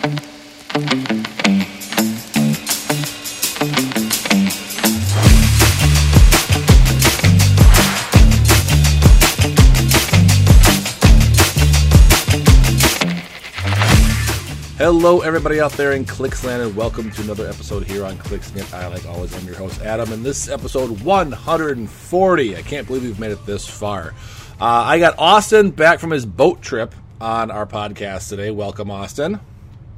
Hello, everybody out there in Clicksland, and welcome to another episode here on Clicksland. I, like always, I'm your host, Adam, and this is episode 140. I can't believe we've made it this far. Uh, I got Austin back from his boat trip on our podcast today. Welcome, Austin.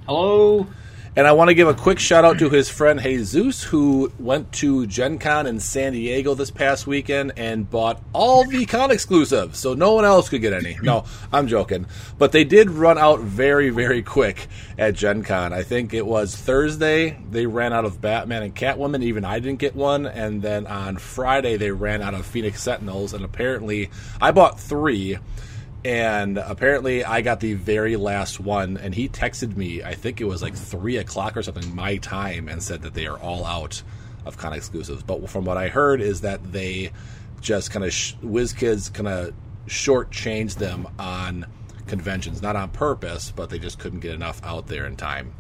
Hello. And I want to give a quick shout out to his friend Jesus, who went to Gen Con in San Diego this past weekend and bought all the con exclusives, so no one else could get any. No, I'm joking. But they did run out very, very quick at Gen Con. I think it was Thursday, they ran out of Batman and Catwoman. Even I didn't get one. And then on Friday, they ran out of Phoenix Sentinels. And apparently, I bought three and apparently I got the very last one, and he texted me. I think it was like three o'clock or something my time, and said that they are all out of con exclusives. But from what I heard is that they just kind of sh- WizKids kind of shortchanged them on conventions, not on purpose, but they just couldn't get enough out there in time.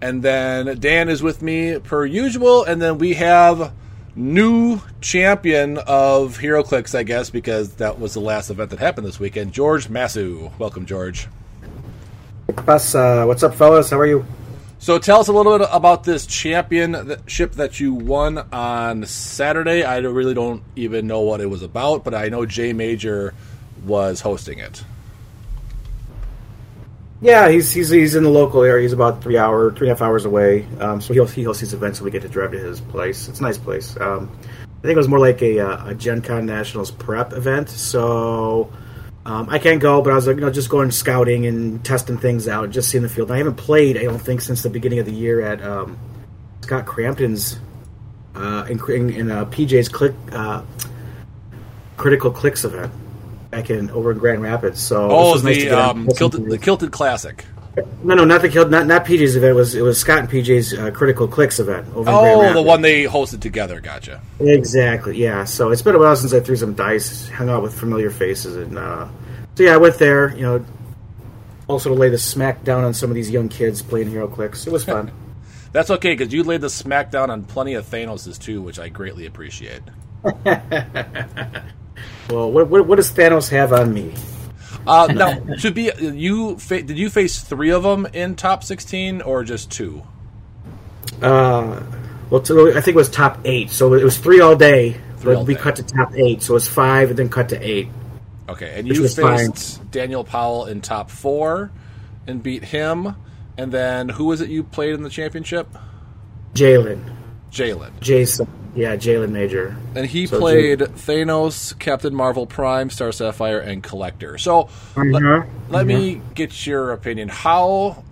And then Dan is with me per usual, and then we have new champion of HeroClix, I guess, because that was the last event that happened this weekend. George Masu, welcome, George. Bus, uh, what's up, fellas? How are you? So tell us a little bit about this championship that you won on Saturday. I really don't even know what it was about, but I know Jay Major was hosting it. Yeah, he's he's he's in the local area. He's about three hour, three and a half hours away. Um, so he'll he hosts these events, and we get to drive to his place. It's a nice place. Um, I think it was more like a, uh, a Gen Con Nationals prep event. So um, I can't go, but I was like, you know, just going scouting and testing things out, just seeing the field. I haven't played, I don't think, since the beginning of the year at um, Scott Crampton's uh, in, in, in uh, PJ's click uh, critical clicks event back in over in Grand Rapids. So oh, the nice um, kilted, the Kilted Classic. No, no, not the Kilted, not not PJ's event. It was it was Scott and PJ's uh, Critical Clicks event over. Oh, the one they hosted together. Gotcha. Exactly. Yeah. So it's been a while since I threw some dice, hung out with familiar faces, and uh, so yeah, I went there. You know, also to lay the smack down on some of these young kids playing HeroClix. It was fun. That's okay because you laid the smack down on plenty of Thanoses too, which I greatly appreciate. Well, what, what, what, does Thanos have on me? Uh, now, to be you, fa- did you face three of them in top sixteen or just two? Uh, well, to, I think it was top eight. So it was three all day, three but all we day. cut to top eight. So it was five and then cut to eight. Okay, and you faced fine. Daniel Powell in top four and beat him. And then who was it you played in the championship? Jalen. Jalen. Jason. Yeah, Jalen Major. And he so played Thanos, Captain Marvel Prime, Star Sapphire, and Collector. So mm-hmm. let, let mm-hmm. me get your opinion. How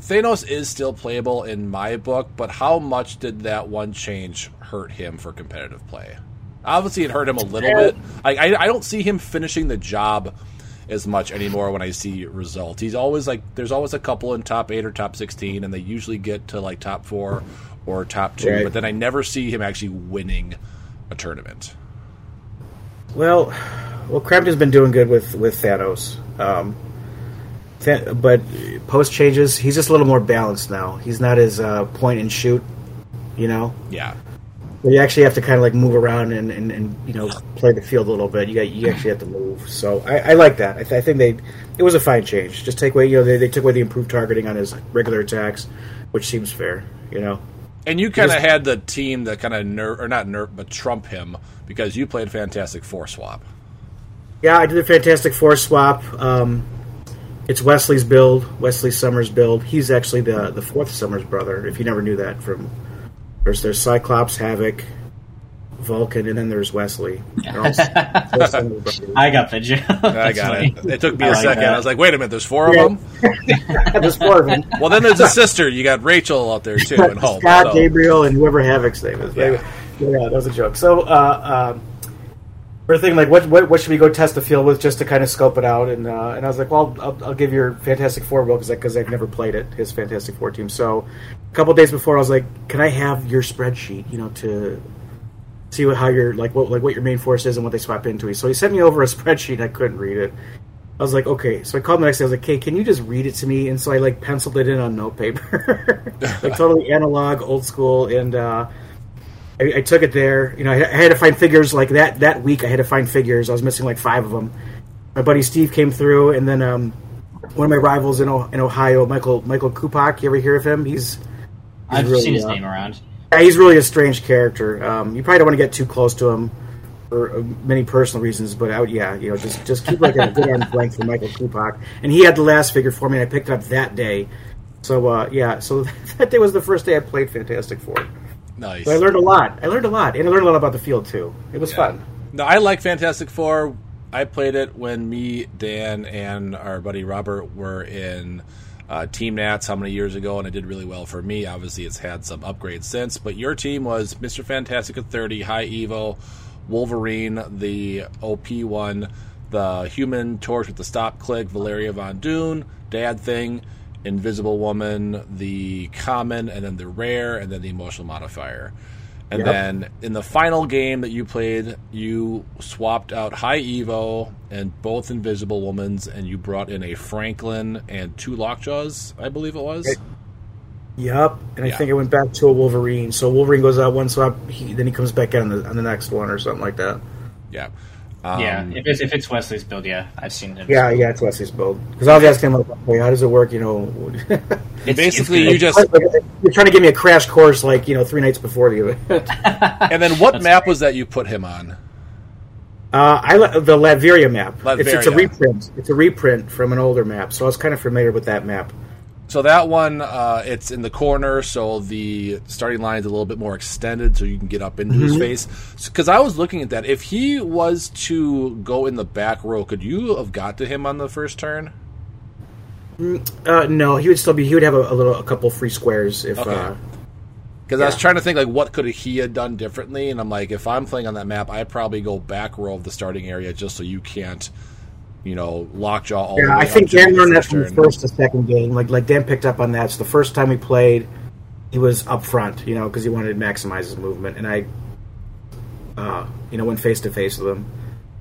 Thanos is still playable in my book, but how much did that one change hurt him for competitive play? Obviously, it hurt him a little bit. I, I, I don't see him finishing the job as much anymore when I see results. He's always like, there's always a couple in top eight or top 16, and they usually get to like top four or top two, right. but then I never see him actually winning a tournament. Well, well, Crampton's been doing good with with Thanos, um, Th- but post changes, he's just a little more balanced now. He's not as uh, point and shoot, you know. Yeah. But you actually have to kind of like move around and, and, and, you know play the field a little bit. You got you actually have to move. So I, I like that. I, th- I, think they it was a fine change. Just take away you know they, they took away the improved targeting on his regular attacks, which seems fair. You know. And you kind of had the team that kind of nerf, or not nerf, but trump him because you played Fantastic Four swap. Yeah, I did a Fantastic Four swap. Um, it's Wesley's build, Wesley Summers build. He's actually the the fourth Summers brother. If you never knew that, from there's there's Cyclops, Havoc, Vulcan, and then there's Wesley. I got the joke. I got funny. it. It took me a like second. That. I was like, wait a minute, there's four yeah. of them? there's four of them. Well, then there's a sister. You got Rachel out there, too, and Hulk. Scott, so. Gabriel, and whoever Havoc's name is. Yeah, yeah that was a joke. So, uh, um, we're thinking, like, what, what, what should we go test the field with just to kind of scope it out? And uh, and I was like, well, I'll, I'll give your Fantastic Four will because I've never played it, his Fantastic Four team. So, a couple days before, I was like, can I have your spreadsheet, you know, to see what, how your like what like what your main force is and what they swap into. So he sent me over a spreadsheet. I couldn't read it, I was like, okay. So I called him the next day. I was like, hey, can you just read it to me? And so I like penciled it in on note paper, like totally analog, old school. And uh, I, I, took it there. You know, I, I, had to find figures like that. That week, I had to find figures. I was missing like five of them. My buddy Steve came through, and then um, one of my rivals in, in Ohio, Michael Michael Kupak. You ever hear of him? He's, he's I've really, seen his uh, name around. Yeah, he's really a strange character. Um, you probably don't want to get too close to him for uh, many personal reasons, but I would, yeah, you know, just just keep like a good arm's length for Michael Kupak. And he had the last figure for me, and I picked it up that day. So uh, yeah, so that day was the first day I played Fantastic Four. Nice. So I learned a lot. I learned a lot, and I learned a lot about the field too. It was yeah. fun. No, I like Fantastic Four. I played it when me, Dan, and our buddy Robert were in uh, Team Nats how many years ago, and it did really well for me. Obviously, it's had some upgrades since, but your team was Mr. Fantastic at 30, High Evo, Wolverine, the OP one, the Human Torch with the stop click, Valeria Von Doom, Dad Thing, Invisible Woman, the Common, and then the Rare, and then the Emotional Modifier. And yep. then in the final game that you played, you swapped out High Evo and both Invisible Womans, and you brought in a Franklin and two Lockjaws, I believe it was. Yep, and yeah. I think I went back to a Wolverine. So Wolverine goes out one swap, he, then he comes back in on the, on the next one or something like that. Yeah. Um, yeah, if it's if it's Wesley's build, yeah, I've seen him. Yeah, yeah, it's Wesley's build. Because I was asking him, like, "Wait, how does it work?" You know, it's, basically it's, you just you're trying to give me a crash course, like you know, three nights before the event. and then, what That's map great. was that you put him on? Uh, I the Latveria map. Latveria. It's, it's a reprint. It's a reprint from an older map, so I was kind of familiar with that map. So that one, uh, it's in the corner, so the starting line is a little bit more extended, so you can get up into mm-hmm. his face. Because I was looking at that, if he was to go in the back row, could you have got to him on the first turn? Mm, uh, no, he would still be. He would have a, a little, a couple free squares if. Okay. Uh, because yeah. I was trying to think like what could he have done differently, and I'm like, if I'm playing on that map, I'd probably go back row of the starting area just so you can't you know, lockjaw all yeah, I think Dan learned that from the first to second game. Like like Dan picked up on that. So the first time we played, he was up front, you know, because he wanted to maximize his movement, and I, uh, you know, went face to face with him.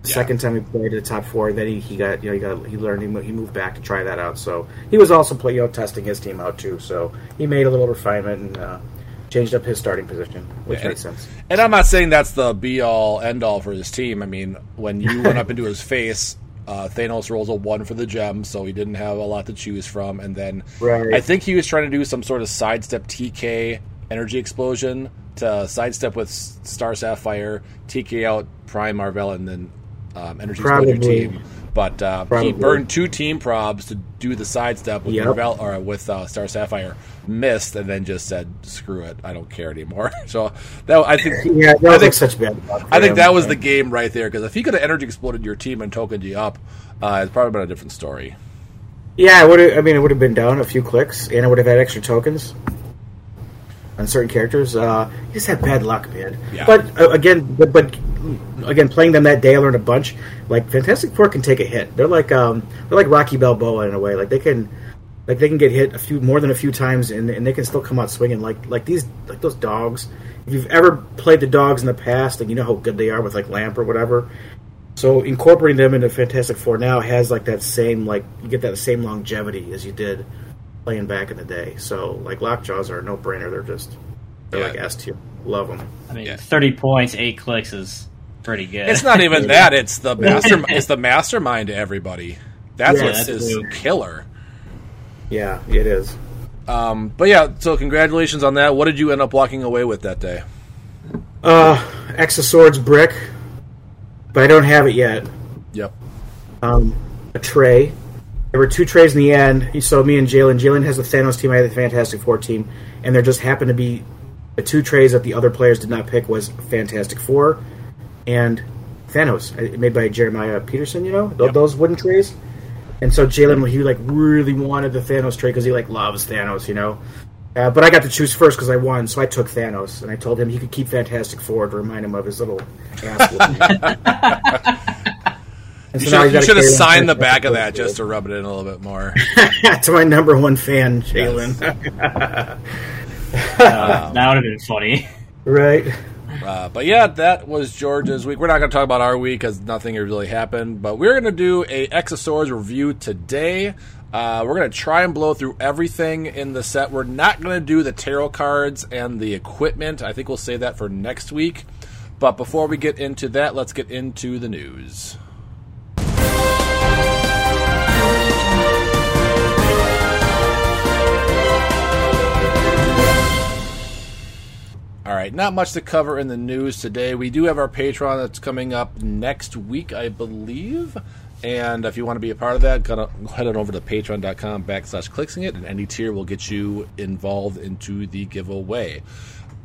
The yeah. second time he played at the top four, then he, he got you know he got he learned he, he moved back to try that out. So he was also play, you know testing his team out too. So he made a little refinement and. Uh, changed up his starting position, which yeah, makes sense. And I'm not saying that's the be all end all for his team. I mean, when you went up into his face, uh, Thanos rolls a one for the gem, so he didn't have a lot to choose from. And then right. I think he was trying to do some sort of sidestep TK energy explosion to sidestep with Star Sapphire, TK out Prime Marvel, and then um, energy Probably. explosion team. But uh, he burned two team probs to do the sidestep with yep. Marvel, or with uh, Star Sapphire, missed, and then just said, "Screw it, I don't care anymore." so that I think, yeah, that I think such bad. I think that was the game right there because if he could have energy exploded your team and tokened you up, uh, it's probably been a different story. Yeah, I would. I mean, it would have been down a few clicks, and I would have had extra tokens on certain characters. Uh, you just had bad luck, man. Yeah. But uh, again, but, but again, playing them that day, I learned a bunch. Like Fantastic Four can take a hit. They're like um, they're like Rocky Balboa in a way. Like they can, like they can get hit a few more than a few times, and, and they can still come out swinging. Like like these like those dogs. If you've ever played the dogs in the past, and you know how good they are with like Lamp or whatever. So incorporating them into Fantastic Four now has like that same like you get that same longevity as you did playing back in the day. So like Lockjaws are a no brainer. They're just they're yeah. like S tier. Love them. I mean, yeah. thirty points, eight clicks is pretty good. It's not even that. It's the master. it's the mastermind to everybody. That's yeah, what is killer. Yeah, it is. Um, but yeah, so congratulations on that. What did you end up walking away with that day? Uh, X of Swords brick, but I don't have it yet. Yep. Um, a tray. There were two trays in the end. So me and Jalen. Jalen has the Thanos team. I had the Fantastic Four team, and there just happened to be the two trays that the other players did not pick was Fantastic Four and Thanos, uh, made by Jeremiah Peterson. You know yep. those wooden trays. And so Jalen, he like really wanted the Thanos tray because he like loves Thanos, you know. Uh, but I got to choose first because I won, so I took Thanos, and I told him he could keep Fantastic Four to remind him of his little ass. you should, you should have signed the back of that just to rub it in a little bit more. to my number one fan, Jalen. Yes. uh, that would have been funny. Right. Uh, but yeah, that was George's week. We're not going to talk about our week because nothing really happened. But we're going to do a X of Swords review today. Uh, we're going to try and blow through everything in the set. We're not going to do the tarot cards and the equipment. I think we'll save that for next week. But before we get into that, let's get into the news. All right, not much to cover in the news today. We do have our Patreon that's coming up next week, I believe. And if you want to be a part of that, go head on over to patreon.com backslash clicksing it, and any tier will get you involved into the giveaway.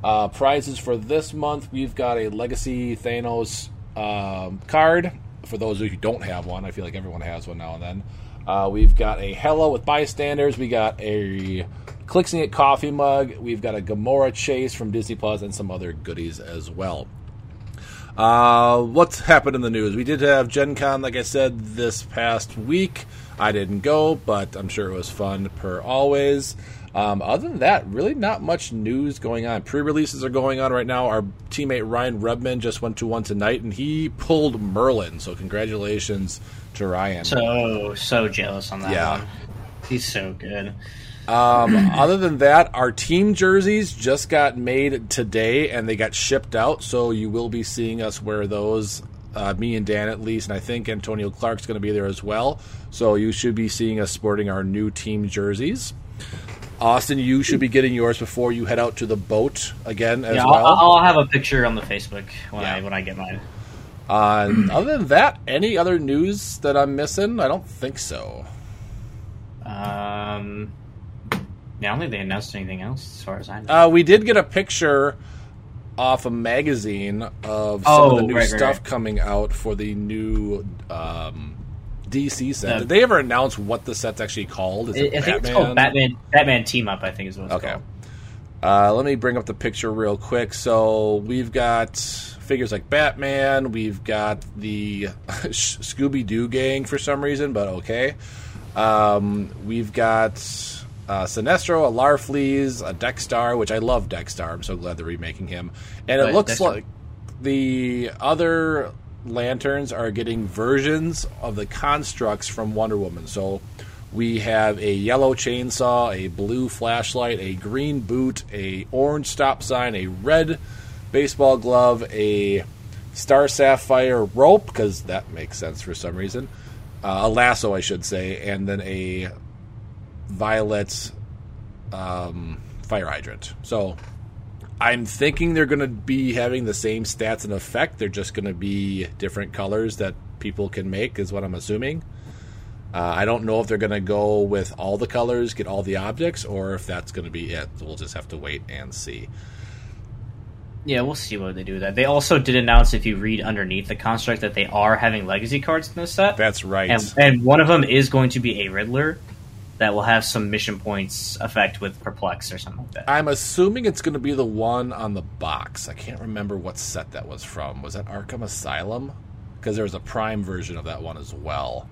Uh, prizes for this month, we've got a Legacy Thanos um, card. For those of you who don't have one, I feel like everyone has one now and then. Uh, we've got a Hello with bystanders. We got a Clicksing It coffee mug. We've got a Gamora chase from Disney Plus and some other goodies as well. Uh, what's happened in the news? We did have Gen Con, like I said, this past week. I didn't go, but I'm sure it was fun per always. Um, other than that, really not much news going on. Pre releases are going on right now. Our teammate Ryan Rubman just went to one tonight and he pulled Merlin. So, congratulations to Ryan. So, so jealous on that Yeah. one. He's so good. Um, other than that, our team jerseys just got made today and they got shipped out. So, you will be seeing us wear those. Uh, me and Dan at least, and I think Antonio Clark's going to be there as well. So, you should be seeing us sporting our new team jerseys. Austin, you should be getting yours before you head out to the boat again as Yeah, well. I'll, I'll have a picture on the Facebook when Yeah. I when I get mine. Uh, other than that, any other news that I'm missing? I don't think so. Um, I don't think they announced anything else as far as I know. Uh, we did get a picture off a magazine of some Oh, of the new right, stuff right. coming out for the new um, DC set. Yeah. Did they ever announce what the set's actually called? Is it I think it's called Batman Batman Team Up. I think is what it's Okay. called. Uh, let me bring up the picture real quick. So we've got figures like Batman. We've got the Scooby Doo gang for some reason, but okay. Um, we've got uh, Sinestro, a Larfleeze, a Dexstar, which I love Dexstar. I'm so glad they're remaking him. And it Right, looks Dexter. like the other lanterns are getting versions of the constructs from Wonder Woman. So we have a yellow chainsaw, a blue flashlight, a green boot, a orange stop sign, a red baseball glove, a star sapphire rope because that makes sense for some reason, uh, a lasso, I should say, and then a violet um, fire hydrant. So I'm thinking they're going to be having the same stats and effect. They're just going to be different colors that people can make, is what I'm assuming. Uh, I don't know if they're going to go with all the colors, get all the objects, or if that's going to be it. We'll just have to wait and see. Yeah, we'll see what they do with that. They also did announce, if you read underneath the construct, that they are having legacy cards in this set. That's right. and, and one of them is going to be a Riddler that will have some mission points effect with Perplex or something like that. I'm assuming it's going to be the one on the box. I can't remember what set that was from. Was that Arkham Asylum? Because there was a Prime version of that one as well.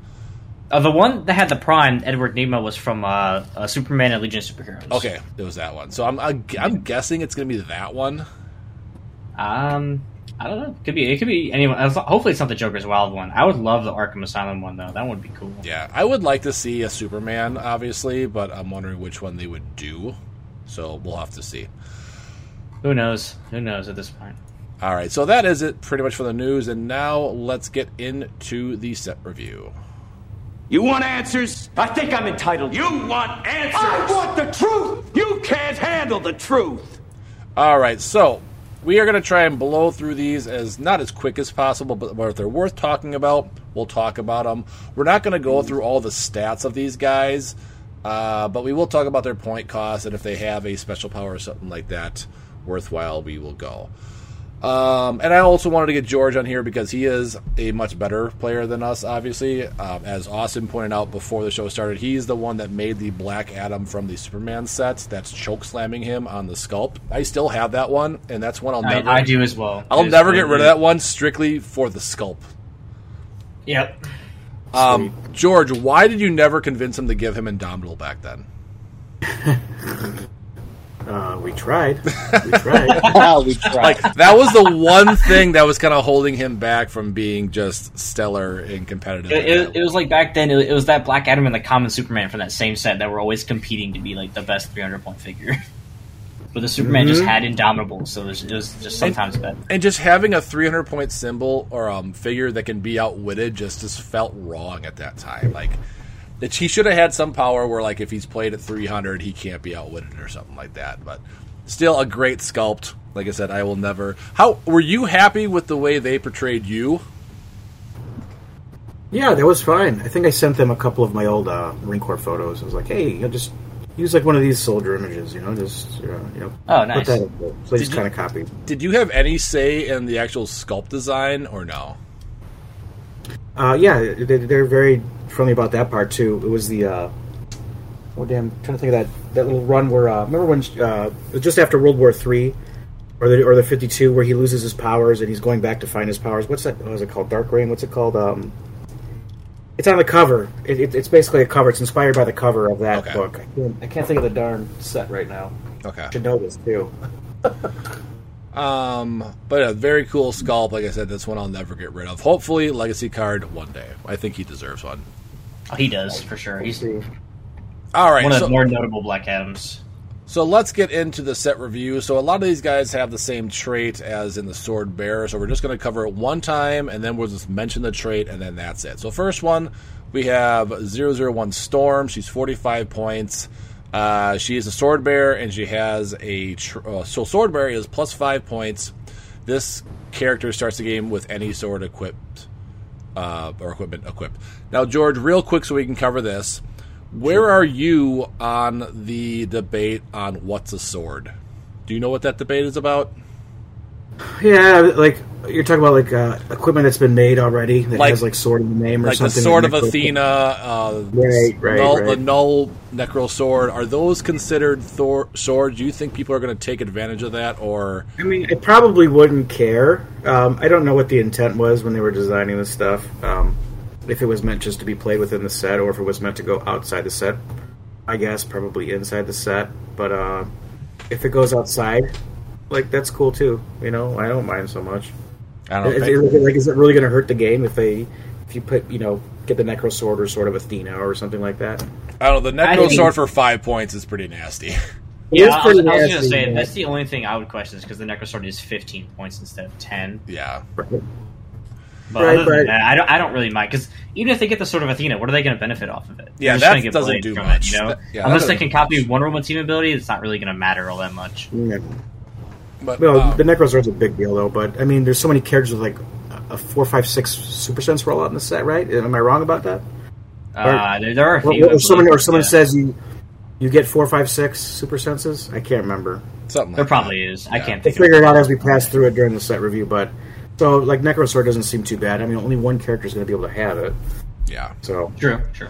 Uh, the one that had the Prime, Edward Nygma, was from uh, uh, Superman and Legion of Superheroes. Okay, it was that one. So I'm I'm guessing it's going to be that one. Um, I don't know. Could be. It could be anyone. as- Hopefully, it's not the Joker's Wild one. I would love the Arkham Asylum one though. That would be cool. Yeah, I would like to see a Superman, obviously, but I'm wondering which one they would do. So we'll have to see. Who knows? Who knows at this point? All right, so that is it pretty much for the news, and now let's get into the set review. You want answers? I think I'm entitled. You want answers? I want the truth. You can't handle the truth. All right, so we are going to try and blow through these as not as quick as possible, but if they're worth talking about, we'll talk about them. We're not going to go through all the stats of these guys, uh, but we will talk about their point cost and if they have a special power or something like that worthwhile, we will go. Um, and I also wanted to get George on here because he is a much better player than us, obviously. Um, as Austin pointed out before the show started, he's the one that made the Black Adam from the Superman sets that's choke slamming him on the sculpt. I still have that one, and that's one I'll I, never. I do as well. I'll It is never get rid of that one strictly for the sculpt. Yep. Um, George, why did you never convince him to give him Indomitable back then? Uh, we tried. We tried. we tried. Like that was the one thing that was kind of holding him back from being just stellar in competitive. It, it, it was like back then. It, it was that Black Adam and the Common Superman from that same set that were always competing to be like the best 300 point figure. but the Superman just had Indomitable, so it was, it was just sometimes better. and just having a 300 point symbol or um, figure that can be outwitted just just felt wrong at that time. Like that he should have had some power where like if he's played at 300 he can't be outwitted or something like that. But still a great sculpt. Like I said, I will never. How were you happy with the way they portrayed you? Yeah, that was fine. I think I sent them a couple of my old uh, Marine Corps photos. I was like, hey, you know, just use like one of these soldier images, you know, just uh, you know. Oh, Put nice. that up there. So they just you- kind of copied. Did you have any say in the actual sculpt design or no? Uh, yeah, they, they're very friendly about that part too. It was the uh, oh damn, trying to think of that that little run where uh, remember when uh, just after World War Three or the or the fifty two where he loses his powers and he's going back to find his powers. What's that? What is it called? Dark Reign. What's it called? Um, it's on the cover. It, it, it's basically a cover. It's inspired by the cover of that Okay. book. I can't, I can't think of the darn set right now. Okay. I should know this too. Um, but a very cool sculpt. Like I said, that's one I'll never get rid of. Hopefully, legacy card one day. I think he deserves one. Oh, he does for sure. He's See. All right, one of so, the more notable Black Adams. so let's get into the set review. So a lot of these guys have the same trait as in the Sword Bearer. So we're just going to cover it one time, and then we'll just mention the trait, and then that's it. So first one, we have 001 Storm. She's 45 points. Uh, she is a sword bearer, and she has a tr- uh, so sword bearer is plus five points. This character starts the game with any sword equipped uh, or equipment equipped. Now, George, real quick, so we can cover this. Where are you on the debate on what's a sword? Do you know what that debate is about? Yeah, like you're talking about like uh, equipment that's been made already that Like- has like sword in the name or something Like the sword of Athena, uh, Right, right, null, right. the null necro sword. Are those considered Thor swords? Do you think people are going to take advantage of that, or I mean, I probably wouldn't care. Um, I don't know what the intent was when they were designing this stuff. Um, if it was meant just to be played within the set, or if it was meant to go outside the set. I guess probably inside the set. But uh, if it goes outside, like that's cool too. You know, I don't mind so much. I don't Is, know? it, like, is it really going to hurt the game if they, if you put, you know, get the Necro Sword or Sword of Athena or something like that? I don't know. The necro think- sword for five points is pretty nasty. It Yeah, is I was, I was gonna say yeah. that's the only thing I would question is because the Necrosword is 15 points instead of 10. yeah. Right. But Right, other than right. that, I don't. I don't really mind because even if they get the Sword of Athena, what are they going to benefit off of it? Yeah, that doesn't do much. It, you know, That- yeah, unless they can copy much. Wonder Woman team ability, it's not really going to matter all that much. Yeah. But Well, um, the Necro Sword's a big deal, though. But I mean, there's so many characters with like a four, five, six Super Sense rollout in the set, right? Am I wrong about that? Uh, there, there are a Or, few. I or someone, or someone yeah. says you you get four, five, six Super Senses. I can't remember. something. there Like probably is. I can't We'll think. of figure it out as we pass through it during the set review. But so like Necro Sword doesn't seem too bad. I mean, only one character is going to be able to have it. Yeah. So True, true.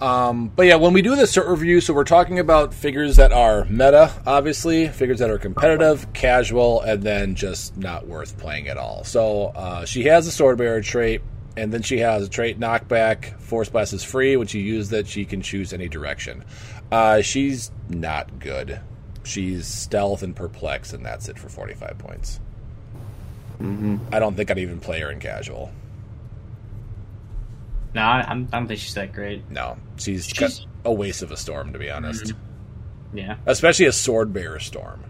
Um, but yeah, when we do the cert review, so we're talking about figures that are meta, obviously, figures that are competitive, casual, and then just not worth playing at all. So uh, she has a sword bearer trait, and then she has a trait knockback. Force blast is free. When she uses that, she can choose any direction. Uh, she's not good. She's stealth and perplex, and that's it for forty five points. Mm-hmm. I don't think I'd even play her in casual. No, I, I don't think she's that great. No, she's, She's- a waste of a storm, to be honest. Yeah, especially a sword bearer storm.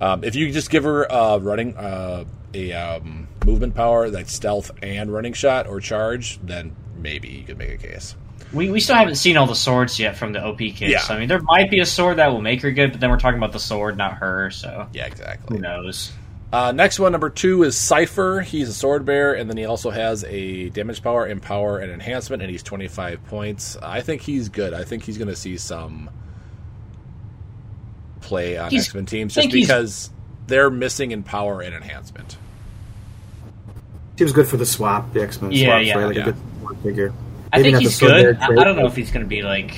Um, if you just give her uh, running uh, a um, movement power like stealth and running shot or charge, then maybe you could make a case. we we still haven't seen all the swords yet from the OP kits. Yeah. So, I mean, there might be a sword that will make her good, but then we're talking about the sword, not her. So Yeah, exactly. who knows? Uh, next one, number two, is Cypher. He's a sword bearer, and then he also has a damage power, empower, and enhancement, and he's 25 points. I think he's good. I think he's going to see some play on X Men teams just because they're missing empower and enhancement. seems good for the swap, the X Men Yeah, swap, yeah. right? Like Yeah. a good figure. I Maybe think he's good. I, trait. I don't know if he's going to be like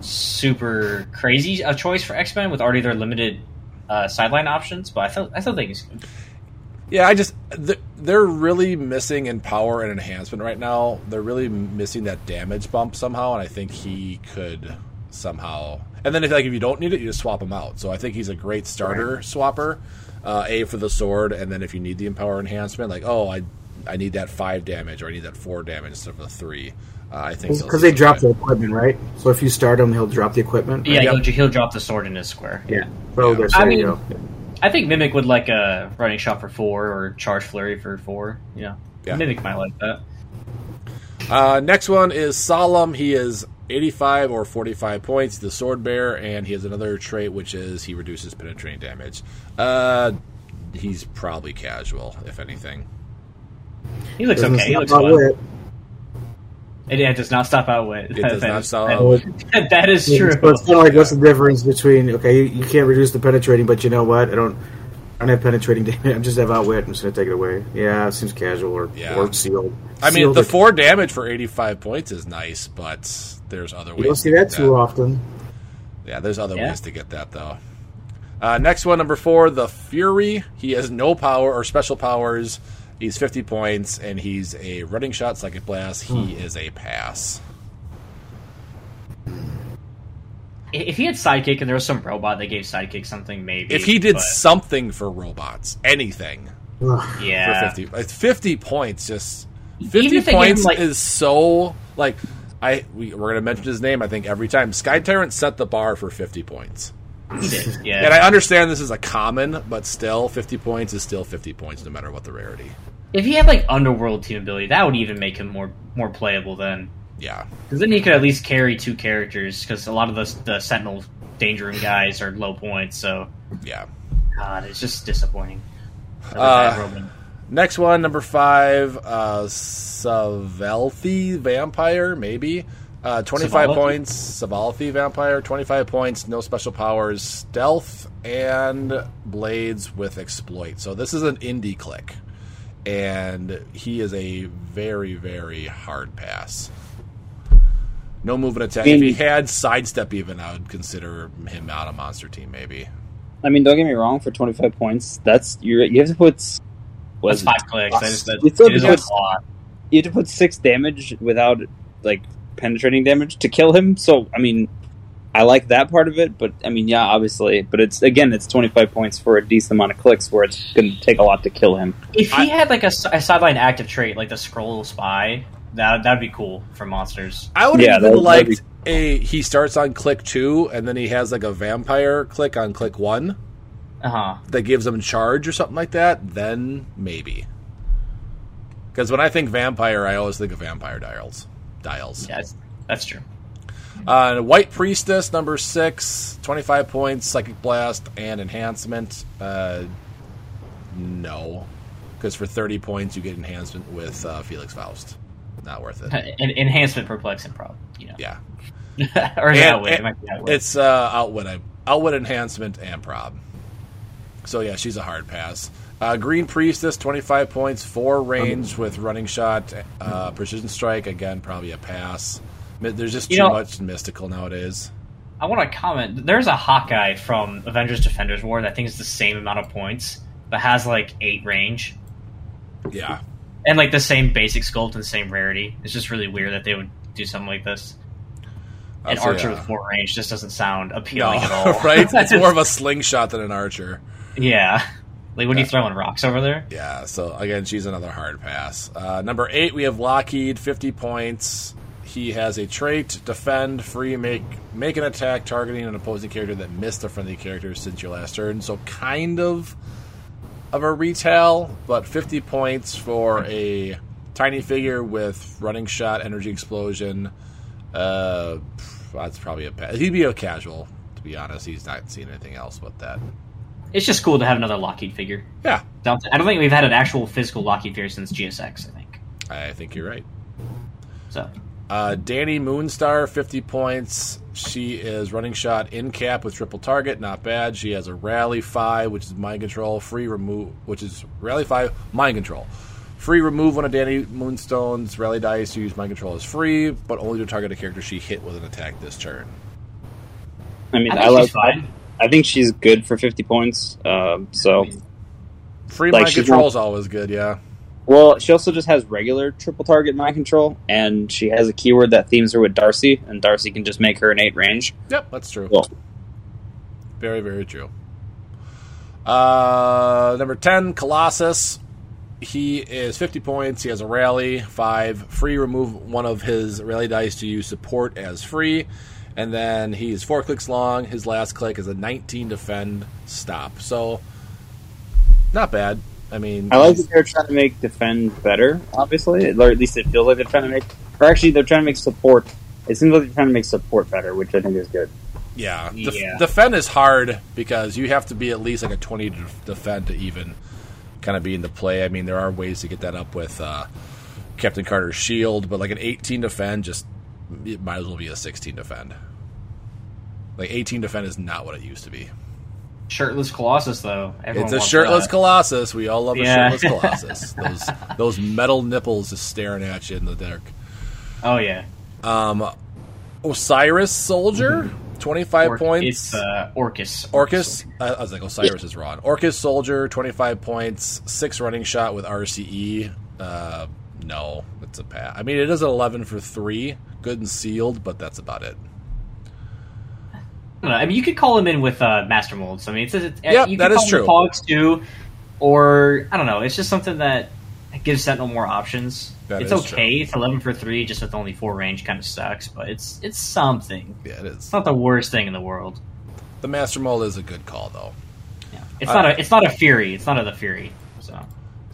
super crazy a choice for X Men with already their limited uh, sideline options, but I thought I still think he's good. Yeah, I just they're really missing empower and enhancement right now. They're really missing that damage bump somehow, and I think he could somehow. And then if like if you don't need it, you just swap him out. So I think he's a great starter swapper. Uh, a for the sword, and then if you need the empower enhancement, like oh I I need that five damage or I need that four damage instead of the three. Uh, I think Because they drop the equipment, right? So if you start him, he'll drop the equipment. Yeah, Yep. he'll, he'll drop the sword in his square. Yeah. So Yeah. there's I mean- you go. I think Mimic would like a running shot for four or charge flurry for four. Yeah, Yeah. Mimic might like that. Uh, next one is Solem. He is 85 or 45 points, the sword bearer, and he has another trait which is he reduces penetrating damage. Uh, he's probably casual, if anything. He looks Doesn't okay. He looks out fun. Wit. It, yeah, it does not stop outwit. It does That not is- stop that- outwit. that is true. But it's kind of like, what's the difference between okay, you, you can't reduce the penetrating, but you know what? I don't, I don't have penetrating damage. I just have outwit. I'm just gonna take it away. Yeah, it seems casual or Yeah. or sealed. I mean, Sealed the or- four damage for 85 points is nice, but there's other ways. You don't see to that too often. Yeah, there's other Yeah. ways to get that though. Uh, next one, number four, the Fury. He has no power or special powers. He's 50 points, and he's a running shot, psychic blast. He Hmm. is a pass. if he had sidekick and there was some robot that gave sidekick something, maybe. If he did but- something for robots, anything yeah, for 50, 50 points, just 50 Even if they gave him, points like- is so like I we, we're gonna mention his name. I think every time Sky Tyrant set the bar for 50 points. He did. Yeah, And I understand this is a common, but still, 50 points is still 50 points, no matter what the rarity. if he had like underworld team ability, that would even make him more more playable then. Yeah, Because then he could at least carry two characters. Because a lot of the the Sentinel Danger Room guys are low points. So yeah. God, it's just disappointing. Uh. Next one, number five, uh, Savelthi Vampire, maybe. Uh, 25 Savalthi? points, Savalthi Vampire, 25 points, no special powers, stealth, and blades with exploit. So this is an indie click. And he is a very, very hard pass. No movement attack. If he had sidestep, even, I would consider him out of monster team, maybe. I mean, don't get me wrong. For twenty five points, that's you. You have to put. what That's five it? clicks. That is, that, You still it is have a to- lot. You have to put six damage without like penetrating damage to kill him. So I mean, I like that part of it, but I mean, yeah, obviously, but it's again, it's twenty five points for a decent amount of clicks, where it's going to take a lot to kill him. If he I- had like a sideline active trait, like the scroll spy, that that'd be cool for monsters. I would Yeah, even like that'd a he starts on click two and then he has like a vampire click on click one Uh huh. that gives him charge or something like that. Then maybe. Because when I think vampire, I always think of vampire dials. Dials. Yeah, that's, true. Uh, White Priestess, number six, 25 points, Psychic Blast, and Enhancement. Uh, no. Because for 30 points, you get Enhancement with uh, Felix Faust. Not worth it. En- enhancement perplex and prob. You know. Yeah. or And- that outwit? It might be outwit. It's uh, outwit, outwit enhancement and prob. So yeah, she's a hard pass. Uh, Green Priestess, twenty five points, four range with running shot, uh, precision strike. Again, probably a pass. There's just too know- much mystical nowadays. I want to comment. There's a Hawkeye from Avengers Defenders War that I think is the same amount of points, but has like eight range Yeah, and like the same basic sculpt and same rarity. It's just really weird that they would do something like this. An I'd archer with four range just doesn't sound no, appealing at all. right? It's more of a slingshot than an archer. yeah. Like when you throwing rocks over there. Yeah, so again, she's another hard pass. Uh, number eight, we have Lockheed, 50 points. He has a trait, defend, free, make make an attack targeting an opposing character that missed a friendly character since your last turn. So kind of of a retail, but 50 points for a tiny figure with running shot, energy explosion. Uh, that's probably a pass. He'd be a casual, to be honest. He's not seen anything else but that. It's just cool to have another Lockheed figure. Yeah, Don't- I don't think we've had an actual physical Lockheed figure since GSX. I think I think you're right. so. Uh, Dani Moonstar, 50 points. She is running shot in cap with triple target, not bad. She has a rally five, which is mind control, free remove, which is rally five, mind control. Free remove one of Dani Moonstar's rally dice. to Use mind control is free, but only to target a character she hit with an attack this turn. I mean, I I, think like. fine. I think she's good for fifty points. Um, so Free Like, mind control is always good, yeah. Well, she also just has regular triple target mind control, and she has a keyword that themes her with Darcy, and Darcy can just make her an eight range. Yep, that's true. Cool. Very, very true. Uh, number 10, Colossus. He is 50 points. He has a rally, 5. Free, remove one of his rally dice to use support as free. And then he's 4 clicks long. His last click is a 19 defend stop. So, not bad. I mean, I like that they're trying to make defend better, obviously, or at least it feels like they're trying to make. Or actually, they're trying to make support. It seems like they're trying to make support better, which I think is good. Yeah, def- Yeah. defend is hard because you have to be at least like a twenty to defend to even kind of be into play. I mean, there are ways to get that up with uh, Captain Carter's shield, but like an eighteen defend, just it might as well be a sixteen defend. Like eighteen defend is not what it used to be. Shirtless Colossus, though. Everyone it's a shirtless that. Colossus. We all love a shirtless Colossus. those those metal nipples just staring at you in the dark. Oh yeah, Um, Osiris Soldier, twenty five Or- points. It's uh, Orcus. Orcus, I I was like Osiris is wrong. Orcus Soldier, 25 points, 6 running shot with RCE. Uh, no, it's a pass. I mean, it is an 11 for 3, good and sealed, but that's about it. I, I mean, you could call him in with uh, Master Molds. I mean, it's, it's Yep, you that could is call him true. Hogs too, or I don't know. It's just something that gives Sentinel more options. That it's is okay. It's eleven for three, just with only four range. Kind of sucks, but it's it's something. Yeah, it is. It's not the worst thing in the world. The Master Mold is a good call, though. Yeah. It's not a it's not a Fury. It's not a the Fury.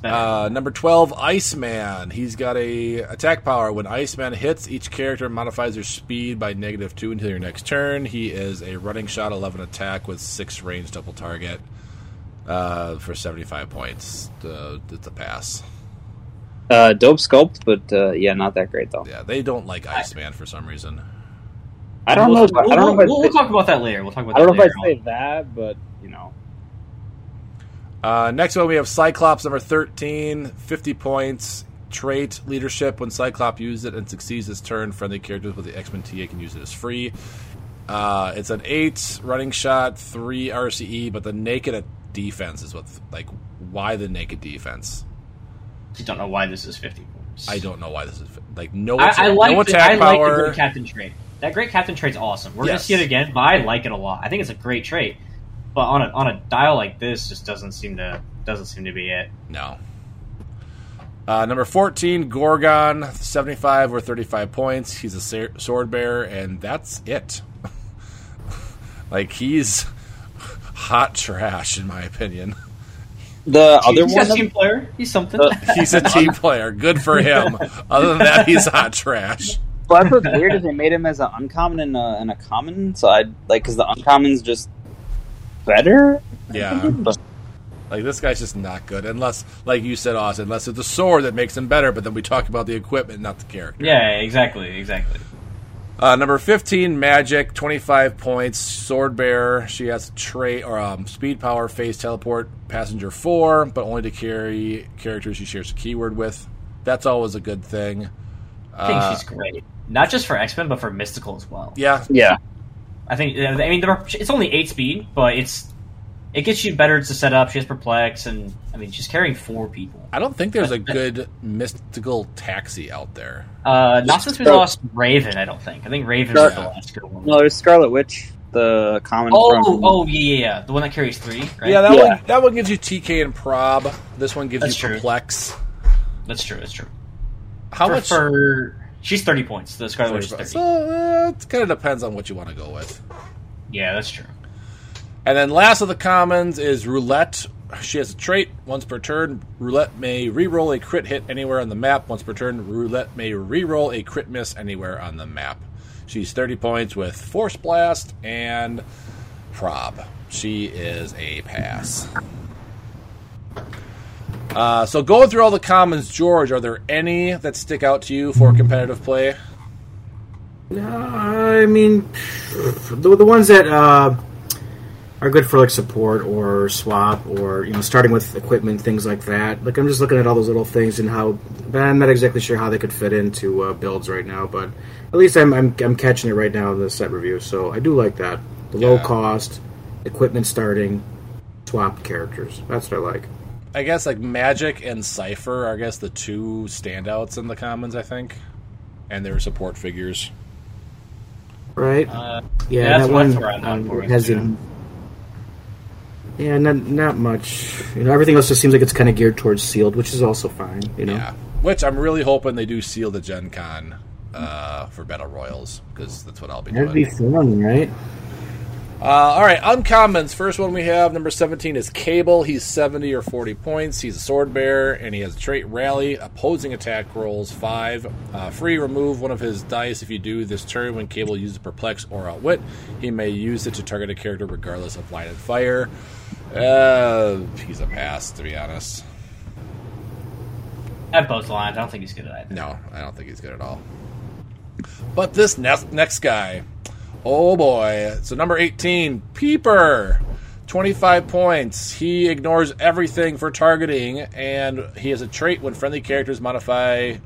So better. Uh, number 12, Iceman. He's got a attack power. When Iceman hits, each character modifies their speed by negative 2 until your next turn. He is a running shot, 11 attack with 6 range double target uh, for 75 points. Uh, it's a pass. Uh, dope sculpt, but uh, yeah, not that great though. Yeah, they don't like Iceman for some reason. I don't We'll- know. I We'll, don't know we'll, I we'll talk about that later. We'll talk about. I don't know that if I say that, but you know, Uh, next one, we have Cyclops number 13, 50 points. Trait leadership. When Cyclops uses it and succeeds this turn, friendly characters with the X Men TA can use it as free. Uh, it's an 8 running shot, 3 RCE, but the naked defense is what, like, why the naked defense? I don't know why this is fifty points. I don't know why this is, like, no, I, attack, I like no the, attack I like the great captain trait. That great captain trait's awesome. We're Yes. gonna see it again, but I like it a lot. I think it's a great trait. But on a on a dial like this, just doesn't seem to doesn't seem to be it. No. Uh, number 14, Gorgon, 75 or 35 points. He's a sa- sword bearer, and that's it. like, he's hot trash, in my opinion. the other He's one. a team player. He's something. Uh, He's a team player. Good for him. Other than that, he's hot trash. Well, that's what's weird is they made him as an uncommon and a, and a common. So I like because the uncommon's just better. Yeah. But Like, this guy's just not good. Unless, like you said, Austin, unless it's the sword that makes him better, but then we talk about the equipment, not the character. yeah, exactly, exactly. Uh, number 15, Magik, 25 points, Sword Bearer. She has trait or um, speed, power, phase, teleport, passenger 4, but only to carry characters she shares a keyword with. That's always a good thing. I think Uh, she's great. Not just for X Men, but for Mystical as well. Yeah, yeah, I think. I mean, there are, it's only eight speed, but it's it gets you better to set up. She has perplex, and I mean, she's carrying four people. I don't think there's a good mystical taxi out there. Uh, not since we Scar- lost Raven. I don't think. I think Raven's Scar- the last good one. no, there's Scarlet Witch, the common. Oh, from, oh yeah, yeah, yeah, the one that carries three. Right? Yeah, that Yeah. one that one gives you TK and prob. This one gives That's you true. perplex. that's true. That's true. How for, much? She's thirty points. The Scarlet Witch is thirty. so uh, it kind of depends on what you want to go with. yeah, that's true. And then last of the commons is Roulette. She has a trait. Once per turn, Roulette may re-roll a crit hit anywhere on the map. Once per turn, Roulette may re-roll a crit miss anywhere on the map. She's 30 points with Force Blast and Prob. She is a pass. Uh, so going through all the commons, George, are there any that stick out to you for competitive play? Uh, I mean, the, the ones that uh, are good for like support or swap or you know starting with equipment things like that. Like I'm just looking at all those little things and how, but I'm not exactly sure how they could fit into uh, builds right now. But at least I'm, I'm I'm catching it right now in the set review, so I do like that. The low cost equipment starting swap characters. That's what I like. I guess like Magik and Cypher are I guess the two standouts in the commons. I think, and their support figures. right? Uh, yeah, yeah, that one that's where I'm um, going for it, has too. an- Yeah, not not much. You know, everything else just seems like it's kind of geared towards sealed, which is also fine. You know, Yeah, which I'm really hoping they do seal the Gen Con uh, for Battle Royals because that's what I'll be that'd doing. be fun, right? Uh, all right, uncommons. First one we have, number 17, is Cable. He's 70 or 40 points. He's a sword bearer, and he has a trait Rally. Opposing attack rolls 5. Uh, free, remove one of his dice if you do this turn when Cable uses Perplex or Outwit. He may use it to target a character regardless of line of fire. Uh, he's a pass, to be honest. at both lines, I don't think he's good at that. No, I don't think he's good at all. But this next next guy, oh boy! So number eighteen, Peeper, twenty-five points. He ignores everything for targeting, and he has a trait when friendly characters modify,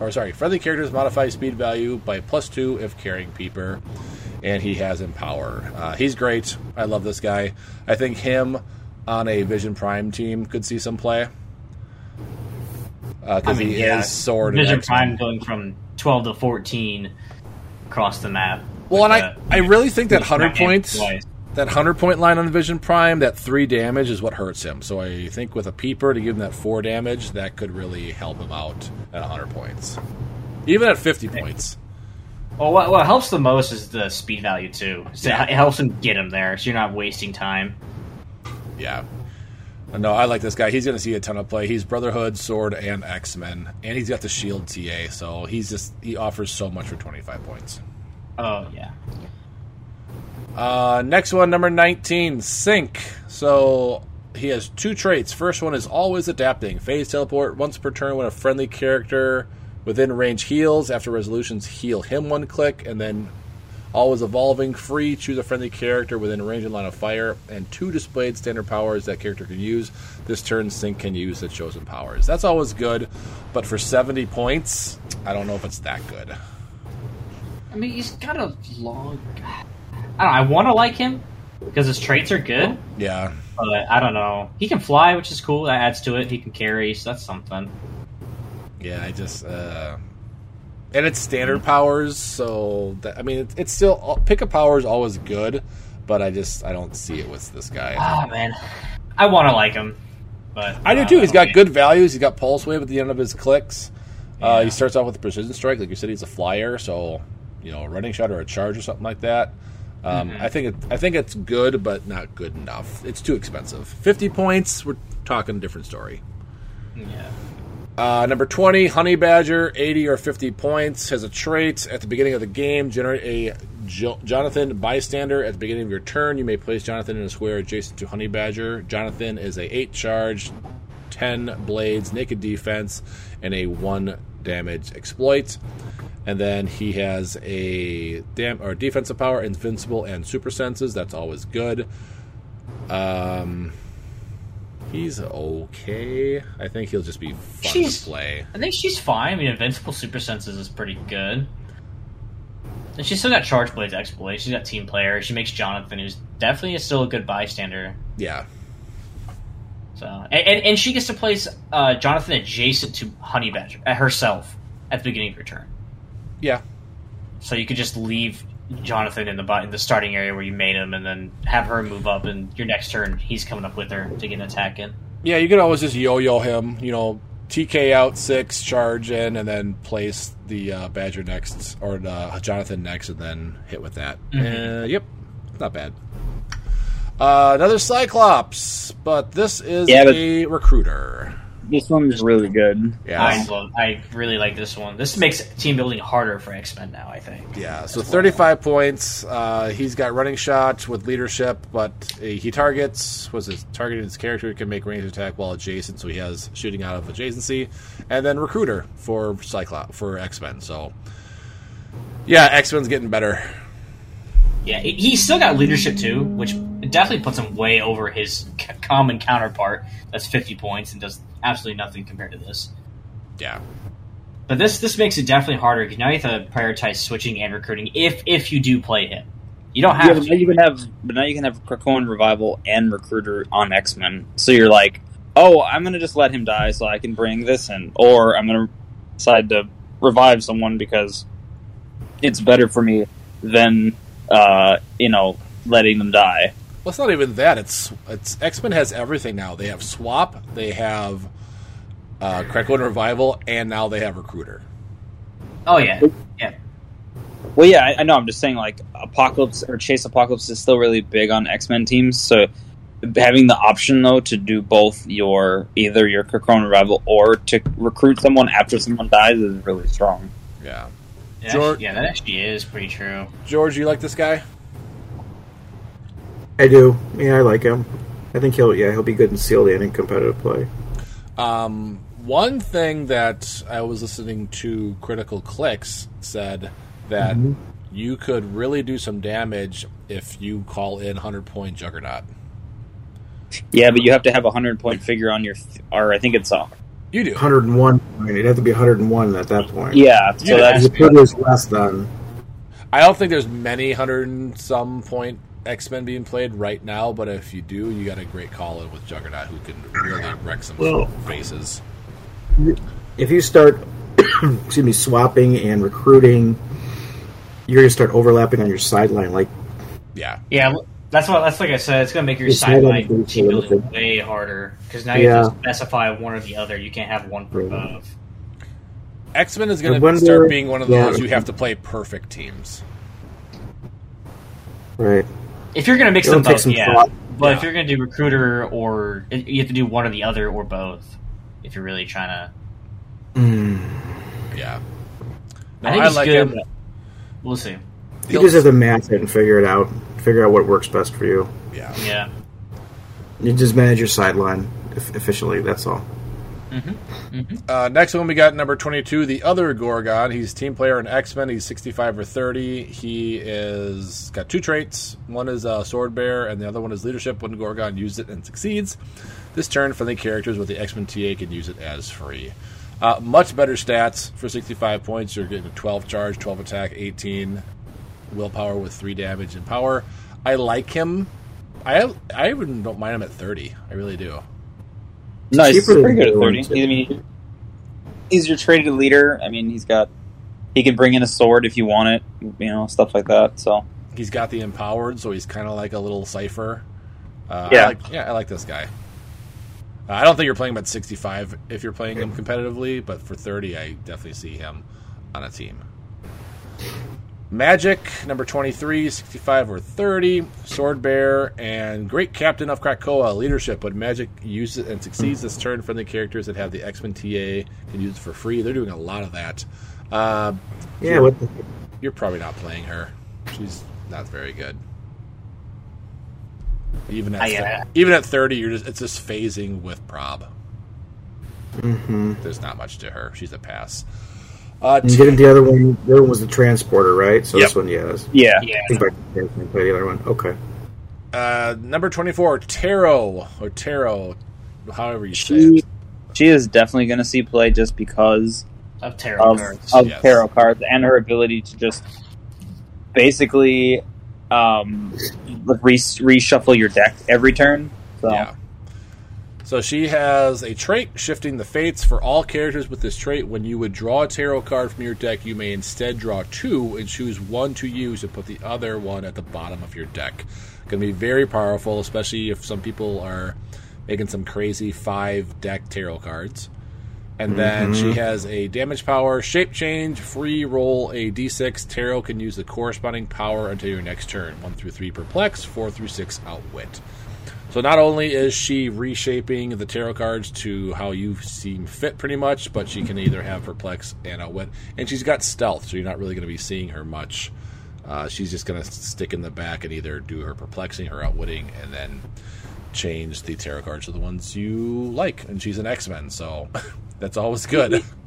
or sorry, friendly characters modify speed value by plus two if carrying Peeper, and he has Empower. Uh, he's great. I love this guy. I think him on a Vision Prime team could see some play. Because I mean, he yeah, is sword and Vision Prime going from 12 to 14 across the map. Well, and with I, I really think that hundred points, twice. that hundred point line on Vision Prime, that three damage is what hurts him. So I think with a peeper to give him that four damage, that could really help him out at hundred points, even at fifty points. Well, what, what helps the most is the speed value too. So Yeah. It helps him get him there, so you're not wasting time. Yeah. No, I like this guy. He's going to see a ton of play. He's Brotherhood, Sword, and X Men, and he's got the Shield TA. So he's just he offers so much for twenty five points. Oh yeah, Uh, next one, number 19, Synch. So he has two traits. First one is always adapting. Phase teleport once per turn when a friendly character within range heals. After resolutions, heal him one click. And then always evolving. Free, choose a friendly character within range and line of fire. And two displayed standard powers that character can use. This turn, Synch can use the chosen powers. That's always good. But for 70 points, I don't know if it's that good. I mean he's got a long. I don't. know, I want to like him because his traits are good, Yeah. but I don't know. He can fly, which is cool. That adds to it. He can carry, so that's something. Yeah, I just uh and it's standard powers, so that, I mean it's, it's still pick a power is always good, but I just I don't see it with this guy. Ah man, I want to like him, but I do uh, too. He's got good values. He's got pulse wave at the end of his clicks. Uh, Yeah. he starts off with precision strike, like you said. He's a flyer, so you know a running shot or a charge or something like that. Um, Mm-hmm. I think it, I think it's good, but not good enough. It's too expensive. Fifty points. We're talking a different story. Yeah. Uh, number 20, Honey Badger, 80 or 50 points, has a trait. At the beginning of the game, generate a jo- Jonathan bystander. At the beginning of your turn, you may place Jonathan in a square adjacent to Honey Badger. Jonathan is a 8 charge, 10 blades, naked defense, and a 1 damage exploit. And then he has a dam- or defensive power, invincible, and super senses. That's always good. Um, he's okay. I think he'll just be fun She's- to play. I think she's fine. I mean, Invincible Super Senses is pretty good. And she's still got Charge Blade's exploit. She's got Team Player. She makes Jonathan, who's definitely still a good bystander. Yeah, So, and, and, and she gets to place uh, Jonathan adjacent to Honey Badger uh, herself at the beginning of your turn. yeah, So you could just leave Jonathan in the in the starting area where you made him, and then have her move up. And your next turn, he's coming up with her to get an attack in. yeah. You could always just yo-yo him. You know, TK out six, charge in, and then place the uh, Badger next or uh, Jonathan next, and then hit with that. Uh, yep, not bad. Uh, another Cyclops, but this is Yeah, but- a recruiter. This one's really good. Yeah, I I really like this one. This makes team building harder for X Men now. I think. Yeah, so 35 points. Uh, he's got running shots with leadership, but uh, he targets, was his targeting his character, he can make range attack while adjacent, so he has shooting out of adjacency. And then recruiter for Cyclops, for X Men. So, yeah, X Men's getting better. Yeah, he- he's still got leadership too, which definitely puts him way over his c- common counterpart. That's fifty points and does absolutely nothing compared to this. Yeah. But this this makes it definitely harder because now you have to prioritize switching and recruiting if if you do play him. You don't Yeah, have but to. now you can have, but now you can have Krakoan Revival and Recruiter on X Men. So you're like, oh, I'm gonna just let him die so I can bring this in, or I'm gonna decide to revive someone because it's better for me than uh, you know letting them die. Well, it's not even that. It's it's X Men has everything now. They have Swap, they have uh, Krakoa and Revival, and now they have Recruiter. Oh yeah, yeah. Well, yeah, I, I know. I'm just saying, like Apocalypse or Chase Apocalypse is still really big on X Men teams. So having the option though to do both your either your Krakoa Revival or to recruit someone after someone dies is really strong. Yeah, Yeah, George- yeah, that actually is pretty true. George, you like this guy? I do. Yeah, I like him. I think he'll yeah he'll be good in sealed and in competitive play. Um, one thing that I was listening to Critical Clicks said that you could really do some damage if you call in hundred point Juggernaut. Yeah, but you have to have a hundred point figure on your, or I think it's a You do. 101. I mean, it'd have to be 101 at that point. yeah. So Yeah, that's The put less than. I don't think there's many hundred and some point X Men being played right now, but if you do, you got a great call in with Juggernaut who can really wreck some Well- faces. If you start, excuse me, swapping and recruiting, you're going to start overlapping on your sideline. Like Yeah, Yeah, that's what. That's like I said. It's gonna make your It's sideline not team building limited. way harder because now you have to specify one or the other. You can't have one for Right. both. X Men is going to wonder- start being one of yeah. those you have to play perfect teams. right, If you're gonna mix It'll them both, yeah. thought. But if you're gonna do recruiter or you have to do one or the other or both, if you're really trying to. Hmm. Yeah, no, I think I it's like good. him. but We'll see. you just have to match it and figure it out. Figure out what works best for you. Yeah, Yeah. You just manage your sideline eff- efficiently. That's all. Uh, next one we got number 22, the other Gorgon. He's team player in X Men. He's 65 or 30. He is got two traits. One is uh, Sword Bear, and the other one is Leadership. When Gorgon uses it and succeeds, this turn friendly characters with the X Men TA can use it as free. Uh, much better stats for 65 points. You're getting a 12 charge, 12 attack, 18 willpower with three damage and power. I like him. I I even don't mind him at 30. I really do. no, he's pretty good at thirty. ones. I mean, he's your traded leader. I mean, he's got he can bring in a sword if you want it. You know, stuff like that. So He's got the empowered, so he's kind of like a little Cypher. Uh, Yeah. I like, yeah, I like this guy. Uh, I don't think you're playing him at 65 if you're playing him competitively, but for 30, I definitely see him on a team. Magik, number 23, 65 or 30, Sword Bear, and Great Captain of Krakoa, Leadership. When Magik uses and succeeds this turn, friendly characters that have the X Men TA can use it for free. They're doing a lot of that. Uh, Yeah, what the, you're probably not playing her. She's not very good. Even at I, uh, even at thirty, you're just it's just phasing with prob. hmm There's not much to her. She's a pass. Uh, And didn't the other one? The other one was the transporter, right? So Yep. this one, yeah. yeah, Yeah. I think I can play the other one. Okay. uh, number twenty-four, Tarot or Tarot, however you say she it. she is definitely going to see play just because Of tarot of, cards. of Yes. tarot cards and her ability to just basically um, re- reshuffle your deck every turn. So Yeah. So she has a trait shifting the fates for all characters with this trait. When you would draw a tarot card from your deck, you may instead draw two and choose one to use and put the other one at the bottom of your deck. Going to be very powerful, especially if some people are making some crazy five deck tarot cards. And then she mm-hmm. has a damage power, shape change, free roll a d6. Tarot can use the corresponding power until your next turn. 1 through 3 perplex, 4 through 6 outwit. So not only is she reshaping the tarot cards to how you seem fit, pretty much, but she can either have perplex and outwit, and she's got stealth, so you're not really going to be seeing her much. Uh, she's just going to stick in the back and either do her perplexing, her outwitting, and then change the tarot cards to the ones you like. And she's an X Men, so that's always good.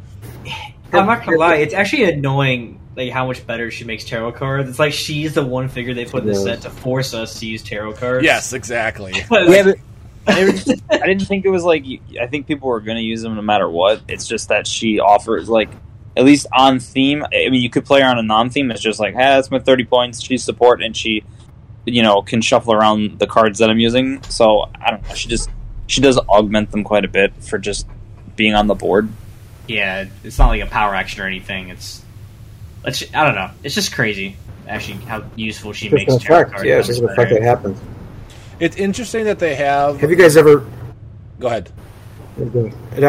I'm not gonna lie, it's actually annoying like how much better she makes tarot cards. It's like she's the one figure they put in the set to force us to use tarot cards. yes, exactly. yeah, but I didn't, I didn't think it was like I think people were going to use them no matter what. It's just that she offers like at least on theme. I mean, you could play her on a non-theme. It's just like, hey, that's my thirty points. She's support, and she, you know, can shuffle around the cards that I'm using. So I don't know. She just she does augment them quite a bit for just being on the board. Yeah, it's not like a power action or anything. It's, it's I don't know. It's just crazy. Actually, how useful she Just makes an tarot effect. cards. Yeah, it's just an effect that happens. It's interesting that they have. Have you guys ever? Go ahead. I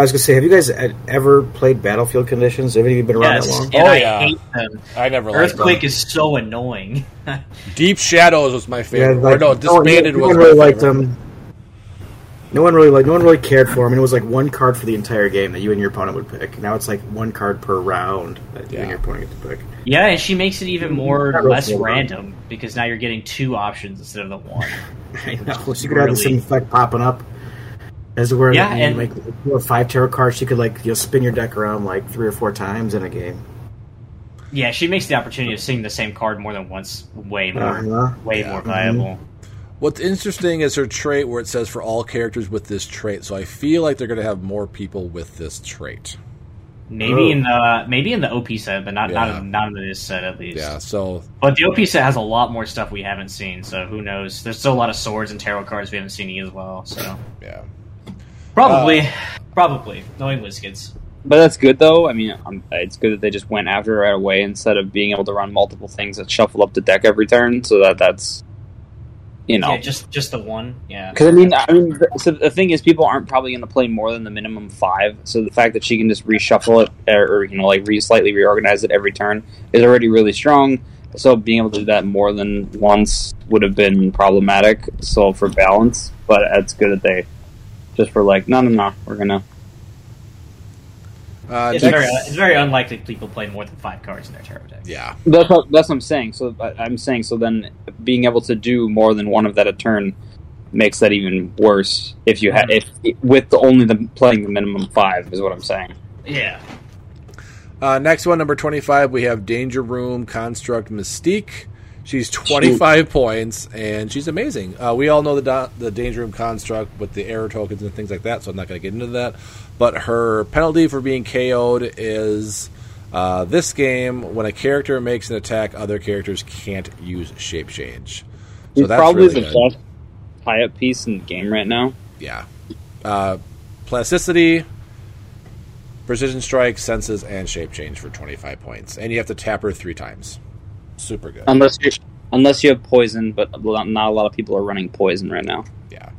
was gonna say, have you guys ever played Battlefield Conditions? Have any of you been around Yes, that long? and Oh, I yeah. hate them. I never liked Earthquake them. is so annoying. Deep Shadows was my Yeah, favorite. like, or no, no, Disbanded no was one my really liked favorite. them. No one really like. No one really cared for them. And it was like one card for the entire game that you and your opponent would pick. Now it's like one card per round that you Yeah. and your opponent get to pick. yeah, and she makes it even more less cool. random because now you're getting two options instead of the one. I know. She could have the same effect popping up. As it were, Yeah, you and- make you know, five tarot cards. She could like you know spin your deck around like three or four times in a game. Yeah, she makes the opportunity of seeing the same card more than once way more, Uh-huh. way Yeah. more valuable. What's interesting is her trait where it says for all characters with this trait. So I feel like they're going to have more people with this trait. Maybe Oh. in the maybe in the OP set, but not Yeah. not in, not in this set at least. Yeah. So But the OP set has a lot more stuff we haven't seen, so who knows? There's still a lot of swords and tarot cards we haven't seen yet as well. So yeah. probably, Uh, probably knowing WizKids. But that's good though. I mean, um it's good that they just went after it right away instead of being able to run multiple things that shuffle up the deck every turn. So that that's you know Yeah, just just the one. Yeah. Because I mean, I mean, so the thing is, people aren't probably going to play more than the minimum five. So the fact that she can just reshuffle it, or, or you know, like re- slightly reorganize it every turn, is already really strong. So being able to do that more than once would have been problematic. So for balance, but it's good that they just were like, no, no, no, we're gonna. Uh, It's next- very it's very unlikely people play more than five cards in their tarot deck. yeah. That's what, that's what I'm saying. So I- I'm saying so then being able to do more than one of that a turn makes that even worse. If you had if with the, only the playing the minimum five is what I'm saying. Yeah. Uh, next one, number 25, we have Danger Room Construct Mystique. She's 25 points, and she's amazing. Uh, we all know the da- the Danger Room Construct with the error tokens and things like that, so I'm not going to get into that. But her penalty for being KO'd is uh, this game when a character makes an attack, other characters can't use Shape Change. So He's that's probably really the good. best tie-up piece in the game right now. Yeah. Uh, plasticity, precision strike, senses, and shape change for 25 points. And you have to tap her three times. Super good. Unless you unless you have poison, but not a lot of people are running poison right now. yeah.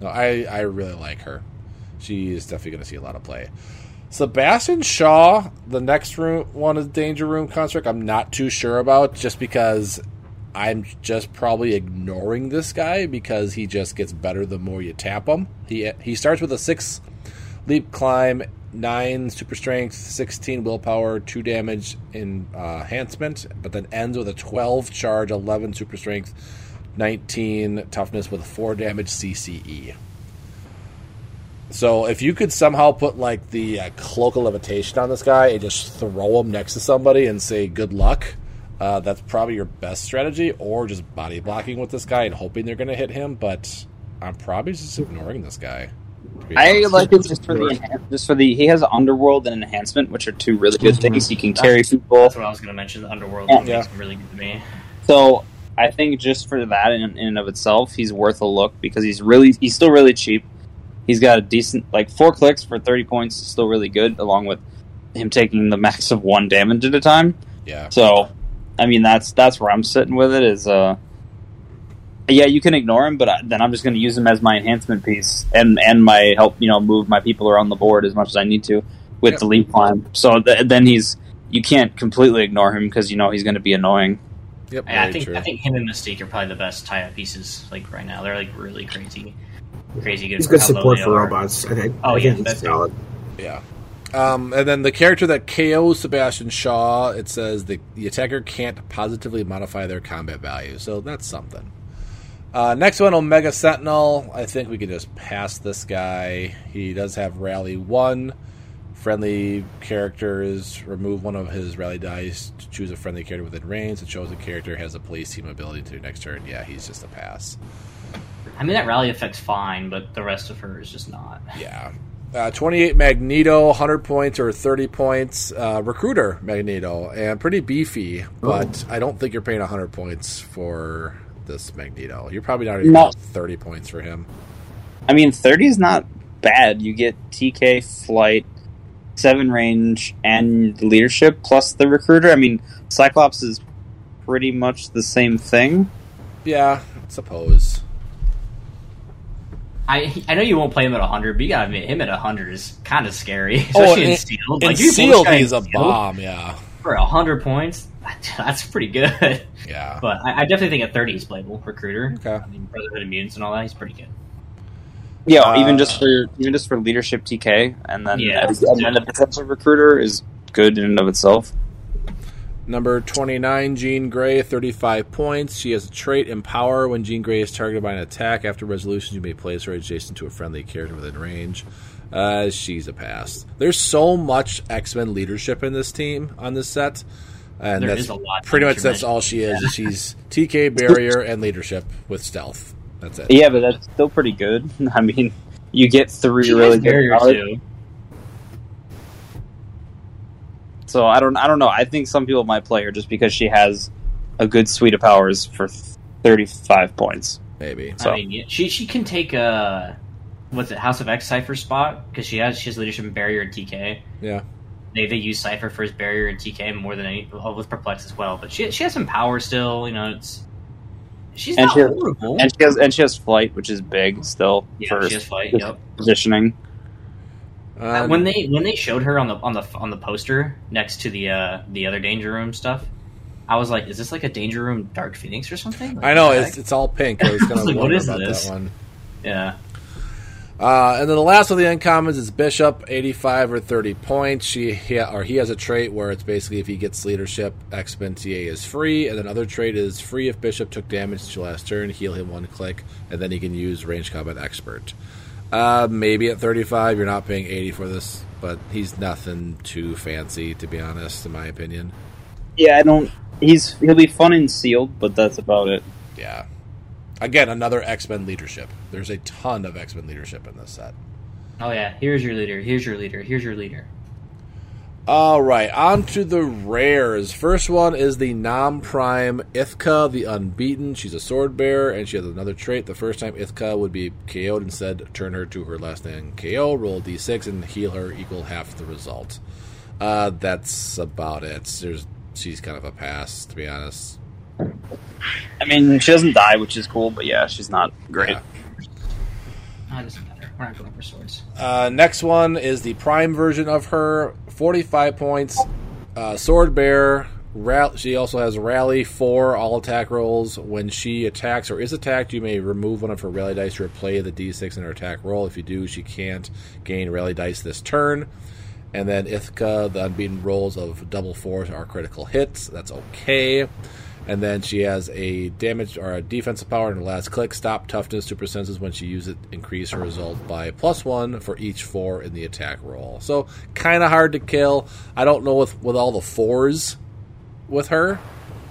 No, I, I really like her. She is definitely going to see a lot of play. Sebastian Shaw, the next room one is Danger Room construct. I'm not too sure about just because I'm just probably ignoring this guy because he just gets better the more you tap him. He he starts with a six leap climb, nine super strength, sixteen willpower, two damage enhancement, but then ends with a twelve charge, eleven super strength, nineteen toughness with four damage CCE. So if you could somehow put like the uh, cloak of levitation on this guy and just throw him next to somebody and say good luck, uh, that's probably your best strategy. Or just body blocking with this guy and hoping they're going to hit him. But I'm probably just ignoring this guy. To be I like it just for the enhan- just for the he has underworld and enhancement, which are two really good things. He can carry people. That's what I was going to mention. The underworld Yeah. one makes him really good to me. So I think just for that in, in and of itself, he's worth a look because he's really he's still really cheap. He's got a decent like four clicks for thirty points, is still really good, along with him taking the max of one damage at a time. Yeah. So, I mean that's that's where I'm sitting with it. Is uh, yeah, you can ignore him, but I, then I'm just going to use him as my enhancement piece and and my help you know move my people around the board as much as I need to with Yep. the leap climb. So th- then he's you can't completely ignore him because you know he's going to be annoying. Yep. Yeah, I think true. I think him and Mystique are probably the best tie-up pieces like right now. They're like really crazy, crazy good. He's good support for are. robots. I, think- Oh, I yeah, think he's that's- solid. Yeah. Um, and then the character that KOs Sebastian Shaw, it says the, the attacker can't positively modify their combat value. So that's something. Uh, next one, Omega Sentinel. I think we can just pass this guy. He does have Rally 1. Friendly characters remove one of his rally dice to choose a friendly character within range. It shows the chosen character has a police team ability to next turn. Yeah, he's just a pass. I mean that rally effect's fine, but the rest of her is just not. Yeah. Uh, 28 Magneto, 100 points or 30 points. Uh, recruiter Magneto, and pretty beefy, but I don't think you're paying 100 points for this Magneto. You're probably not even No. 30 points for him. I mean, 30 is not bad. You get TK, flight, 7 range, and leadership, plus the recruiter. I mean, Cyclops is pretty much the same thing. Yeah, I suppose. I I know you won't play him at 100, but you gotta admit, him at 100 is kind of scary. Oh, Especially in in- Sealed. In Like, you pull sealed, this guy in he's a Sealed bomb. Yeah, For 100 points, that's pretty good. yeah. But I, I definitely think a 30 he's playable. Recruiter. Okay. I mean, Brotherhood of Mutants and all that, he's pretty good. Yeah, Uh, even just for even just for leadership TK, and then Yeah. and then the potential recruiter is good in and of itself. Number 29, Jean Grey, 35 points. She has a trait Empower. When Jean Grey is targeted by an attack after resolution, you may place her adjacent to a friendly character within range. Uh, she's a pass. There's so much X Men leadership in this team on this set. And There that's is a lot pretty much that's all she is. is She's TK barrier and leadership with stealth. That's it. Yeah, but that's still pretty good. I mean, you get three She really has good barrier powers. too. So I don't I don't know. I think some people might play her just because she has a good suite of powers for 35 points. Maybe. So- I mean, she she can take a what's it House of X Cypher spot because she has she has leadership and barrier and TK. Yeah. They they use Cypher for his barrier and TK more than any well, with Perplex as well. But she she has some power still. You know, it's she's And not she has- horrible. And she has and she has flight, which is big still yeah, for she has fight. Yep. positioning. Um, when they when they showed her on the on the on the poster next to the uh the other Danger Room stuff, I was like, is this like a Danger Room Dark Phoenix or something? Like, I know it's it's all pink. I was going I was to like, what wonder is about this? that one. yeah. Uh, and then the last of the uncommons is Bishop, 85 or 30 points. She he, or he has a trait where it's basically if he gets leadership, TA is free, and then other trait is free if Bishop took damage to last turn, heal him one click, and then he can use range combat expert. Uh, maybe at 35, you're not paying 80 for this, but he's nothing too fancy, to be honest, in my opinion. Yeah, I don't. He's he'll be fun and sealed, but that's about it. Yeah. Again, another X Men leadership. There's a ton of X Men leadership in this set. Oh yeah. Here's your leader. Here's your leader. Here's your leader. All right, on to the rares. First one is the Nam Prime Isca, the Unbeaten. She's a sword bearer, and she has another trait. The first time Isca would be KO'd, instead turn her to her last name KO, roll D6 and heal her equal half the result. Uh, that's about it. There's, she's kind of a pass, to be honest. I mean, she doesn't die, which is cool, but yeah, she's not great. Yeah. It doesn't matter. We're not going for swords. Uh, next one is the Prime version of her, 45 points, uh, sword bear. Ra- she also has rally four all attack rolls. When she attacks or is attacked, you may remove one of her rally dice to replay the d6 in her attack roll. If you do, she can't gain rally dice this turn. And then Isca, the unbeaten rolls of double fours are critical hits. That's okay. And then she has a damage or a defensive power in her last click. Stop toughness super senses when she uses it. Increase her result by plus one for each four in the attack roll. So kind of hard to kill. I don't know with with all the fours with her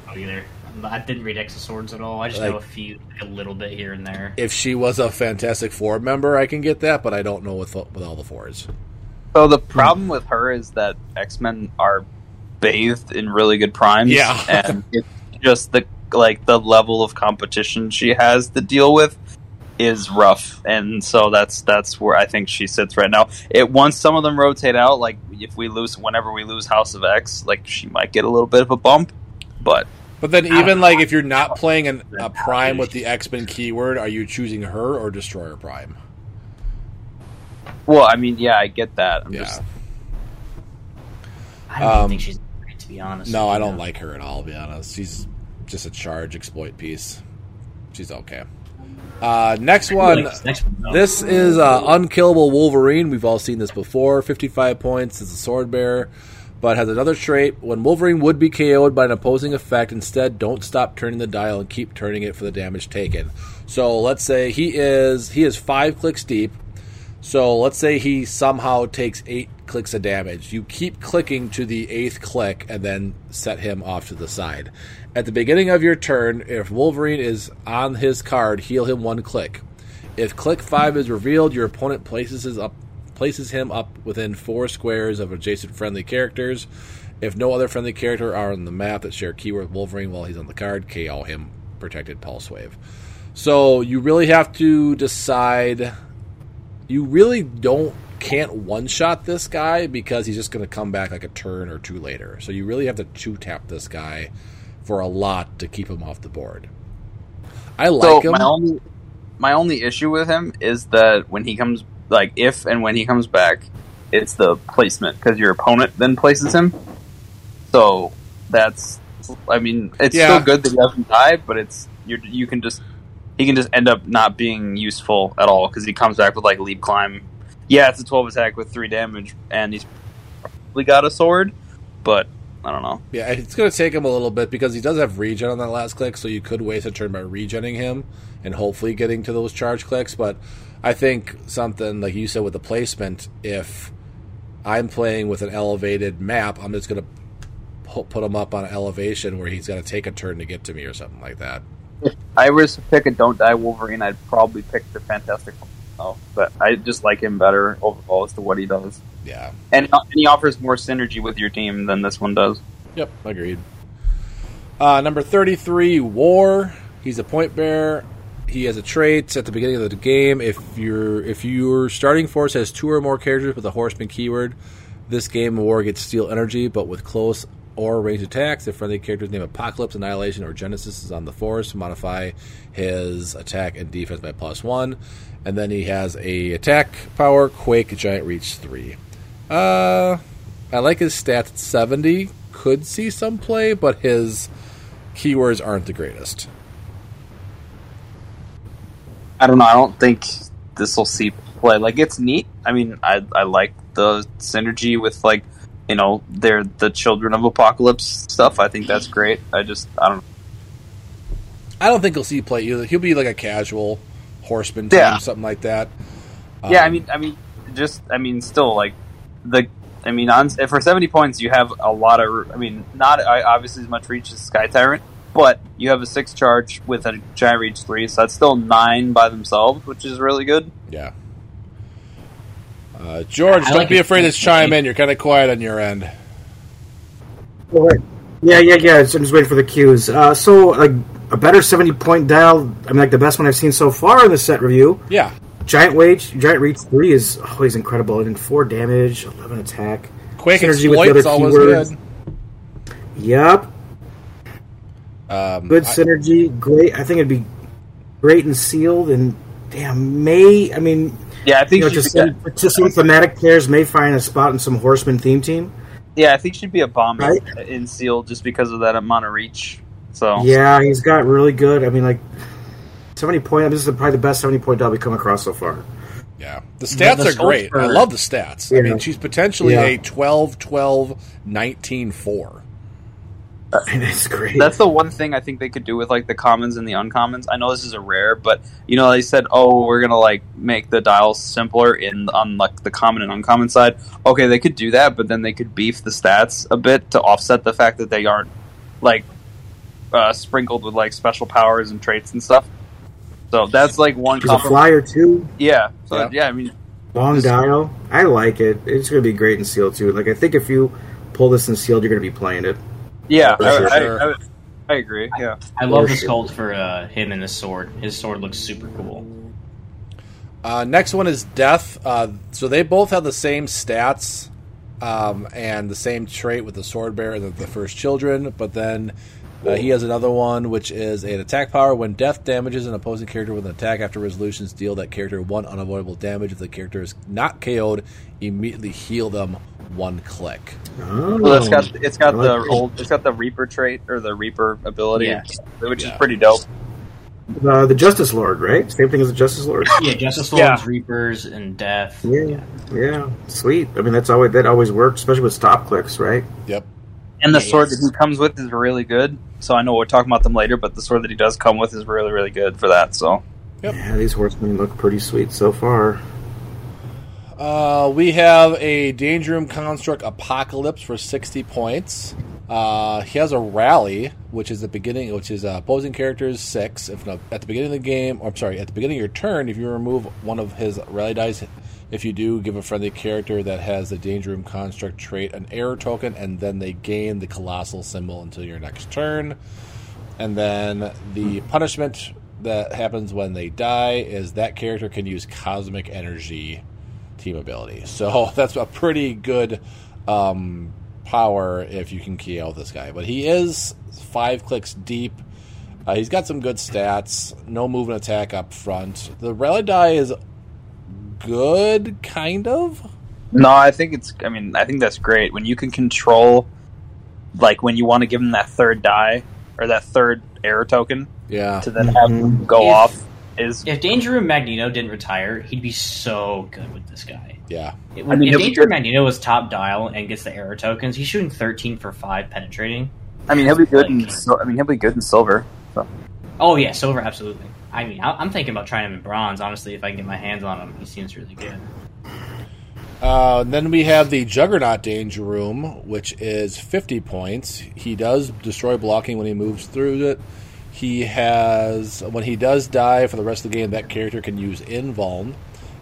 Oh, either. I didn't read X of Swords at all. I just Like- know a few, like a little bit here and there. if she was a Fantastic Four member, I can get that, but I don't know with with all the fours. So the problem with her is that X Men are bathed in really good primes. Yeah. and it's just the like the level of competition she has to deal with is rough, and so that's that's where I think she sits right now. It once some of them rotate out, like if we lose, whenever we lose House of X, like she might get a little bit of a bump, but But then, even like if you're not playing an, a Prime with the X Men keyword, are you choosing her or Destroyer Prime? well, I mean, yeah, I get that. I'm Yeah. just I don't Um, think she's great, to be honest. No, I don't Yeah. like her at all. To be honest, she's just a charge exploit piece. She's okay. Uh, next one. Like, next one, though. This is uh, Unkillable Wolverine. We've all seen this before. 55 points is a sword bearer, but has another trait. When Wolverine would be KO'd by an opposing effect, instead don't stop turning the dial and keep turning it for the damage taken. So let's say he is he is five clicks deep. So let's say he somehow takes eight clicks of damage. You keep clicking to the eighth click and then set him off to the side. At the beginning of your turn, if Wolverine is on his card, heal him one click. If click five is revealed, your opponent places his up places him up within four squares of adjacent friendly characters. If no other friendly character are on the map that share keyword Wolverine while he's on the card, KO him. Protected pulse wave. So you really have to decide you really don't can't one shot this guy because he's just going to come back like a turn or two later. So you really have to two tap this guy for a lot to keep him off the board. I like so him. my only my only issue with him is that when he comes like if and when he comes back, it's the placement because your opponent then places him. So that's I mean it's Yeah. still good that he doesn't die, but it's you you can just he can just end up not being useful at all because he comes back with like leap climb. Yeah, it's a twelve attack with three damage, and he's probably got a sword, but I don't know. Yeah, it's going to take him a little bit because he does have regen on that last click, so you could waste a turn by regenning him and hopefully getting to those charge clicks. But I think something like you said with the placement, if I'm playing with an elevated map, I'm just going to put him up on an elevation where he's going to take a turn to get to me or something like that. If I was to pick a don't die Wolverine, I'd probably pick the Fantastic But I just like him better overall as to what he does, Yeah. and, and he offers more synergy with your team than this one does. Yep, agreed. Uh, number 33, War. He's a point bearer. He has a trait at the beginning of the game. If your if your starting force has two or more characters with a horseman keyword, this game War gets steal energy, but with close or range attacks. If friendly character's name Apocalypse, Annihilation, or Genesis is on the force, modify his attack and defense by plus one. And then he has a attack power, Quake, Giant Reach three. Uh, I like his stats at 70. Could see some play, but his keywords aren't the greatest. I don't know. I don't think this will see play. Like it's neat. I mean, I I like the synergy with like you know they're the children of apocalypse stuff. I think that's great. I just I don't. I don't think he'll see play either. He'll be like a casual horseman team, Yeah. something like that. yeah, I Um, mean, I mean, just I mean, still like the. I mean, on, for seventy points, you have a lot of. I mean, not obviously as much reach as Sky Tyrant, but you have a six charge with a giant reach three, so that's still nine by themselves, which is really good. yeah. Uh, George, I don't like be his afraid to chime in. You're kind of quiet on your end. Yeah, yeah, yeah. I'm just waiting for the cues. Uh, so, like a better 70 point dial. I mean, like the best one I've seen so far in the set review. Yeah. Giant Wage, Giant Reach three is always incredible. And then four damage, 11 attack. quick Synergy with the other always keywords. good. Yep, Um, good I- synergy. Great. I think it'd be great and sealed. And damn, may I mean, Yeah, I think you know, just should some, just some thematic players may find a spot in some Horseman theme team. Yeah, I think she'd be a bomb Right? in seal just because of that amount of reach. So Yeah, he's got really good. I mean, like. 70 point. This is probably the best 70 point dial we've come across so far. Yeah. The stats the are great. sculpture- I love the stats. I mean, she's potentially Yeah. a 12 12 19 4. And it's great. that's the one thing I think they could do with like the commons and the uncommons. I know this is a rare, but you know they said, "Oh, we're gonna like make the dials simpler in on like the common and uncommon side." Okay, they could do that, but then they could beef the stats a bit to offset the fact that they aren't like uh, sprinkled with like special powers and traits and stuff. So that's like one He's a flyer too. Yeah, so Yeah. yeah. I mean, Long dial. I like it. It's going to be great in sealed too. Like I think if you pull this in sealed, you're going to be playing it. Yeah, I, sure. I, I, I agree. Yeah, I love the Worship. sculpt for uh, him and the sword. His sword looks super cool. Uh, next one is Death. Uh, so they both have the same stats um, and the same trait with the Sword Bearer and the, the First Children, but then uh, he has another one, which is an attack power. When Death damages an opposing character with an attack after resolutions, deal that character one unavoidable damage. If the character is not KO'd, immediately heal them one click. Oh, well, it's got it's got like the it. old it's got the Reaper trait or the Reaper ability, Yeah. which Yeah. is pretty dope. uh, the Justice Lord, right? Same thing as the Justice Lord. Yeah, Justice Yeah. Lords, Reapers, and Death. Yeah, yeah, sweet. I mean, that's always that always works, especially with stop clicks, right? Yep. And the Yeah, sword yes. that he comes with is really good. So I know we're talking about them later, but the sword that he does come with is really, really good for that. So Yep. Yeah, these horsemen look pretty sweet so far. Uh, we have a Danger Room Construct Apocalypse for 60 points. Uh, he has a rally, which is the beginning, which is uh, opposing characters six. If not, at the beginning of the game, or I'm sorry, at the beginning of your turn, if you remove one of his rally dice, if you do, give a friendly character that has the Danger Room Construct trait an error token, and then they gain the colossal symbol until your next turn. And then the punishment that happens when they die is that character can use cosmic energy team ability. So that's a pretty good um, power if you can key out this guy. But he is five clicks deep. Uh, he's got some good stats. No move and attack up front. The rally die is good, kind of. No, I think it's. I mean, I think that's great when you can control, like when you want to give him that third die or that third error token Yeah. to then have him go If- off. Is If Danger Room Magneto didn't retire, he'd be so good with this guy. Yeah. It- I mean, if Danger Room Magneto was top dial and gets the error tokens, he's shooting 13 for 5 penetrating. I mean, he'll be good in. Like- sil- I mean, he'll be good in silver. So. Oh, yeah, silver, absolutely. I mean, I- I'm thinking about trying him in bronze, honestly, if I can get my hands on him. He seems really good. Uh, and then we have the Juggernaut Danger Room, which is 50 points. He does destroy blocking when he moves through it. He has, when he does die for the rest of the game, that character can use Invuln.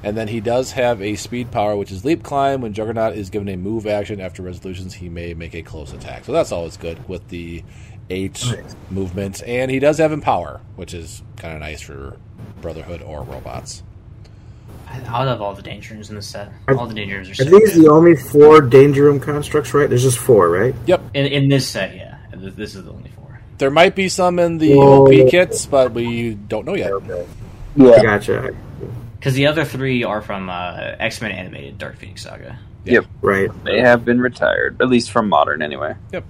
And then he does have a speed power, which is Leap Climb. When Juggernaut is given a move action after resolutions, he may make a close attack. So that's always good with the eight movements. And he does have Empower, which is kind of nice for Brotherhood or robots. I, I love all the Danger Rooms in this set. All the Danger Rooms are Are so these the only four danger room constructs? Right? There's just four, right? Yep. In, in this set, yeah. This this is the only four. There might be some in the Whoa. OP kits, but we don't know yet. I Yeah. gotcha. Because the other three are from uh, X Men animated Dark Phoenix Saga. Yep. Right. They have been retired, at least from modern, anyway. Yep.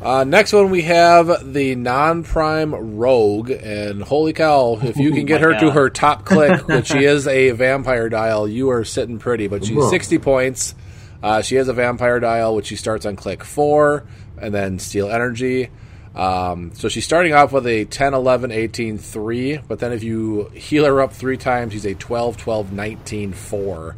Uh, next one, we have the non-prime rogue, and holy cow! If you Oh can get my her to her top click, which she is a vampire dial, you are sitting pretty. But she's Whoa. sixty points. Uh, she has a vampire dial, which she starts on click four, and then steal energy. Um, so she's starting off with a 10, 11, 18, 3, but then if you heal her up three times, she's a 12, 12, 19, 4.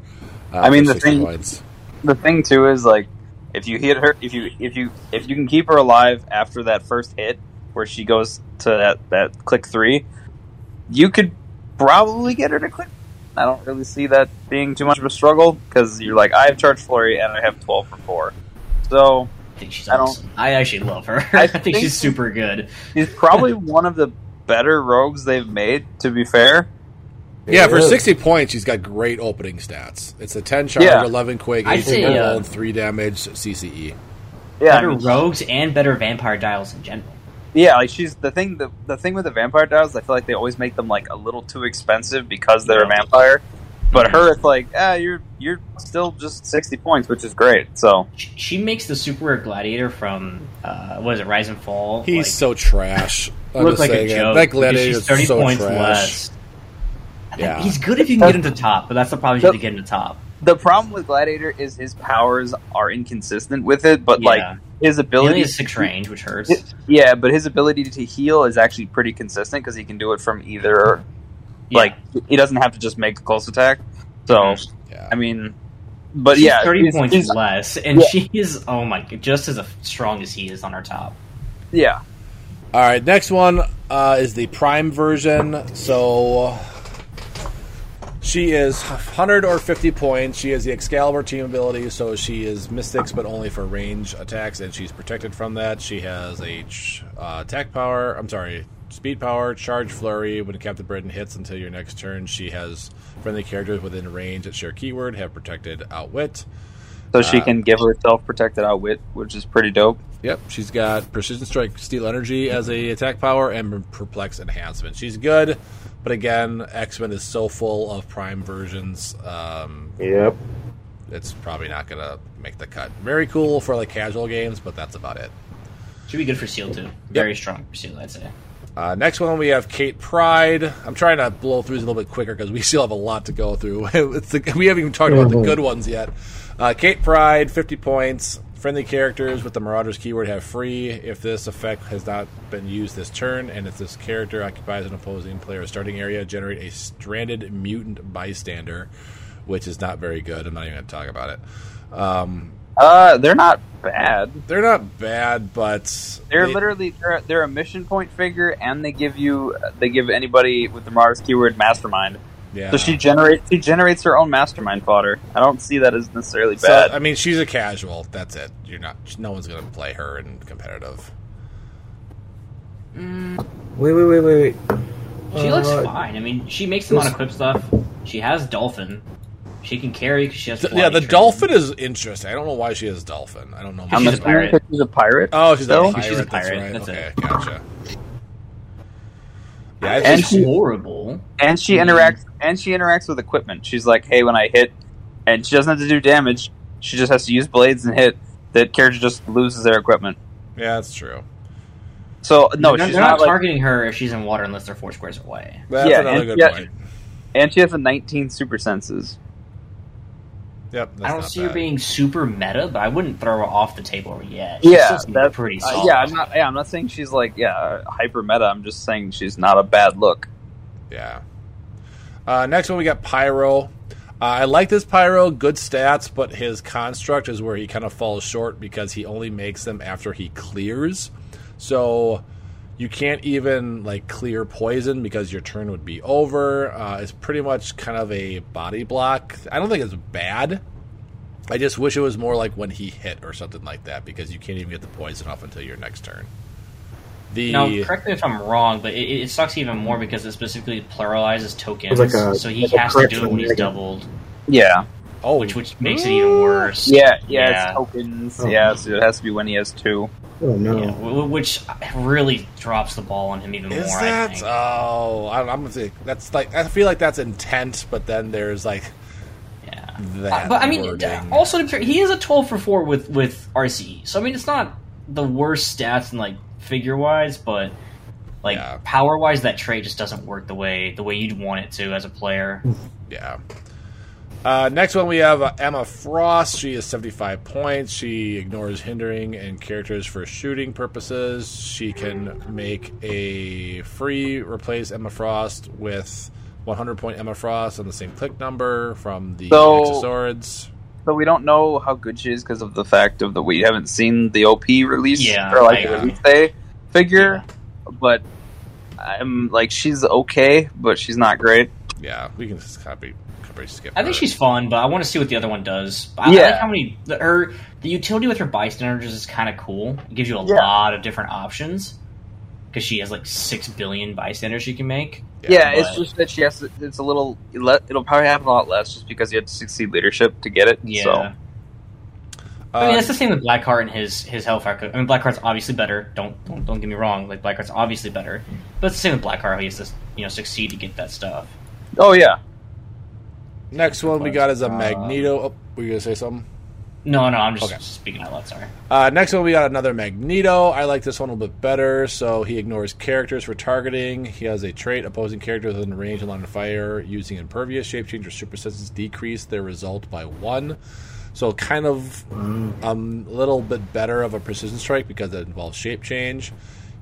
Uh, I mean, the thing- points. The thing too is like, if you hit her, if you if you if you can keep her alive after that first hit, where she goes to that that click three, you could probably get her to click. I don't really see that being too much of a struggle because you're like, I have charge flurry and I have twelve for four, so think she's I don't- awesome. I actually love her. I I, think, think- she's super good. she's probably one of the better rogues they've made. To be fair, Yeah, for Yeah. 60 points, she's got great opening stats. It's a 10 charge, Yeah. 11 quick, 18 say, uh, and 3 damage E. CCE. yeah, I better mean, rogues and better vampire dials in general. Yeah, like she's the thing. The, the thing with the vampire dials, I feel like they always make them like a little too expensive because they're a vampire. But her, it's like, ah, you're you're still just sixty points, which is great. So She, she makes the super rare gladiator from uh, what is it, Rise and Fall? He's like, so trash. I'm look just like a joke. That gladiator she's is thirty so points trash. less. Yeah. He's good if you can get him to top, but that's the problem. You have to get him to top. the problem with Gladiator is his powers are inconsistent with it. But Yeah. like his ability, has six range, which hurts. yeah, but his ability to heal is actually pretty consistent because he can do it from either. Yeah. Like he doesn't have to just make a close attack. So Mhm. Yeah. I mean, but She's yeah, thirty he's- points he's- less, and Yeah. she is oh my just as strong as he is on her top. yeah. All right, next one uh, is the Prime version. So she is 100 or 50 points. She has the Excalibur team ability, so she is Mystics, but only for range attacks, and she's protected from that. She has a uh, attack power. I'm sorry, speed power, charge flurry. When Captain Britain hits until your next turn, she has friendly characters within range that share keyword have protected outwit. So she Uh, can give herself protected outwit, which is pretty dope. Yep, she's got precision strike, steal energy as a attack power, and perplex enhancement. She's good, but again, X Men is so full of prime versions. Um, Yep. it's probably not gonna make the cut. Very cool for like casual games, but that's about it. Should be good for Seal too. Very strong for Seal, I'd say. Uh, next one we have Kate Pryde. I'm trying to blow through these a little bit quicker because we still have a lot to go through. it's the, we haven't even talked about the good ones yet. Uh, Kate Pryde, 50 points. Friendly characters with the Marauders keyword have free if this effect has not been used this turn, and if this character occupies an opposing player's starting area, generate a stranded mutant bystander, which is not very good. I'm not even going to talk about it. Um, Uh, they're not bad. they're not bad, but They're they- literally they're, they're a mission point figure, and they give you they give anybody with the Mars keyword mastermind. yeah. So she generates she generates her own mastermind fodder. I don't see that as necessarily So, bad. I mean, she's a casual. That's it. You're not. No one's going to play her in competitive. Wait, wait, wait, wait, wait. She looks Uh, fine. I mean, she makes them on this- equip stuff. She has dolphin. She can carry because she has. Th- fly yeah, the training. dolphin is interesting. I don't know why she has dolphin. I don't know. I'm She's a assuming pirate. she's a pirate. Oh, she's still? a pirate. She's a That's right. that's okay, it. gotcha. Yeah, I And She's horrible. and she hmm. interacts and she interacts with equipment. She's like, "Hey, when I hit," and she doesn't have to do damage. She just has to use blades and hit. The character just loses their equipment. yeah, that's true. So no, they're, she's they're not, not, like, targeting her if she's in water unless they're four squares away. That's Yeah, another and- good yeah. point. and she has a 19 super senses. Yep, that's I don't not see her bad. being super meta, but I wouldn't throw her off the table yet. She Yeah, that's pretty uh, solid. yeah. I'm not. Yeah, I'm not saying she's like yeah hyper meta. I'm just saying she's not a bad look. Yeah. Uh, next one, we got Pyro. Uh, I like this Pyro, good stats, but his construct is where he kind of falls short because he only makes them after he clears. So you can't even like clear poison because your turn would be over. Uh, it's pretty much kind of a body block. I don't think it's bad. I just wish it was more like when he hit or something like that because you can't even get the poison off until your next turn. The Now, correct me if I'm wrong, but it, it sucks even more because it specifically pluralizes tokens, like a- so he like has to do it when he's negative. doubled, Yeah, oh, which which makes it even worse. yeah, yeah. Yeah. It's tokens. Oh. Yeah, so it has to be when he has two. Oh no. Yeah, w- w- which really drops the ball on him even Is more. I that? think. Oh, I, I'm gonna say that's like I feel like that's intent, but then there's like yeah. that. Uh, but I mean, wording. also to be fair, he is a 12 for four with with RCE, so I mean it's not the worst stats in like figure wise, but like Yeah. power wise, that trait just doesn't work the way the way you'd want it to as a player. yeah. Uh, next one we have uh, Emma Frost. She is 75 points. She ignores hindering and characters for shooting purposes. She can make a free replace Emma Frost with 100 point Emma Frost on the same click number from the So- X of Swords. So we don't know how good she is because of the fact of that we haven't seen the OP release Yeah, or like I- the release day figure. But I'm like she's okay, but she's not great. Yeah, we can just copy, copy skip. I think she's fun, but I want to see what the other one does. I, I like how many the, her the utility with her bystanders is kind of cool. It gives you a Yeah. lot of different options because she has like six billion bystanders she can make. Yeah, but- it's just that she has. To, it's a little. It'll probably happen a lot less, just because you have to succeed leadership to get it. Yeah. So I mean, that's the same with Blackheart and his his Hellfire. co- I mean, Blackheart's obviously better. Don't don't, don't get me wrong. Like Blackheart's obviously better, but it's the same with Blackheart. How he has to you know succeed to get that stuff. Oh yeah. Next one we got is a Uh, Magneto. Oh, were you gonna say something? No, no, I'm just Okay. speaking out loud. Sorry. Uh, next one we got another Magneto. I like this one a little bit better. So he ignores characters for targeting. He has a trait opposing characters within range and line of fire using impervious, shape change, or super senses decrease their result by one. So kind of um, a little bit better of a precision strike because it involves shape change. He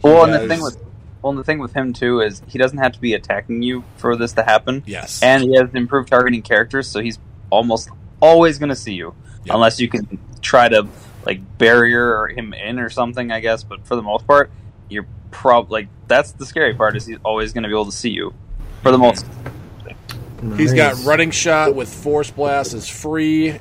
Well, and the thing with well, and the thing with him too is he doesn't have to be attacking you for this to happen. yes, and he has improved targeting characters, so he's almost always going to see you, Yep. unless you can try to like barrier him in or something, I guess. But for the most part, you're prob like that's the scary part is he's always going to be able to see you for the mm-hmm. most. He's got running shot with force blast is free,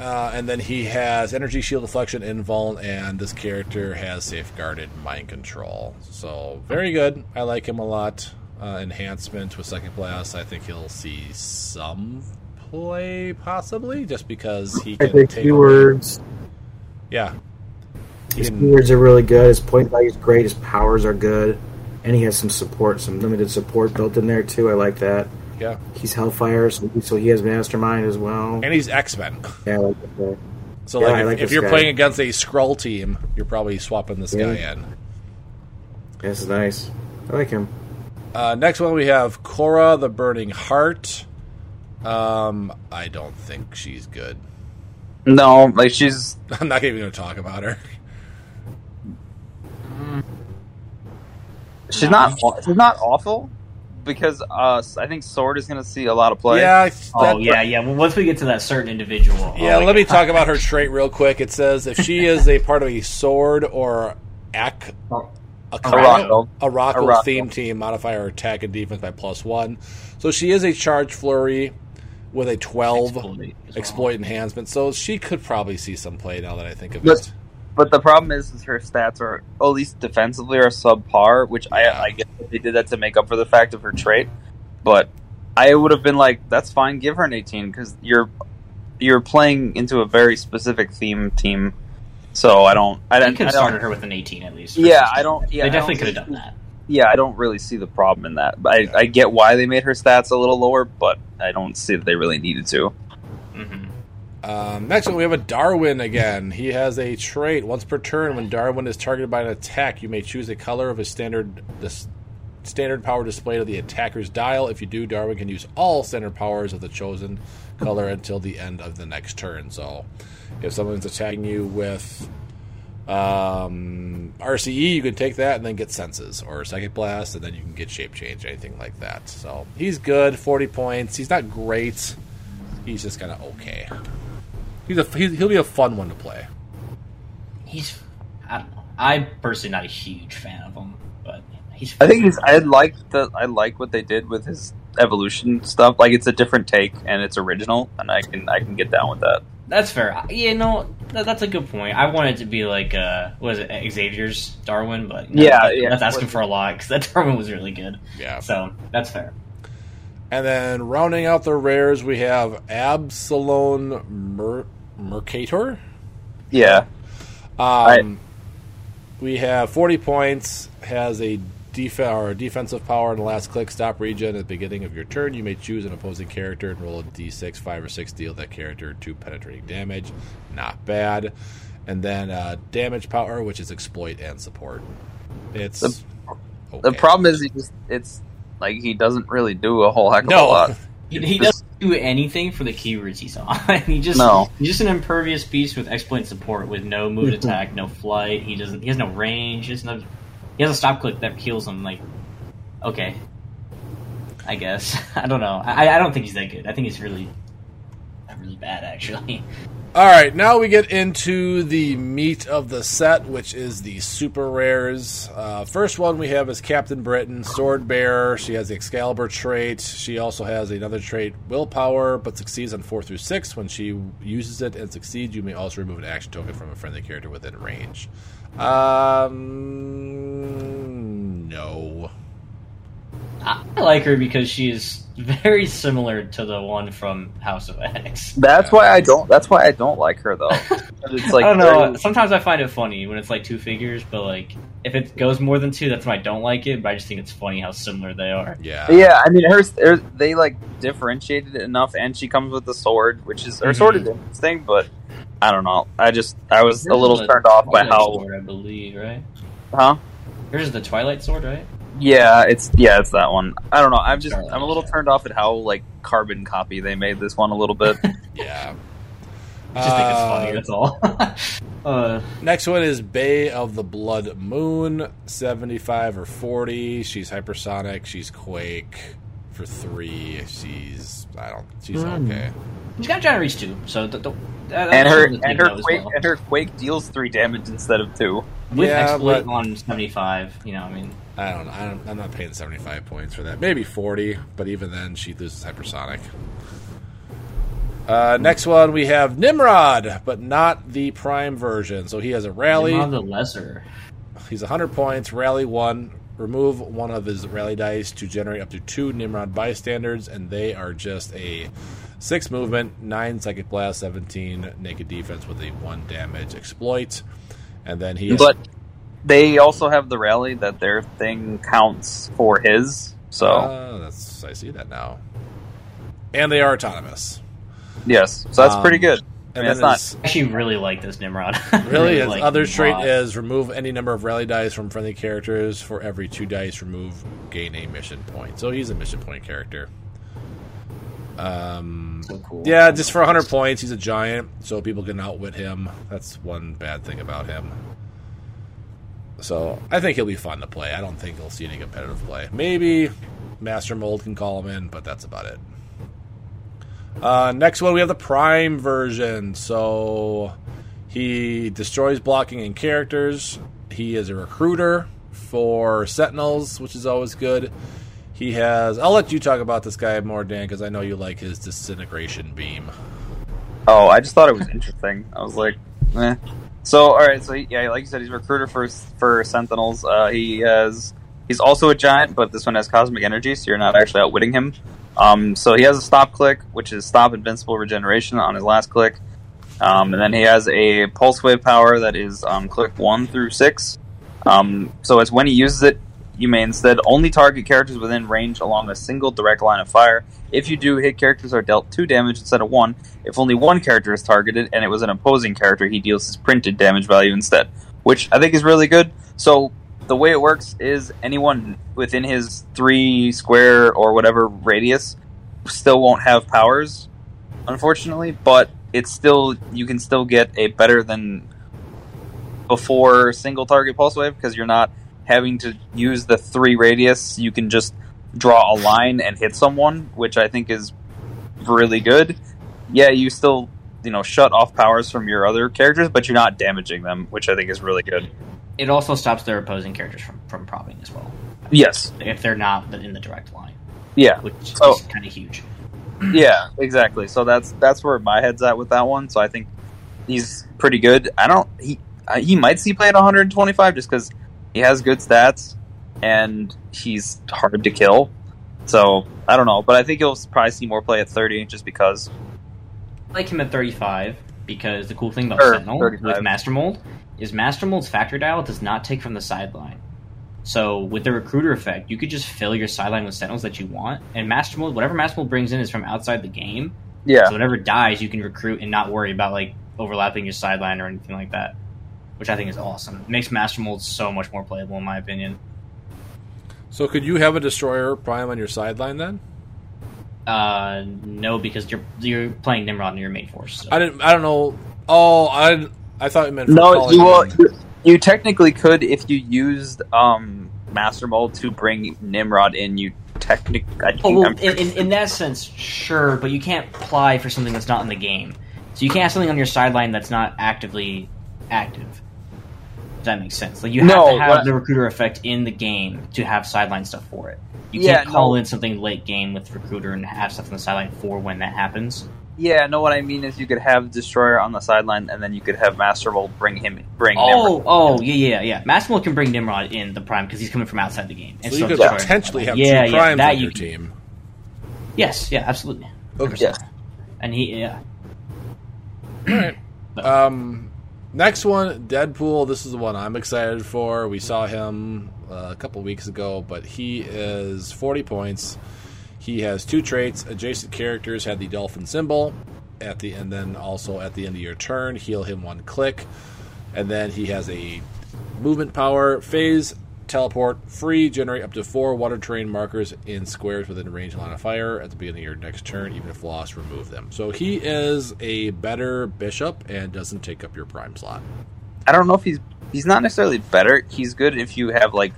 uh, and then he has energy shield deflection, invuln, and this character has safeguarded mind control. So very good. I like him a lot. Uh, enhancement with second blast. I think he'll see some play possibly, just because he I can think take. keywords. Yeah, His can, keywords are really good. His point value is great. His powers are good, and he has some support, some limited support built in there too. I like that. Yeah, He's Hellfire, so so he has Mastermind as well. and he's X Men. Yeah, I like that. So Yeah, like, I if, like if this you're guy. playing against a Skrull team, you're probably swapping this Yeah. guy in. This is nice. I like him. Uh, next one we have Cora the Burning Heart. Um, I don't think she's good. No, like she's I'm not even going to talk about her. she's not she's not awful because uh, I think Sword is going to see a lot of play. Yeah, I- Oh yeah, yeah. Well, once we get to that certain individual, yeah. oh, let me talk about her trait real quick. It says if she is a part of a sword or ac- a Arakko. Arakko Arakko. theme team, modify her attack and defense by plus one. So she is a charge flurry with a twelve Exploit as well. exploit enhancement. So she could probably see some play now that I think of But- it. But the problem is, is her stats are at least defensively are subpar, which I I guess they did that to make up for the fact of her trait. But I would have been like, that's fine, give her an 18 because you're you're playing into a very specific theme team. So I don't. I don't. could I have started her with an 18 at least. Yeah, I don't. Yeah, they definitely could have done that. Yeah, I don't really see the problem in that. I, I get why they made her stats a little lower, but I don't see that they really needed to. hmm Um, next one, we have a Darwin again. He has a trait. Once per turn, when Darwin is targeted by an attack, you may choose a color of his standard this standard power displayed on the attacker's dial. If you do, Darwin can use all standard powers of the chosen color until the end of the next turn. So, if someone's attacking you with um, RCE, you can take that and then get senses or psychic blast, and then you can get shape change, anything like that. So he's good, forty points. He's not great. He's just kind of okay. He's a he's, he'll be a fun one to play. He's. I don't know. I'm personally not a huge fan of him, but he's. I think he's. I like the. I like what they did with his evolution stuff. Like it's a different take and it's original, and I can I can get down with that. That's fair. Yeah, no, that, that's a good point. I wanted to be like, uh, what is it, Xavier's Darwin, but no, Yeah, that- yeah. that's asking for a lot because that Darwin was really good. Yeah. So that's fair. And then rounding out the rares, we have Absalom Mer- Mercator. Yeah, Um, we have 40 points, has a def- or defensive power in the last click, stop region at the beginning of your turn. You may choose an opposing character and roll a d6, 5 or 6, deal that character 2 penetrating damage. Not bad. And then uh, damage power, which is exploit and support. It's. The- okay. the problem is he just it's like he doesn't really do a whole heck of No. a lot. He, he doesn't do anything for the keywords he's on. he just No. he's just an impervious beast with exploit support with no move mm-hmm. attack, no flight. He doesn't. He has no range. He has no. He has a stop click that kills him. Like, okay, I guess I don't know. I, I don't think he's that good. I think he's really, really bad actually. All right, now we get into the meat of the set, which is the super rares. Uh, first one we have is Captain Britain, Sword Bearer. She has the Excalibur trait. She also has another trait, Willpower, but succeeds on four through six. When she uses it and succeeds, you may also remove an action token from a friendly character within range. Um, no. I, I like her because she is very similar to the one from House of X. That's why I don't. That's why I don't like her though. It's like I don't know. very- Sometimes I find it funny when it's like two figures, but like if it goes more than two, that's when I don't like it. But I just think it's funny how similar they are. Yeah. Yeah, I mean, hers. her- They like differentiated it enough, and she comes with the sword, which is her sword is mm-hmm. interesting, but I don't know. I just I was a little Hers turned off by Twilight how, sword, I believe, right? huh? Here's the Twilight sword, right? Yeah, it's yeah, it's that one. I don't know. I'm just I'm a little turned off at how like carbon copy they made this one a little bit. Yeah. I just think it's Uh, funny. That's all. uh, Next one is Bei the Blood Moon, 75 or 40. She's hypersonic. She's Quake for three. She's, I don't, she's okay. she's got giant reach too, so th- th- that- and her and her quake well. and her quake deals three damage instead of two. with Yeah, exploit but- on seventy five. You know, I mean, I don't know. I don't, I'm not paying 75 points for that. Maybe 40, but even then, she loses hypersonic. Uh, next one, we have Nimrod, but not the prime version. So he has a rally. Nimrod the lesser. He's 100 points, rally one. Remove one of his rally dice to generate up to two Nimrod bystanders, and they are just a six movement, nine psychic blast, 17 naked defense with a one damage exploit. And then he has, But they also have the rally that their thing counts for his. So Uh, that's I see that now. And they are autonomous. yes, so that's Um, pretty good. I And mean, it's not I actually really like this Nimrod. really his like other trait lot. is remove any number of rally dice from friendly characters for every two dice remove gain a mission point. So he's a mission point character. Um, So cool. Yeah, just for 100 points, he's a giant, so people can outwit him. That's one bad thing about him. So I think he'll be fun to play. I don't think he'll see any competitive play. Maybe Master Mold can call him in, but that's about it. Uh, next one, we have the Prime version. So he destroys blocking and characters. He is a recruiter for Sentinels, which is always good. He has. I'll let you talk about this guy more, Dan, because I know you like his disintegration beam. Oh, I just thought it was interesting. I was like, eh. So, all right. So, yeah, like you said, he's a recruiter for for Sentinels. Uh, he has he's also a giant, but this one has cosmic energy, so you're not actually outwitting him. Um, so he has a stop click, which is stop invincible regeneration on his last click, um, and then he has a pulse wave power that is um, click one through six. Um, so it's when he uses it, you may instead only target characters within range along a single direct line of fire. If you do, hit characters are dealt two damage instead of one. If only one character is targeted and it was an opposing character, he deals his printed damage value instead, which I think is really good. So the way it works is anyone within his three square or whatever radius still won't have powers, unfortunately, but it's still you can still get a better than before single target pulse wave because you're not having to use the three radius. You can just draw a line and hit someone, which I think is really good. Yeah, you still you know shut off powers from your other characters, but you're not damaging them, which I think is really good. It also stops their opposing characters from, from propping as well, Yes, if they're not in the direct line, yeah, which So- is kind of huge. yeah, exactly. So that's that's where my head's at with that one. So I think he's pretty good. I don't he uh, he might see play at 125 just because he has good stats and he's hard to kill. So I don't know, but I think you'll probably see more play at 30 just because. I like him at 35 because the cool thing about Or Sentinel 35. with Master Mold is Master Mold's factor dial does not take from the sideline. So with the recruiter effect, you could just fill your sideline with Sentinels that you want, and Master Mold, whatever Master Mold brings in is from outside the game. Yeah, So whatever dies, you can recruit and not worry about like overlapping your sideline or anything like that, which I think is awesome. It makes Master Mold so much more playable, in my opinion. So could you have a destroyer prime on your sideline then? Uh, no, because you're you're playing Nimrod in your main force. so- I didn't. I don't know. Oh, I I thought you meant no, you will. You, you technically could if you used um, Master Mold to bring Nimrod in. You technically, I Oh, well, in, in, in that sense, sure, but you can't apply for something that's not in the game. So you can't have something on your sideline that's not actively active. Does that makes sense? Like you have No, to have what- the recruiter effect in the game to have sideline stuff for it. You Yeah, can't call no. in something late game with recruiter and have stuff on the sideline for when that happens. Yeah, no. What I mean is, you could have Destroyer on the sideline, and then you could have Master Mold bring him, bring Oh, Nimrod. oh, yeah, yeah, yeah. Master Mold can bring Nimrod in the prime because he's coming from outside the game. And So you could destroy him. potentially have yeah, two yeah, primes that on you your can- team. Yes, yeah, absolutely. Okay. Yes. And he, yeah. Um, next one, Deadpool. This is the one I'm excited for. We saw him uh, a couple weeks ago, but he is 40 points. He has two traits. Adjacent characters had the dolphin symbol at the, and then also at the end of your turn, heal him one click, and then he has a movement power, phase, teleport, free, generate up to four water terrain markers in squares within range line of fire at the beginning of your next turn, even if lost, remove them. So he is a better bishop and doesn't take up your prime slot. I don't know if he's he's not necessarily better. He's good if you have like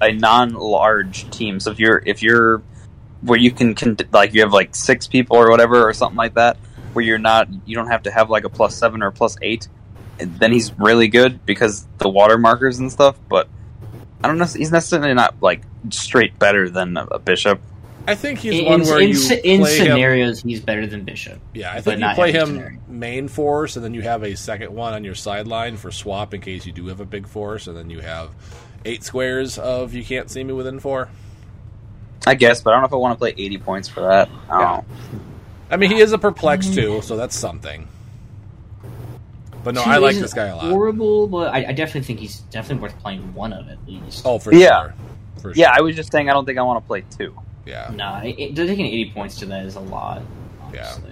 a non-large team. So if you're if you're where you can, like you have like six people or whatever or something like that, where you're not you don't have to have like a plus seven or plus eight. Then he's really good because the water markers and stuff. But I don't know. He's necessarily not like straight better than a, a bishop. I think he's in, one where in, you in play him. scenarios, he's better than Bishop. Yeah, I but think you play him scenario. main force, and then you have a second one on your sideline for swap in case you do have a big force, and then you have eight squares of you can't see me within four. I guess, but I don't know if I want to play eighty points for that. I don't Yeah. know. I mean, he is a perplex too, so that's something. But no, I like this guy a lot. Horrible, but I, I definitely think he's definitely worth playing one of at least. Oh, for Yeah. sure. For Yeah, sure. I was just saying I don't think I want to play two. yeah. no, it, it- taking eighty points to that is a lot. Honestly.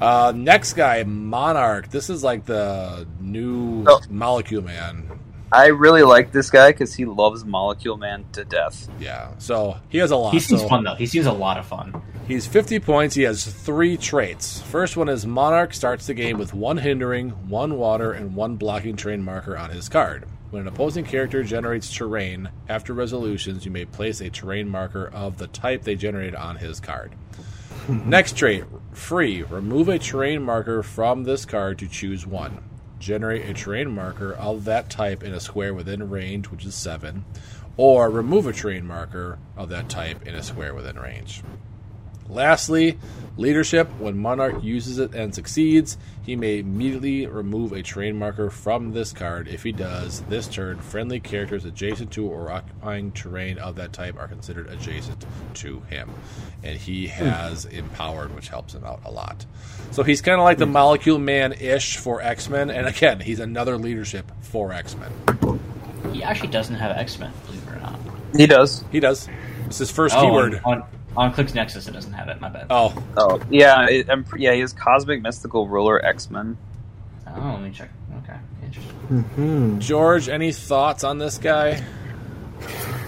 Uh, next guy, Monarch. This is like the new Oh. Molecule Man. I really like this guy because he loves Molecule Man to death. Yeah, so he has a lot. He seems so fun though. He seems a lot of fun. He's 50 points. He has three traits. First one is Monarch starts the game with one hindering, one water, and one blocking terrain marker on his card. When an opposing character generates terrain, after resolutions, you may place a terrain marker of the type they generated on his card. Next trait, free. Remove a terrain marker from this card to choose one. Generate a terrain marker of that type in a square within range, which is 7, or remove a terrain marker of that type in a square within range. Lastly, leadership. When Monarch uses it and succeeds, he may immediately remove a terrain marker from this card. If he does, this turn, friendly characters adjacent to or occupying terrain of that type are considered adjacent to him. And he has empowered, which helps him out a lot. So he's kind of like the hmm. Molecule Man ish for X Men. And again, he's another leadership for X Men. He actually doesn't have X Men, believe it or not. He does. He does. It's his first Oh, keyword. on, on, on Clicks Nexus, it doesn't have it. My bad. Oh, Oh yeah, it, I'm, yeah. He is Cosmic Mystical Ruler X Men. Oh, let me check. Okay, interesting. Hmm. George, any thoughts on this guy?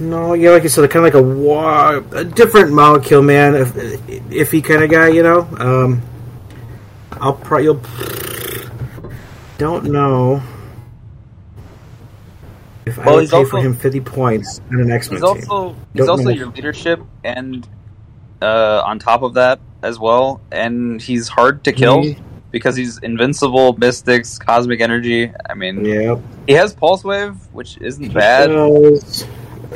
No, yeah, like you said, kind of like a, wa- a different molecule man, if, iffy kind of guy, you know. Um, I'll probably you'll don't know if I Well, would he's pay also- for him fifty points on an X Men He's team. also he's Don't also know. your leadership, and uh, on top of that as well, and he's hard to kill because he's invincible, mystics, cosmic energy. I mean, Yeah, he has pulse wave, which isn't bad.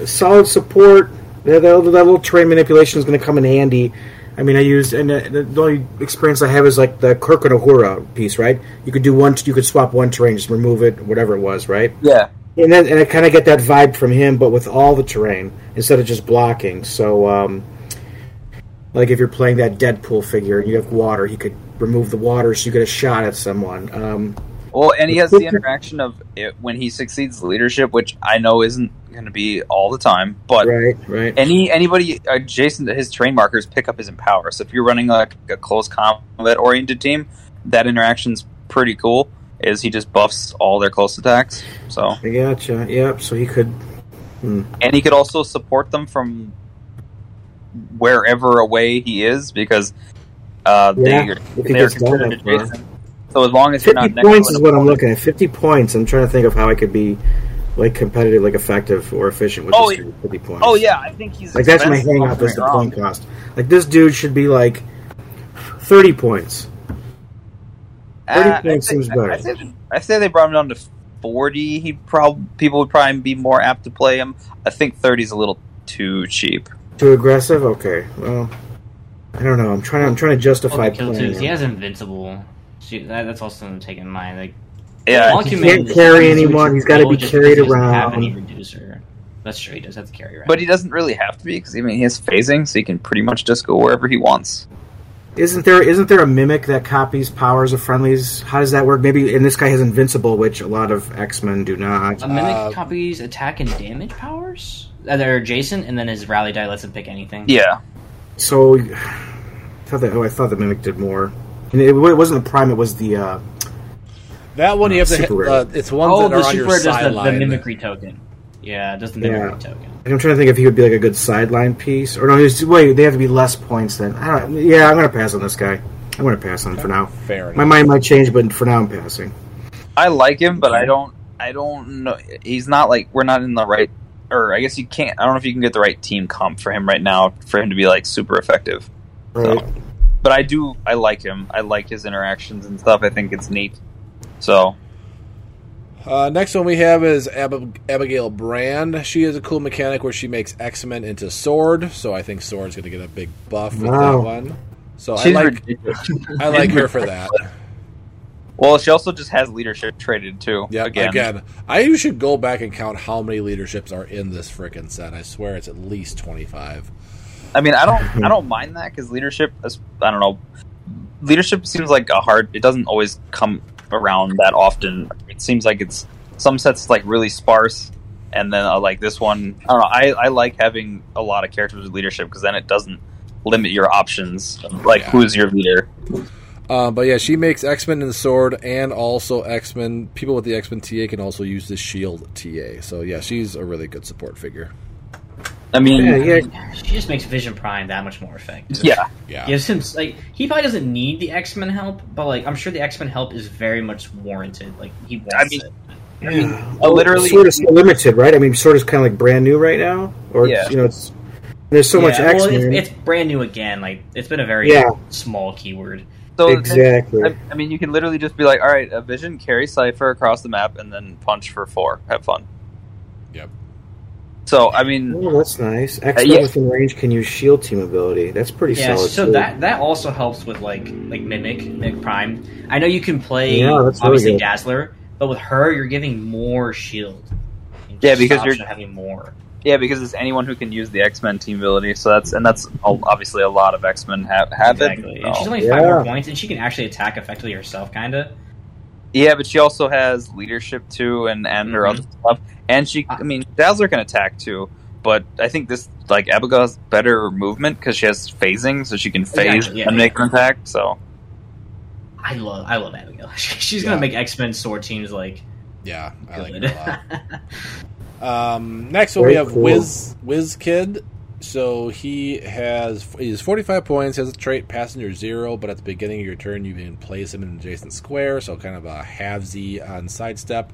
solid support. That, that, that little terrain manipulation is going to come in handy. I mean, I use and uh, the, the only experience I have is like the Kirk and Uhura piece, right? You could do one, you could swap one terrain, just remove it, whatever it was, right? Yeah, And then, and I kind of get that vibe from him, but with all the terrain instead of just blocking. So, um, like if you're playing that Deadpool figure and you have water, he could remove the water so you get a shot at someone. Um, Well, and he has the interaction of it when he succeeds leadership, which I know isn't going to be all the time, but right, right. any anybody adjacent to his terrain markers pick up his empower. So if you're running like a close combat oriented team, that interaction's pretty cool. Is he just buffs all their close attacks? So I gotcha. Yep. So he could. and he could also support them from wherever away he is because uh, Yeah, they they are gets considered adjacent. So as long as you're Fifty not points is what I'm looking at. Fifty points. I'm trying to think of how I could be like competitive, like effective or efficient with Oh, this dude. Fifty points. Oh yeah, I think he's Like that's my hang up is the wrong. point cost. Like this dude should be like thirty points. Thirty Uh, points say- seems better. I say, I say they brought him down to forty. He probably people would probably be more apt to play him. I think thirty is a little too cheap. Too aggressive? Okay. Well, I don't know. I'm trying. I'm trying to justify Well, kill playing he has invincible. See, that, that's also something to take in mind. Like, Yeah, he can't carry anyone, he's gotta be carried because Have around. any reducer. That's true. He does have to carry around. but he doesn't really have to be because I mean he has phasing, so he can pretty much just go wherever he wants. Isn't there? Isn't there a mimic that copies powers of friendlies? How does that work? Maybe. And this guy has invincible, which a lot of X Men do not. a mimic Uh, copies attack and damage powers that are adjacent, and then his rally die lets him pick anything. Yeah, So, I thought that. Oh, I thought the mimic did more. And it, it wasn't the prime. It was the. Uh, That one you have to. Super Hit, uh, it's ones Oh, that the are on super your does the, the mimicry token. Yeah, it does the Yeah. mimicry token. I'm trying to think if he would be like a good sideline piece, or no? He's, wait, they have to be less points than. I don't. Yeah, I'm gonna pass on this guy. I'm gonna pass on him for now. Fair enough. My mind might change, but for now, I'm passing. I like him, but I don't. I don't know. He's not like we're not in the right. Or I guess you can't. I don't know if you can get the right team comp for him right now for him to be like super effective. Right. So, but I do. I like him. I like his interactions and stuff. I think it's neat. So Uh, next one we have is Ab- Abigail Brand. She is a cool mechanic where she makes X Men into Sword, so I think Sword's going to get a big buff with Wow. that one. So I like ridiculous. I like her for that. Well, she also just has leadership traded too. Yeah, again. again. I should go back and count how many leaderships are in this freaking set. I swear it's at least twenty five. I mean, I don't. I don't mind that because leadership. Is, I don't know. Leadership seems like a hard. It doesn't always come around that often. It seems like it's some sets like really sparse, and then uh, like this one. I don't know. I, I like having a lot of characters with leadership because then it doesn't limit your options. Like Yeah. who's your leader? Uh, but yeah, she makes X Men in the Sword, and also X Men. People with the X Men TA can also use the Shield TA. So yeah, she's a really good support figure. I mean, Yeah, yeah, yeah. She just makes Vision Prime that much more effective. yeah. Yeah, Gives him like he probably doesn't need the X Men help, but like I'm sure the X Men help is very much warranted. Like he wants I mean, it. Yeah. Uh, literally- Sword is still limited, right? I mean, Sword is kind of like brand new right now, or Yeah. it's, you know, it's there's so much Yeah, X well, Men. it's, it's brand new again. Like it's been a very Yeah. small keyword. So Exactly. I, I mean, you can literally just be like, "All right, a vision, carry Cypher across the map, and then punch for four. Have fun." Yep. So I mean, Oh, that's nice. Uh, X yeah. within range can use shield team ability. That's pretty Yeah, solid. so too. that that also helps with like like mimic mimic prime. I know you can play Yeah, that's really obviously. Dazzler, but with her you're giving more shield. Yeah, because you're- having more. Yeah, because it's anyone who can use the X Men team ability. So that's and that's obviously a lot of X Men have have Exactly. it. And she's only five more points, and she can actually attack effectively herself, kind of. Yeah, but she also has leadership too, and and her Mhm. other stuff. And she, I mean, Dazzler can attack too. But I think this like Abigail has better movement because she has phasing, so she can phase Exactly, yeah, and make an attack. So I love I love Abigail. She's gonna make X Men sword teams like Yeah, I like her a lot. Um, next one we have cool. Wiz Wiz Kid. So he has he's 45 points, has a trait passenger zero, but at the beginning of your turn you can place him in an adjacent square, so kind of a halvesy on sidestep.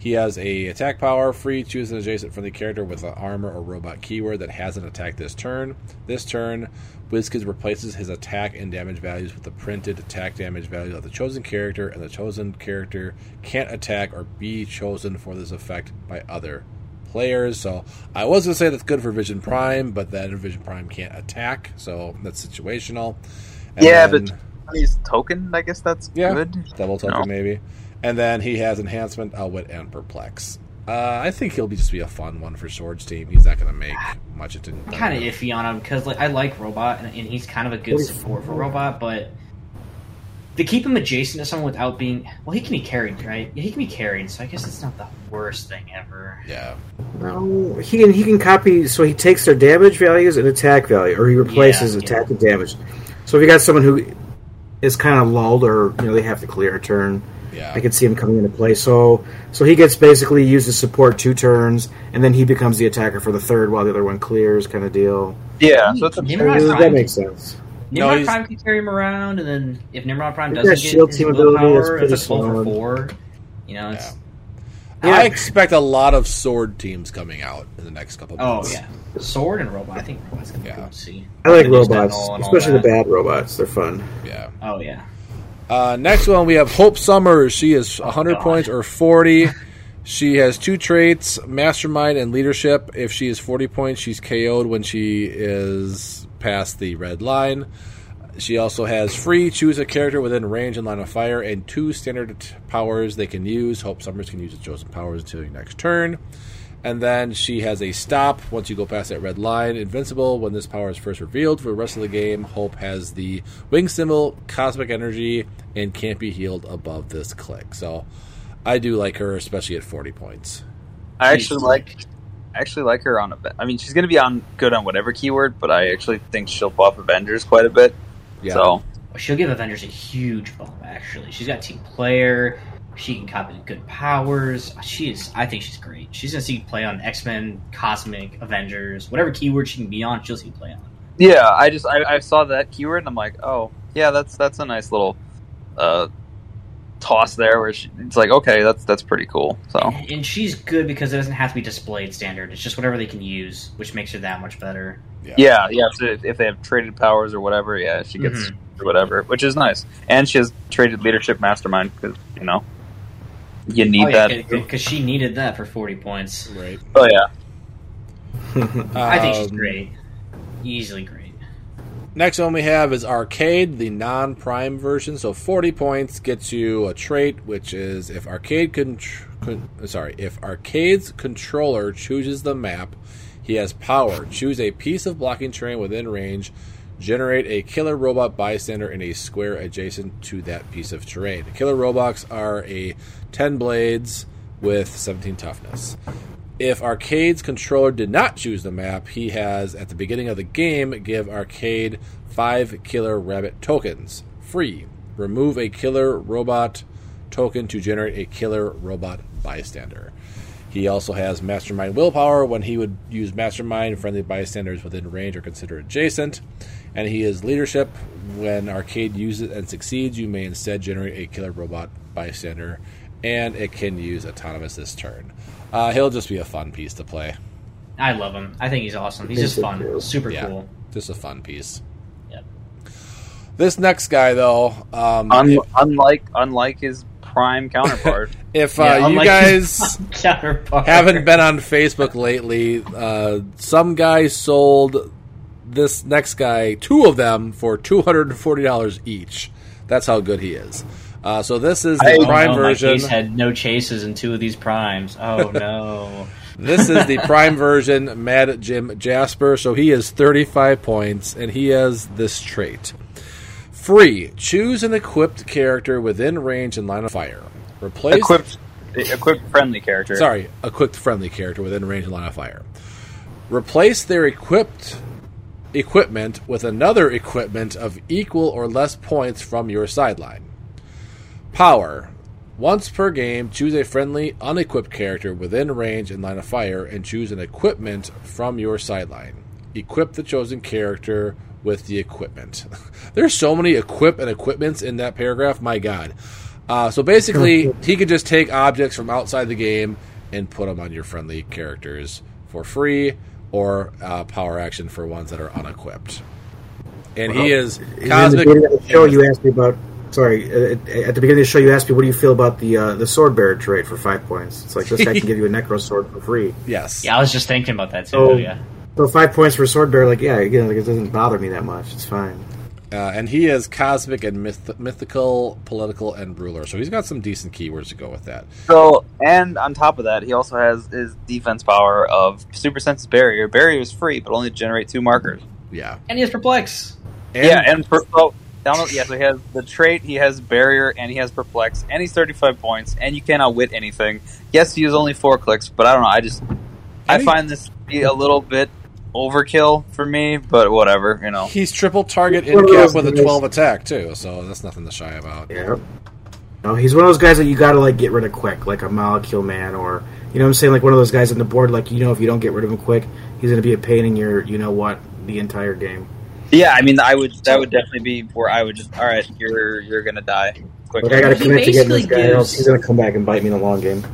He has a attack power, free choose an adjacent friendly character with an armor or robot keyword that hasn't attacked this turn. This turn, WizKids replaces his attack and damage values with the printed attack damage value of the chosen character, and the chosen character can't attack or be chosen for this effect by other players. So I was going to say that's good for Vision Prime, but then Vision Prime can't attack, so that's situational. And yeah, then- but he's token. I guess that's yeah, good. double token No. maybe. And then he has enhancement, outwit, and perplex. Uh, I think he'll be just be a fun one for Swords team. He's not going to make much. It didn't kind of iffy on him because like I like Robot and, and he's kind of a good support for Robot, but to keep him adjacent to someone without being well, he can be carried, right? Yeah, he can be carried, so I guess it's not the worst thing ever. Yeah, No, he can he can copy. So he takes their damage values and attack value, or he replaces Yeah, attack and damage. So if you got someone who is kind of lulled, or you know they have to clear a turn, yeah. I could see him coming into play. So so he gets basically used to support two turns, and then he becomes the attacker for the third while the other one clears, kind of deal. Yeah, so it's a, that makes sense. Nimrod he's- Prime can carry him around, and then if Nimrod Prime doesn't got get shield his team ability, that's willpower, pretty it's a twelve for four. You know, it's Yeah. I expect a lot of Sword teams coming out in the next couple oh months. Oh yeah, Sword and Robot. I think Robot's gonna be Yeah. cool to see. I like robots, Sentinel and all especially the bad robots. They're fun. yeah. Oh yeah. Uh, next one we have Hope Summers. She is 100 God. points or 40. She has two traits, Mastermind and Leadership. If she is 40 points, she's KO'd when she is past the red line. She also has free, choose a character within range and line of fire, and two standard powers they can use. Hope Summers can use the chosen powers until your next turn. And then she has a stop once you go past that red line. Invincible when this power is first revealed. For the rest of the game, Hope has the wing symbol, cosmic energy, and can't be healed above this click. So I do like her, especially at 40 points. I actually like I actually like her on. A bit. I mean, she's going to be on good on whatever keyword, but I actually think she'll buff Avengers quite a bit. Yeah. So She'll give Avengers a huge bump. Actually, she's got team player. She can copy good powers. She is. I think she's great. She's gonna see play on X Men, Cosmic, Avengers, whatever keyword she can be on. She'll see play on. yeah, I just I, I saw that keyword and I'm like, oh yeah, that's that's a nice little uh, toss there where she, it's like, okay, that's that's pretty cool. So And she's good because it doesn't have to be displayed standard. It's just whatever they can use, which makes her that much better. yeah, yeah. So if, if they have traded powers or whatever, yeah, she gets whatever, which is nice. And she has traded leadership mastermind because you know you need oh, yeah, that. because she needed that for forty points. Right. Oh yeah. I think she's Um, great, easily great. Next one we have is Arcade, the non prime version. So 40 points gets you a trait, which is if Arcade con- con- sorry, if Arcade's controller chooses the map, he has power. Choose a piece of blocking terrain within range. Generate a killer robot bystander in a square adjacent to that piece of terrain. Killer robots are a 10 blades with 17 toughness. If Arcade's controller did not choose the map, he has, at the beginning of the game, give Arcade five killer rabbit tokens. Free. Remove a killer robot token to generate a killer robot bystander. He also has Mastermind Willpower. When he would use Mastermind, friendly bystanders within range are considered adjacent. And he is Leadership. When Arcade uses and succeeds, you may instead generate a killer robot bystander. And it can use Autonomous this turn. Uh, he'll just be a fun piece to play. I love him. I think he's awesome. He's He's just so fun, cool. super Yeah. cool. Just a fun piece. Yep. This next guy, though, um, Un- if- unlike unlike his prime counterpart. If uh, Yeah, you guys haven't been on Facebook lately, uh, some guy sold this next guy two of them for two hundred and forty dollars each. That's how good he is. Uh, so this is the I- Oh, prime no, my version. case had no chases in two of these primes. Oh no. This is the prime version, Mad Jim Jasper. So he is 35 points, and he has this trait. Free. Choose an equipped character within range and line of fire. Replace. equipped, equipped friendly character. Sorry, equipped friendly character within range and line of fire. Replace their equipped equipment with another equipment of equal or less points from your sideline. Power. Once per game, choose a friendly, unequipped character within range and line of fire and choose an equipment from your sideline. Equip the chosen character with the equipment. There's so many equip and equipments in that paragraph, my god. Uh, so basically, he could just take objects from outside the game and put them on your friendly characters for free or uh, power action for ones that are unequipped. And he is In the cosmic. beginning of the show, you asked me about. Sorry, uh, at the beginning of the show, you asked me what do you feel about the uh, the sword bearer trait for five points. It's like this guy can give you a necro sword for free. yes. Yeah, I was just thinking about that too. So, yeah. so five points for sword bearer, like yeah, again, like it doesn't bother me that much. It's fine. Uh, and he is cosmic and myth- mythical, political, and ruler. So he's got some decent keywords to go with that. So, and on top of that, he also has his defense power of super senses barrier. Barrier is free, but only generate two markers. Yeah. And he has perplex. And yeah, and per, oh, down, yeah, so he has the trait, he has barrier, and he has perplex, and he's thirty-five points, and you cannot wit anything. Yes, he has only four clicks, but I don't know. I just I find this to be a little bit overkill for me, but whatever, you know. he's triple target One in cap with a 12 attack, too. So that's nothing to shy about. Yeah. No, he's one of those guys that you gotta like get rid of quick, like a molecule man, or you know what I'm saying, like one of those guys on the board. Like you know, if you don't get rid of him quick, he's gonna be a pain in your, you know what, the entire game. Yeah, I mean, I would that would definitely be where I would just all right, you're you're gonna die quick. Like I gotta commit to getting this guy, or else he's gonna come back and bite me in the long game.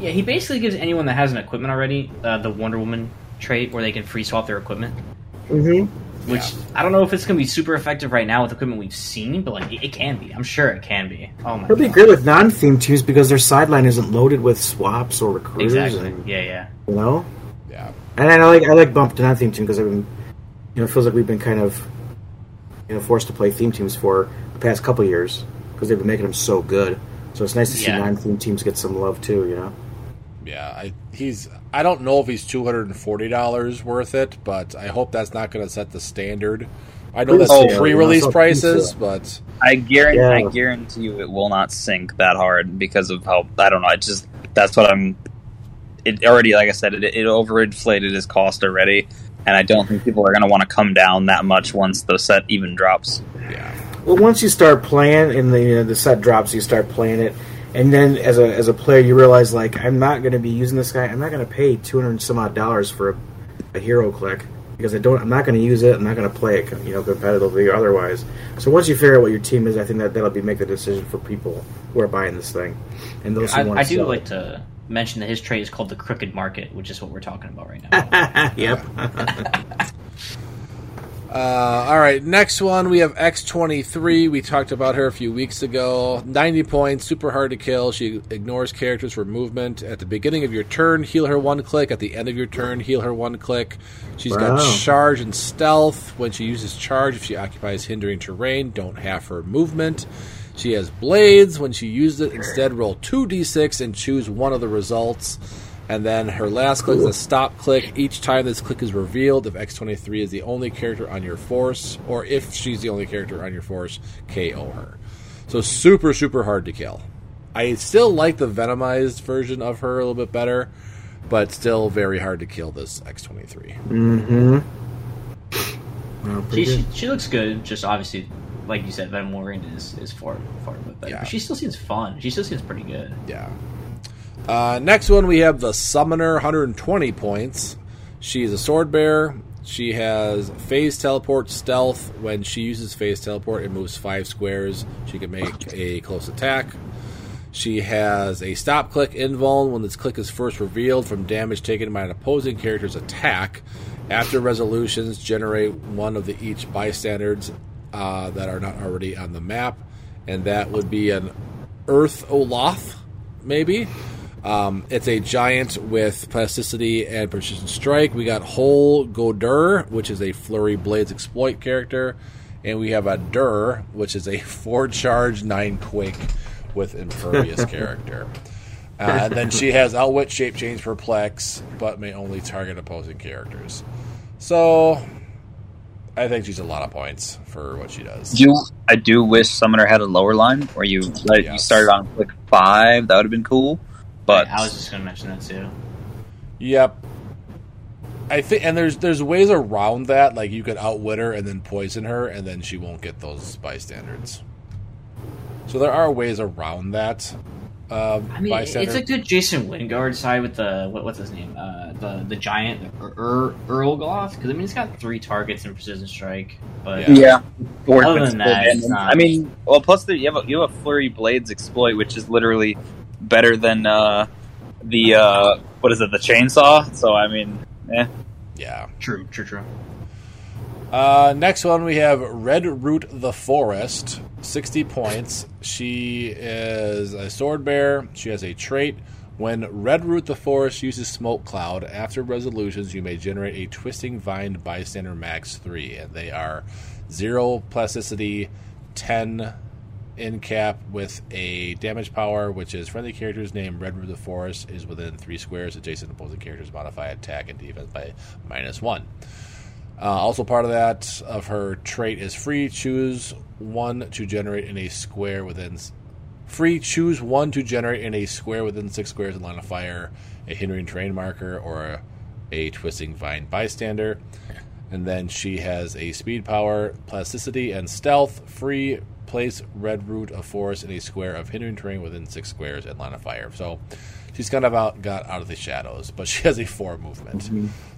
Yeah, he basically gives anyone that has an equipment already uh, the Wonder Woman trait where they can free swap their equipment. Mm-hmm. Which I don't know if it's going to be super effective right now with equipment we've seen, but like it, it can be. I'm sure it can be. Oh my It'll be great with non-theme teams because their sideline isn't loaded with swaps or recruiters, Exactly. and Yeah, yeah. you know. Yeah. And I like I like bump to non-theme team because I've been, you know, it feels like we've been kind of, you know, forced to play theme teams for the past couple years because they've been making them so good. So it's nice to see Yeah. non-theme teams get some love too. You know. Yeah. I, he's. I don't know if he's $240 worth it, but I hope that's not going to set the standard. I know that's Oh, pre release yeah, prices, so- but I guarantee Yeah. I guarantee you it will not sink that hard because of how I don't know. I just that's what I'm. It already, like I said, it, it overinflated his cost already, and I don't think people are going to want to come down that much once the set even drops. yeah. Well, once you start playing and the you know, the set drops, you start playing it, and then as a as a player, you realize like I'm not going to be using this guy. I'm not going to pay two hundred some odd dollars for a, a HeroClix because I don't. I'm not going to use it. I'm not going to play it you know competitively or otherwise. So once you figure out what your team is, I think that that'll be make the decision for people who are buying this thing, and those who I, want I to do sell like it. to mention that his trade is called the crooked market, which is what we're talking about right now. yep. Uh, all right, next one we have X23. We talked about her a few weeks ago. 90 points, super hard to kill. She ignores characters for movement. At the beginning of your turn, heal her one click. At the end of your turn, heal her one click. She's got charge and stealth. When she uses charge, if she occupies hindering terrain, don't half her movement. She has blades. When she uses it, instead roll 2d6 and choose one of the results. And then her last click is a stop click. Each time this click is revealed, if X23 is the only character on your force, or if she's the only character on your force, KO her. So super, super hard to kill. I still like the Venomized version of her a little bit better, but still very hard to kill this X23. Mm-hmm. Well, she, she, she looks good, just obviously, like you said, Venom Wolverine is, is far, far better. Yeah. But she still seems fun. She still seems pretty good. Yeah. Uh, next one, we have the Summoner, 120 points. She's a sword bearer. She has phase teleport, stealth. When she uses phase teleport, it moves five squares. She can make a close attack. She has a stop click invuln when this click is first revealed from damage taken by an opposing character's attack. After resolutions, generate one of the each bystanders uh, that are not already on the map, and that would be an Earth Olaf, maybe. Um, it's a giant with plasticity and precision strike. We got Hol Godur, which is a Flurry Blades exploit character. And we have a Dur, which is a 4 charge, 9 quake with impervious character. Uh, and then she has Outwit, Shape Change, Perplex, but may only target opposing characters. So, I think she's a lot of points for what she does. Do I do wish Summoner had a lower line where you let you started on click five. That would have been cool. But I was just going to mention that too. Yep. I think, and there's there's ways around that. Like you could outwit her and then poison her, and then she won't get those bystanders. So there are ways around that. Uh, I mean, bystander. it's a good Jason Wingard side with the what, what's his name, uh, the the giant Ur- Ur- Earl Goth. Because I mean, he's got three targets in precision strike, but Yeah. yeah, Other than that, it's not- I mean, well, plus the, you have a, you have a flurry blades exploit, which is literally better than uh, the uh, what is it, the chainsaw. So I mean, eh. yeah. true, true, true. Uh, next one we have Red Root the Forest, sixty points. She is a sword bearer. She has a trait. When Red Root the Forest uses Smoke Cloud, after resolutions, you may generate a Twisting Vine Bystander Max 3. And they are 0 plasticity, 10 in cap with a damage power, which is friendly character's name, Red Root the Forest, is within 3 squares. Adjacent to opposing characters modify attack and defense by minus 1. Uh, also, part of that of her trait is free. Choose one to generate in a square within. Free. Choose one to generate in a square within six squares in line of fire, a hindering terrain marker, or a, a twisting vine bystander. And then she has a speed power, plasticity, and stealth. Free. Place red root of forest in a square of hindering terrain within six squares in line of fire. So she's kind of out, got out of the shadows, but she has a four movement.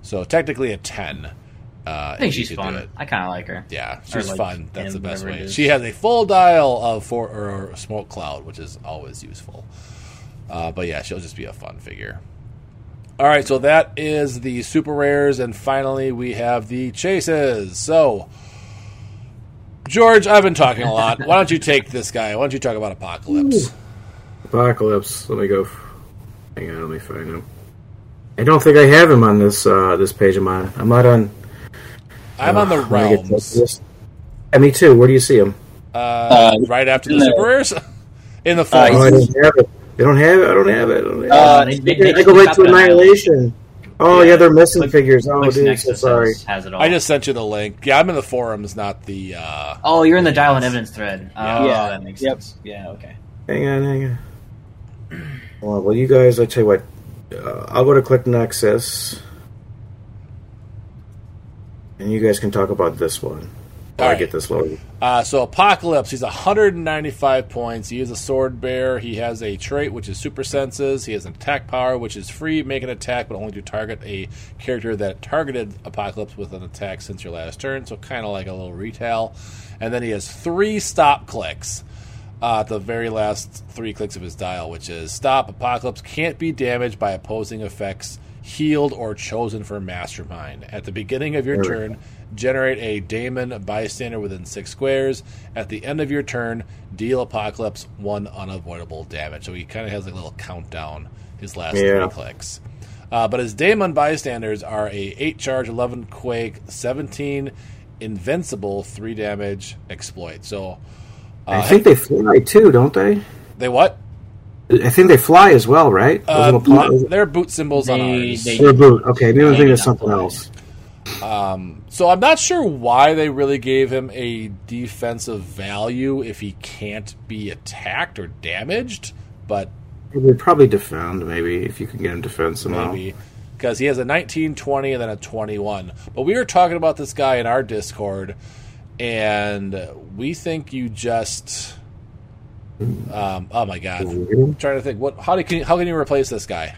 So technically a ten. Uh, I think she's fun. I kind of like her. Yeah, she's like fun. That's the best way. She has a full dial of for or smoke cloud, which is always useful. Uh, but yeah, she'll just be a fun figure. All right, so that is the super rares, and finally we have the chases. So, George, I've been talking a lot. Why don't you take this guy? Why don't you talk about Apocalypse? Apocalypse. Let me go. Hang on, let me find him. I don't think I have him on this uh, this page of mine. I'm not on. I'm on the uh, I get to realms. this- Yeah, me too. Where do you see him? Uh, right after the no. super rares, in the Oh, fall. I don't have it. They don't have it. I don't have it. I don't have Uh, it. they- they- I go right to Annihilation. Oh yeah, they're missing Click- figures. Oh, Clicks dude, so sorry. has, has it all. I just sent you the link. Yeah, I'm in the forums, not the. Uh, Oh, you're in the dial and evidence thread. Oh, Yeah. that makes Yep. sense. Yeah, okay. Hang on, hang on. Well, well, you guys, I tell you what. Uh, I'll go to Click Nexus, and you guys can talk about this one. I Alright. get this loaded. Uh, so Apocalypse, he's 195 points. He is a sword bearer. He has a trait which is super senses. He has an attack power which is free, make an attack, but only to target a character that targeted Apocalypse with an attack since your last turn. So kind of like a little retail. And then he has three stop clicks. Uh, at the very last three clicks of his dial, which is stop. Apocalypse can't be damaged by opposing effects, healed or chosen for Mastermind. At the beginning of your turn, generate a Daemon bystander within six squares. At the end of your turn, deal Apocalypse one unavoidable damage. So he kind of has like a little countdown his last Yeah. three clicks. Uh, but his Daemon bystanders are a 8 charge, 11 quake, 17 invincible, 3 damage exploit. So I think they fly too, don't they? they what? I think they fly as well, right? Those Uh, little pl- they're boot symbols on They- ours. they- They're boot. Okay, maybe I'm thinking Maybe of something fly. else. So I'm not sure why they really gave him a defensive value if he can't be attacked or damaged, but They probably defend, maybe, if you can get him defend somehow. maybe because he has a 19, 20, and then a 21. But we were talking about this guy in our Discord, and we think you just. Um, oh my god! I'm trying to think. What? How do you, how can you replace this guy?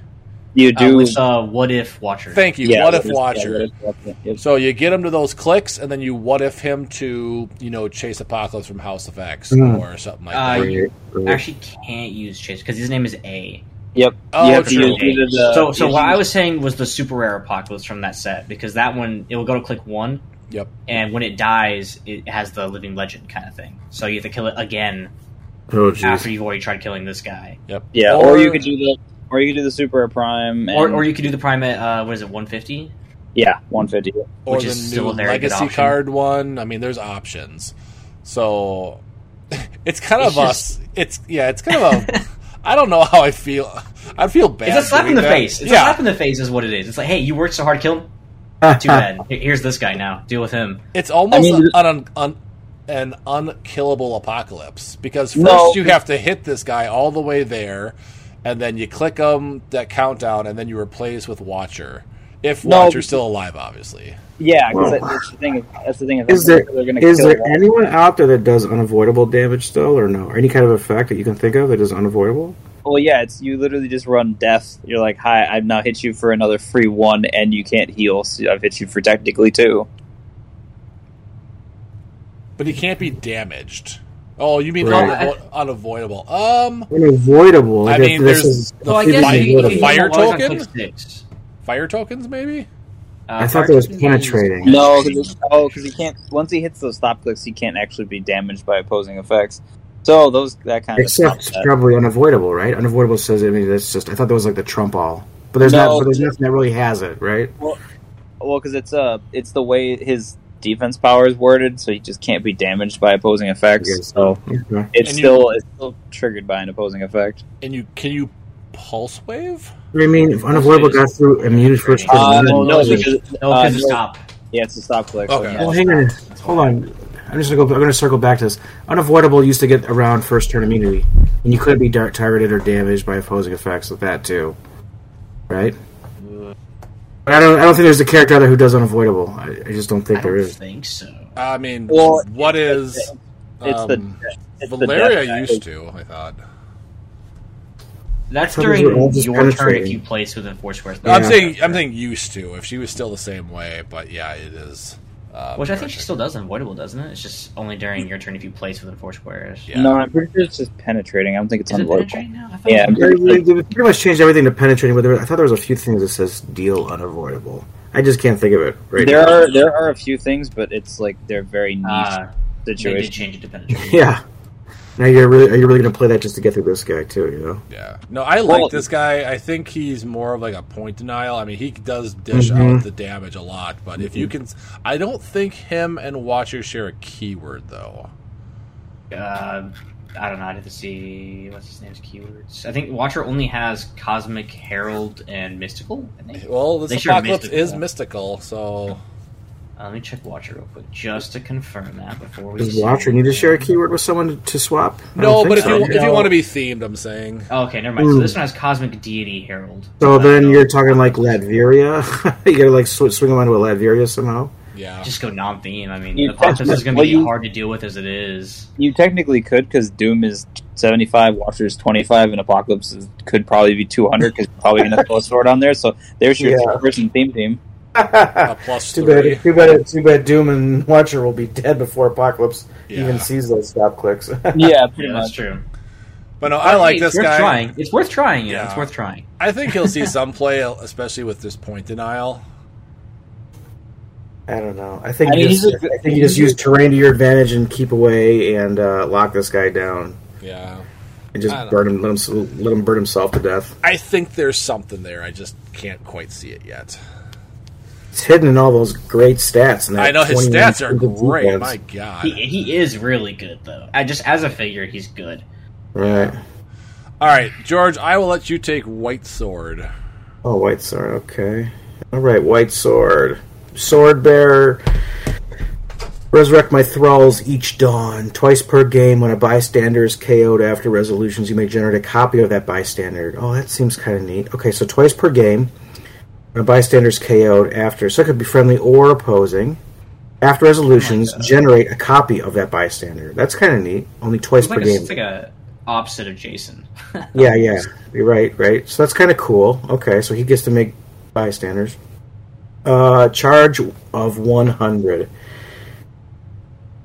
You Uh, do. with uh, what if Watcher? Thank you. yeah, what if yeah, Watcher? what if yep. So you get him to those clicks, and then you what if him to you know chase Apocalypse from House of X Hmm. or something like Uh, that. you Right, right. actually can't use Chase because his name is A. Yep. Oh, you have to true. use the. so, so what I was saying was the super rare apocalypse from that set because that one it will go to click one, Yep. and when it dies, it has the living legend kind of thing. So you have to kill it again Oh after you've already tried killing this guy. Yep. Yeah, or, you could do the or you could do the super prime, and, Or, or you could do the prime at uh, what is it, 150? yeah, one fifty. or which the is new still a legacy card one. I mean, there's options. So it's kind It's of just- us. It's yeah. It's kind of a. I don't know how I feel. I feel bad. It's a slap in the that. face. It's a slap in the face is what it is. It's like, hey, you worked so hard, kill him. Too bad. Here's this guy now. Deal with him. it's almost I mean, an, un, un, an unkillable apocalypse because first No. you have to hit this guy all the way there, and then you click him that countdown, and then you replace with Watcher. If No, Watcher's still alive, obviously. Yeah, because that, that's the thing. That's the thing. Is there they're gonna is kill there one. anyone out there that does unavoidable damage still, or no? Or any kind of effect that you can think of that is unavoidable? Well, yeah, it's you literally just run death. You're like, hi, I've now hit you for another free one, and you can't heal. So I've hit you for technically two. But he can't be damaged. Oh, you mean Right. unavo- unavoidable? Um, Unavoidable. I guess mean, there's is- the Well, I guess is fire- you, you the fire use them always on token? fire tokens, maybe. Uh, I thought fire that was tokens you use- penetrating. No, because oh, because he can't. Once he hits those stop clicks, he can't actually be damaged by opposing effects. So those that kind of Except probably unavoidable, right? Unavoidable says I mean that's just I thought that was like the trump all, but there's No. not. But there's nothing that really has it, right? Well, because it's uh, it's the way his defense power is worded, so he just can't be damaged by opposing effects. Okay, So Okay. it's And you- still it's still triggered by an opposing effect. And you can you pulse wave? I mean, if unavoidable got through immunity first. Uh, person, no, then- no, because No, uh, no, stop. yeah, it's a stop click. Okay. So, yeah. Well, hang on. Hold on. I'm just gonna go. I'm gonna circle back to this. Unavoidable used to get around first turn immunity, and you couldn't be dar- targeted or damaged by opposing effects with that too, right? But I don't. I don't think there's a character out there who does unavoidable. I, I just don't think there is. I there don't is. think so. I mean, Well, what is? It's the um, it's Valeria death guy. used to. I thought. That's thought during were all your turn if penetrating. you place within four squares. I'm saying I'm saying used to. If she was still the same way, but yeah, it is. Um, Which I think she still does unavoidable, doesn't it? It's just only during your turn if you place within four squares. Yeah. No, I'm pretty sure it's just penetrating. I don't think it's Is it unavoidable. penetrating now? I thought Yeah, it I'm pretty they, they pretty much changed everything to penetrating, but there, I thought there was a few things that says deal unavoidable. I just can't think of it right there now. are there are a few things, but it's like they're very niche Ah, they did change it to penetrating. Yeah. Now you're really are you really going to play that just to get through this guy too? You know. Yeah. No, I Well- like this guy. I think he's more of like a point denial. I mean, he does dish Mhm. out the damage a lot, but if you can, I don't think him and Watcher share a keyword though. Uh, I don't know. I'd have to see what's his name's keywords. I think Watcher only has Cosmic Herald and Mystical. I think. Well, this share apocalypse mystical. is mystical, so Uh, let me check Watcher real quick just to confirm that before we. Does say Watcher need to share a keyword with someone to swap? No. But if so. you if you want to be themed, I'm saying Oh, okay, never mind. So Hmm. this one has Cosmic Deity Herald. So Uh, then you're talking like Latveria. you gotta like sw- swing them onto a Latveria somehow. yeah. just go non-theme. I mean, You- Apocalypse is going to well, be you- hard to deal with as it is. You technically could because Doom is seventy five, Watcher is twenty five, and Apocalypse is, could probably be two hundred because probably gonna throw a sword on there. So there's your Yeah. two person theme team. A plus Too three. bad. Too bad. Too bad. Doom and Watcher will be dead before Apocalypse Yeah. even sees those stop clicks. Yeah, pretty Yeah, that's much. true. But no, I like Hey, this it's guy. Trying. It's worth trying. Yeah, Yeah. it's worth trying. I think he'll see some play, especially with this point denial. I don't know. I think I mean, you just, he's a good- I think you just use terrain to your advantage and keep away and uh, lock this guy down Yeah. and just burn him. Let him let him burn himself to death. I think there's something there. I just can't quite see it yet. It's hidden in all those great stats. And I know his stats are defense. great. My God. He, he is really good though. I just as a figure, he's good. Right. All right, George, I will let you take White Sword. Oh, white sword. Okay. All right, white sword. Sword bearer. Resurrect my thralls each dawn. Twice per game, when a bystander is KO'd after resolutions, you may generate a copy of that bystander. Oh, that seems kind of neat. Okay, so twice per game, when a bystander is KO'd after, so it could be friendly or opposing. After resolutions, generate a copy of that bystander. That's kind of neat. Only twice It's per like, a, game. it's like a opposite of Jason. Yeah, yeah. You're right, right. So that's kind of cool. Okay, so he gets to make bystanders. Uh, charge of 100.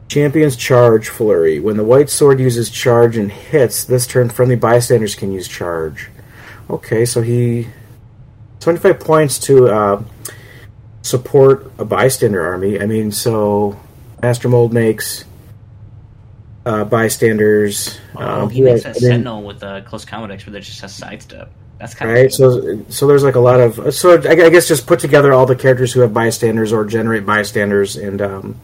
Champion's Charge Flurry. When the White Sword uses charge and hits, this turn friendly bystanders can use charge. Okay, so he. 25 points to uh, support a bystander army. I mean, so Master Mold makes uh, bystanders. Oh, um, he makes then- Sentinel with a close combat expert that just has sidestep. That's kind right? of So, so there's like a lot of so I, I guess just put together all the characters who have bystanders or generate bystanders, and um,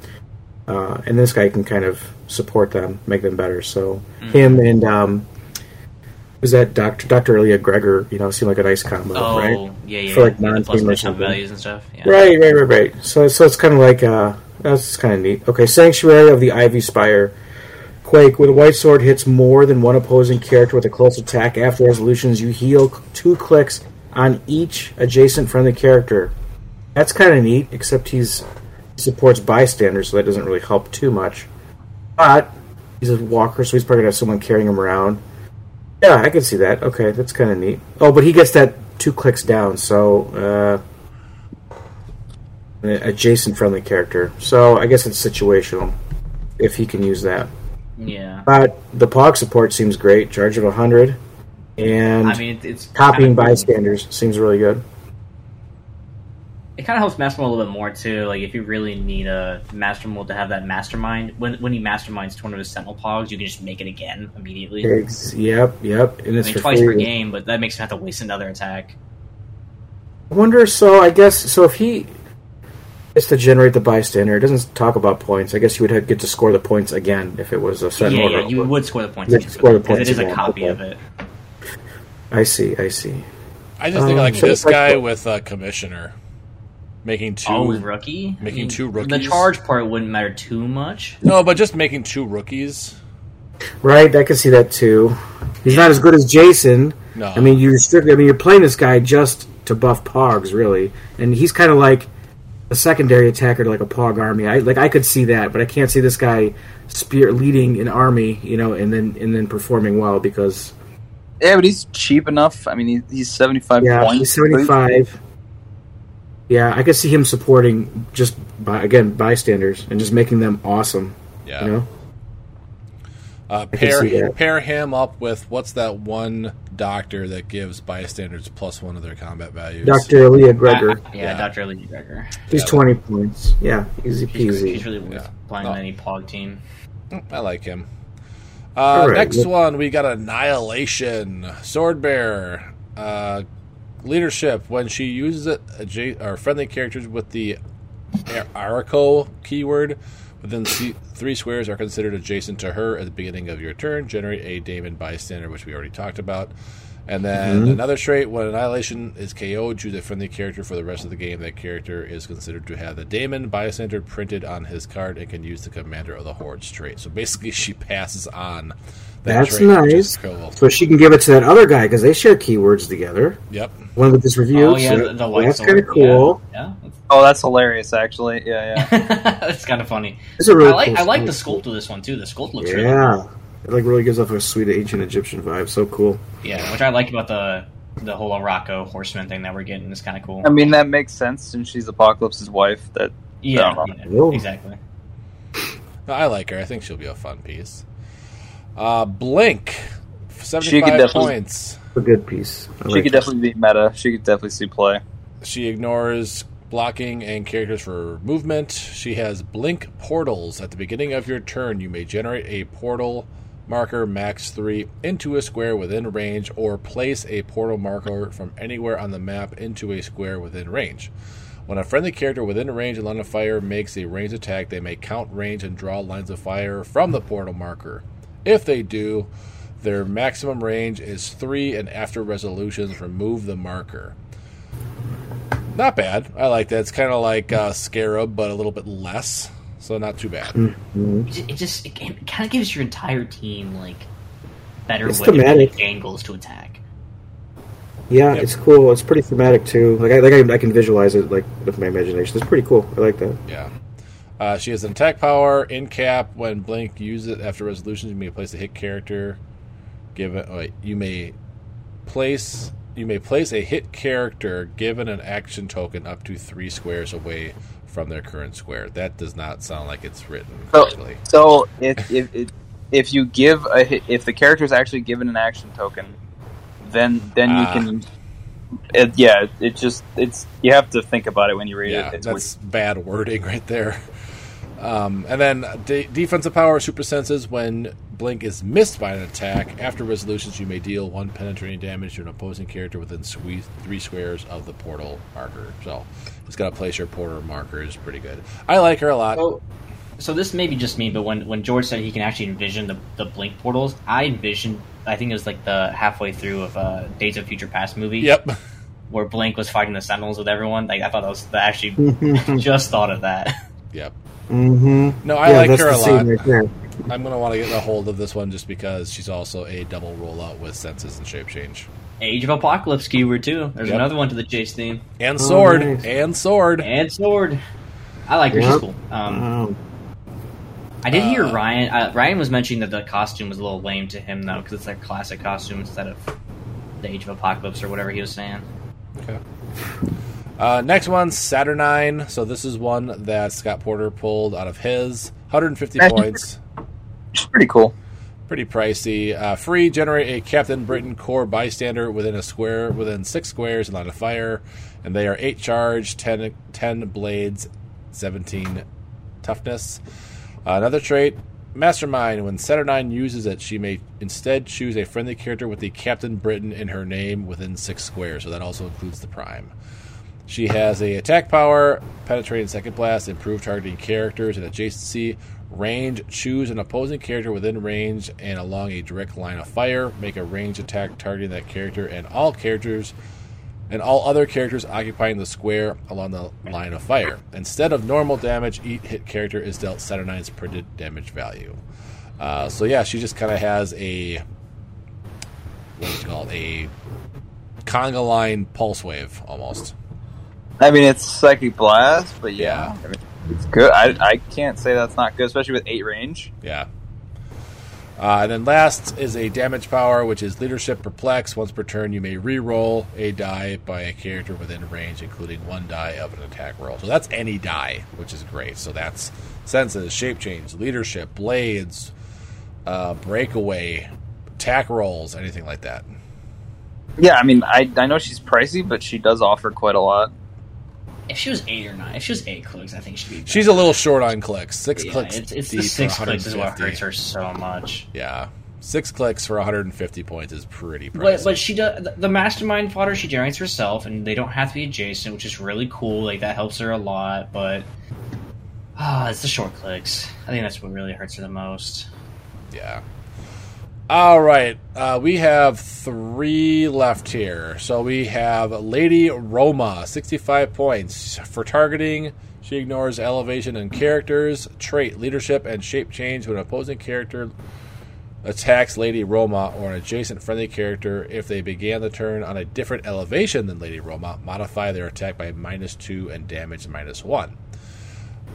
uh, and this guy can kind of support them, make them better. So Mm-hmm. him and um, was that Doctor Doctor Elia Gregor? You know, seemed like a nice combo, Oh right? yeah, yeah. For, like, non-team plus or matchup something. values and stuff. Yeah. Right, right, right, right. So, so it's kind of like uh, that's kind of neat. Okay, Sanctuary of the Ivy Spire. Quake with a white sword hits more than one opposing character with a close attack. After resolutions, you heal two clicks on each adjacent friendly character. That's kind of neat, except he's he supports bystanders, so that doesn't really help too much. But he's a walker, so he's probably gonna have someone carrying him around. Yeah, I can see that. Okay, that's kind of neat. Oh, but he gets that two clicks down, so uh, adjacent friendly character. So I guess it's situational if he can use that. Yeah. But the POG support seems great. Charge of 100. And I mean, it, it's copying kinda cool. bystanders seems really good. It kind of helps Mastermind a little bit more too. Like if you really need a Mastermind to have that mastermind, when when he masterminds one of his Sentinel Pogs, you can just make it again immediately. Ex- Yep, yep. And I it's mean, twice free. per game, but that makes him have to waste another attack. I wonder, so I guess, so if he is to generate the bystander, it doesn't talk about points. I guess you would have, get to score the points again if it was a set yeah, yeah, you would score the points. You'd score the that, 'cause points It is a copy okay. of it. I see, I see. I just think Um, like so this it's like- guy with uh, commissioner making two. Oh, rookie. I making mean, two The charge part wouldn't matter too much. no, but just making two rookies. Right, I can see that too. He's not as good as Jason. No. I mean, you're strictly. I mean, you're playing this guy just to buff Pogs, really, and he's kind of like a secondary attacker to like a Pog army. I like I could see that, but I can't see this guy spear leading an army, you know, and then and then performing well because Yeah, but he's cheap enough. I mean, he, he's seventy five yeah, points. he's seventy five. Yeah, I could see him supporting just by again bystanders and just making them awesome. Yeah. You know, Uh, pair see pair him up with what's that one doctor that gives bystanders plus one of their combat values? Doctor Leah Gregor. yeah, Yeah. Dr. Lee Gregor. He's Yeah. twenty points. Yeah, easy He's, peasy. he's really worth Yeah. playing No. on any Pog team. I like him. Uh, All right. Next one, we got Annihilation. Sword Bearer. Uh, leadership. When she uses it, adja- or friendly characters with the Arakko keyword within three squares are considered adjacent to her at the beginning of your turn. Generate a Daemon bystander, which we already talked about. And then mm-hmm. another trait when Annihilation is KO'd, choose a friendly character for the rest of the game. That character is considered to have the Daemon bystander printed on his card and can use the Commander of the Hordes trait. So basically, she passes on that That's trait, which is nice. cool. So she can give it to that other guy because they share keywords together. Yep. One with this review. Oh yeah, so the, the white that's kind of cool. Yeah, yeah Oh, that's hilarious. Actually, yeah, yeah. that's, that's kind of funny. It's a really I like cool I like the sculpt. sculpt of this one too. The sculpt looks really Yeah, it like really gives off a sweet ancient Egyptian vibe. So cool. Yeah, which I like about the the whole Arakko horseman thing that we're getting is kind of cool. I mean, that makes sense since she's Apocalypse's wife. That yeah, yeah, exactly. No, I like her. I think she'll be a fun piece. Uh, Blink. She could Seventy-five definitely- points. A good piece. I she like could this. definitely be meta. She could definitely see play. She ignores blocking and characters for movement. She has blink portals. At the beginning of your turn, you may generate a portal marker max 3 into a square within range or place a portal marker from anywhere on the map into a square within range. When a friendly character within range and line of fire makes a ranged attack, they may count range and draw lines of fire from the portal marker. If they do, their maximum range is 3 and after resolutions remove the marker. Not bad. I like that. It's kind of like uh, Scarab, but a little bit less. So not too bad. Mm-hmm. It just, it, it, kind of gives your entire team like better It's way thematic. pick angles to attack. Yeah, Yep. it's cool. It's pretty thematic too. Like I like I, I can visualize it like with my imagination. It's pretty cool. I like that. Yeah. Uh, she has an attack power in cap. When Blink use it after resolutions, you may place a hit character. Give it. Oh, wait, you may place. You may place a hit character given an action token up to three squares away from their current square. That does not sound like it's written So, correctly. so if if if, if you give a hit, if the character is actually given an action token, then then you Ah. can. It, yeah, it just it's you have to think about it when you read Yeah, it. It's that's bad wording right there. Um, and then de- defensive power super senses when blink is missed by an attack. After resolutions, you may deal one penetrating damage to an opposing character within sque- three squares of the portal marker. So it's got to place your portal marker is pretty good. I like her a lot. So, so this may be just me, but when, when George said he can actually envision the, the blink portals, I envisioned. I think it was like the halfway through of uh, Days of Future Past movie. Yep. Where Blink was fighting the Sentinels with everyone. Like I thought that was I actually just thought of that. Yep. Mm-hmm. No, I like her a lot. Right. I'm going to want to get a hold of this one just because she's also a double rollout with senses and shape change. Age of Apocalypse keyword too. There's Yep. another one to the chase theme. And Oh, sword. nice. And sword. And sword. I like her. She's cool. Um, Um, I did hear Uh, Ryan. Uh, Ryan was mentioning that the costume was a little lame to him though, because it's like classic costume instead of the Age of Apocalypse or whatever he was saying. Okay. Uh, next one, Saturnine. So this is one that Scott Porter pulled out of his. 150 Magic. points. It's pretty cool. Pretty pricey. Uh, free, generate a Captain Britain Corps bystander within a square, within six squares in line of fire. And they are 8 charge, 10, 10 blades, 17 toughness. Uh, another trait, Mastermind. When Saturnine uses it, she may instead choose a friendly character with the Captain Britain in her name within six squares. So that also includes the Prime. She has a attack power, penetrating second blast, improved targeting characters and adjacency, range. Choose an opposing character within range and along a direct line of fire. Make a range attack targeting that character and all characters and all other characters occupying the square along the line of fire. Instead of normal damage, each hit character is dealt Saturnine's printed damage value. Uh, so yeah, she just kind of has a what is it called a conga line pulse wave almost. I mean, it's psychic blast, but yeah. I mean, it's good. I, I can't say that's not good, especially with eight range. Yeah. Uh, and then last is a damage power, which is leadership perplex. Once per turn, you may re-roll a die by a character within range, including one die of an attack roll. So that's any die, which is great. So that's senses, shape change, leadership, blades, uh, breakaway, attack rolls, anything like that. Yeah, I mean, I I know she's pricey, but she does offer quite a lot. If she was eight or nine, if she was eight clicks, I think she'd be. better. She's a little short on clicks. Six Yeah, clicks. It's, it's the for six clicks is what 150. hurts her so much. Yeah, six clicks for 150 points is pretty pricey. But, but she does the mastermind fodder she generates herself, and they don't have to be adjacent, which is really cool. Like that helps her a lot. But ah, it's the short clicks. I think that's what really hurts her the most. Yeah. All right. Uh, we have three left here. So we have Lady Roma, 65 points. For targeting, she ignores elevation and characters, trait, leadership, and shape change when opposing character attacks Lady Roma or an adjacent friendly character. If they began the turn on a different elevation than Lady Roma, modify their attack by minus 2 and damage minus 1.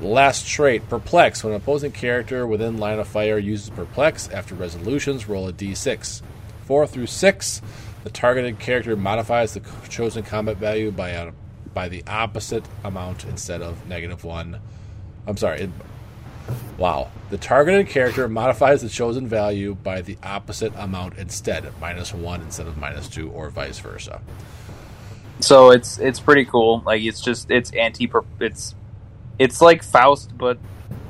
Last trait, Perplex. When an opposing character within line of fire uses Perplex, after resolutions, roll a d6. 4 through 6, the targeted character modifies the chosen combat value by a, by the opposite amount instead of negative 1. I'm sorry. It, wow. The targeted character modifies the chosen value by the opposite amount instead, minus 1 instead of minus 2, or vice versa. So it's it's pretty cool. Like it's just it's anti it's it's like Faust, but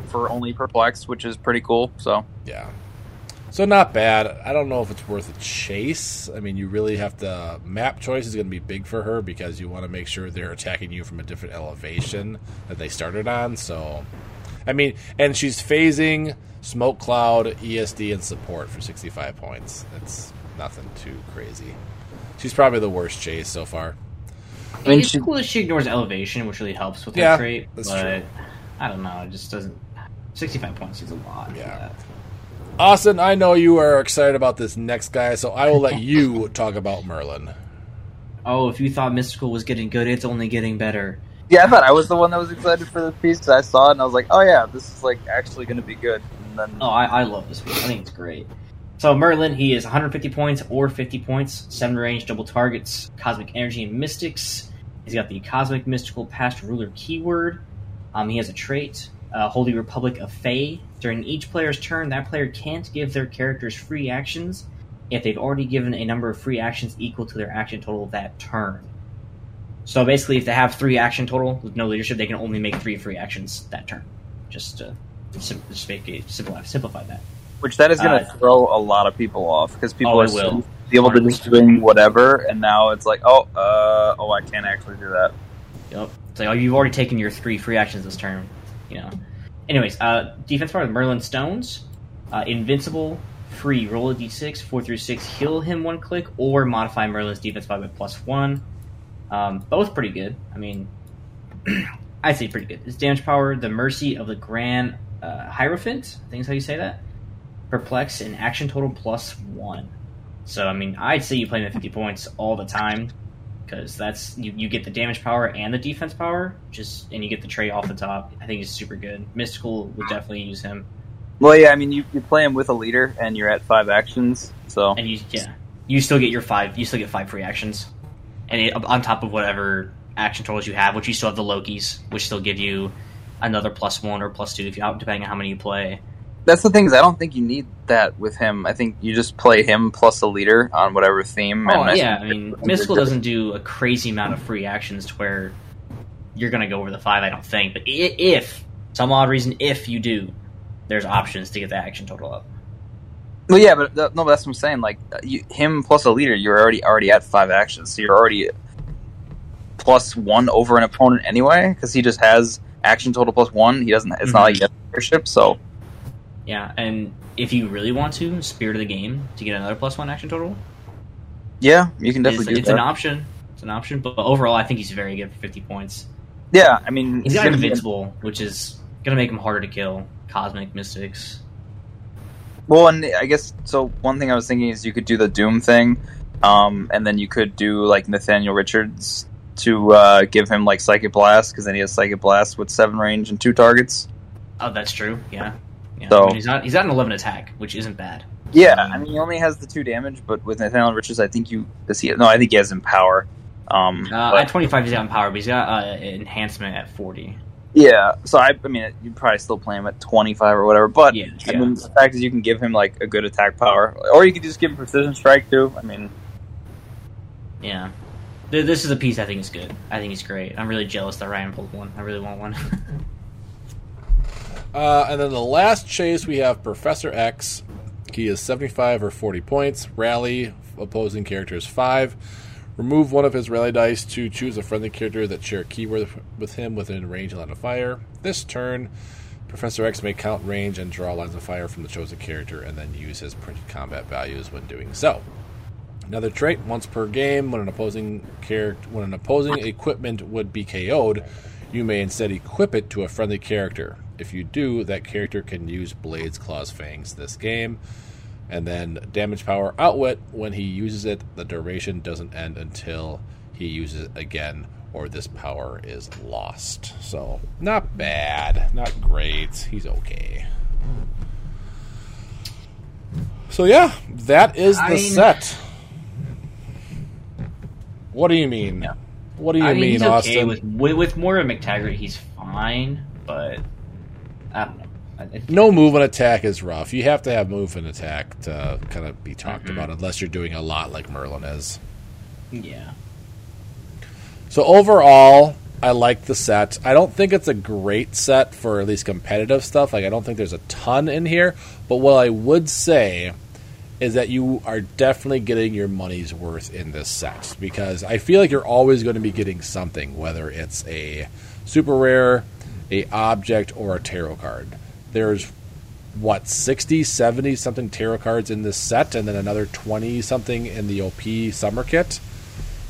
for only perplex, which is pretty cool. So Yeah. So not bad. I don't know if it's worth a chase. I mean, you really have to map choice is going to be big for her because you want to make sure they're attacking you from a different elevation that they started on. So, I mean, and she's phasing smoke cloud, ESD, and support for 65 points. That's nothing too crazy. She's probably the worst chase so far. I mean, it's she- cool that she ignores elevation, which really helps with Yeah, her trait. that's but true. I don't know. It just doesn't. Sixty-five points is a lot. for Yeah. Austin, I know you are excited about this next guy, so I will let you talk about Merlin. Oh, if you thought mystical was getting good, it's only getting better. yeah, I thought I was the one that was excited for this piece because I saw it and I was like, oh yeah, this is like actually going to be good. And then Oh, I, I love this piece. I think it's great. So Merlin, he is 150 points or 50 points, seven range, double targets, cosmic energy, and mystics. He's got the cosmic mystical past ruler keyword. Um, he has a trait, uh, Holy Republic of Fae. During each player's turn, that player can't give their characters free actions if they've already given a number of free actions equal to their action total that turn. So basically, if they have three action total with no leadership, they can only make three free actions that turn. Just to just simplify, simplify that. Which that is going to Uh, throw a lot of people off because people Oh, are will. able to just doing whatever, and now it's like, oh, uh, oh, I can't actually do that. Yep. It's like, oh, you've already taken your three free actions this turn. You know. Anyways, uh, defense power with Merlin Stones, uh, invincible, free. Roll a d6, four through six. Heal him one click, or modify Merlin's defense power with plus one. Um, both pretty good. I mean, I'd say pretty good. His damage power, the mercy of the Grand uh, Hierophant. I think is how you say that. Perplex and action total plus one. So I mean, I'd say you play him at fifty points all the time because that's you, you get the damage power and the defense power, just and you get the tray off the top. I think he's super good. Mystical would definitely use him, Well, yeah, I mean, you, you play him with a leader, and you're at five actions, so and you yeah, you still get your five. You still get five free actions, and it, on top of whatever action totals you have, which you still have the Lokis, which still give you another plus one or plus two if you depending on how many you play. That's the thing is, I don't think you need that with him. I think you just play him plus a leader on whatever theme. Oh and I yeah, I think mean, Mystical doesn't do a crazy amount of free actions to where you're going to go over the five. I don't think, but if some odd reason, if you do, there's options to get the action total up. Well, yeah, but no, but that's what I'm saying. Like uh, you, him plus a leader, you're already already at five actions, so you're already plus one over an opponent anyway, because he just has action total plus one. He doesn't. It's not like he has leadership, so Yeah, and if you really want to, Spirit of the Game to get another plus one action total, yeah, you can it's, definitely do it's that. an option. It's an option, but overall, I think he's very good for 50 points. yeah, I mean, He's got gonna be- invincible, which is going to make him harder to kill. Cosmic Mystics. Well, and I guess so. One thing I was thinking is you could do the Doom thing, um, and then you could do like Nathaniel Richards to uh, give him like Psychic Blast because then he has Psychic Blast with seven range and two targets. Oh, that's true. Yeah. Yeah. So- I mean, he's not. He's an 11 attack, which isn't bad. Yeah, I mean he only has the two damage, but with Nathaniel Richards, I think you does he? No, I think he has Empower. Um, Uh, but- at 25, he's got power, but he's got uh, enhancement at 40. yeah, so I, I mean you'd probably still play him at twenty five or whatever. But Yeah, I yeah. mean the fact is you can give him like a good attack power, or you could just give him Precision Strike too. I mean, Yeah. This is a piece I think is good. I think he's great. I'm really jealous that Ryan pulled one. I really want one. Uh, and then the last chase, we have Professor X. He is 75 or 40 points. Rally, opposing character is 5. Remove one of his rally dice to choose a friendly character that share a keyword with him within range of line of fire. This turn, Professor X may count range and draw lines of fire from the chosen character and then use his printed combat values when doing so. Another trait: once per game, when an opposing character, when an opposing equipment would be KO'd, you may instead equip it to a friendly character. If you do, that character can use Blades, Claws, Fangs this game. And then damage power outwit. When he uses it, the duration doesn't end until he uses it again, or this power is lost. So not bad, not great. He's okay. So yeah, that is the I mean- set. What do you mean? What do you I mean, mean, he's okay Austin? with, with with Moira MacTaggert. He's fine, but I don't know. I- I- no move and attack is rough. You have to have move and attack to kind of be talked Mm-hmm. about, unless you're doing a lot like Merlin is. Yeah. So overall, I like the set. I don't think it's a great set for at least competitive stuff. Like I don't think there's a ton in here, but what I would say is that you are definitely getting your money's worth in this set because I feel like you're always going to be getting something, whether it's a super rare, a object, or a tarot card. There's what 60, 70 something tarot cards in this set, and then another 20 something in the OP summer kit.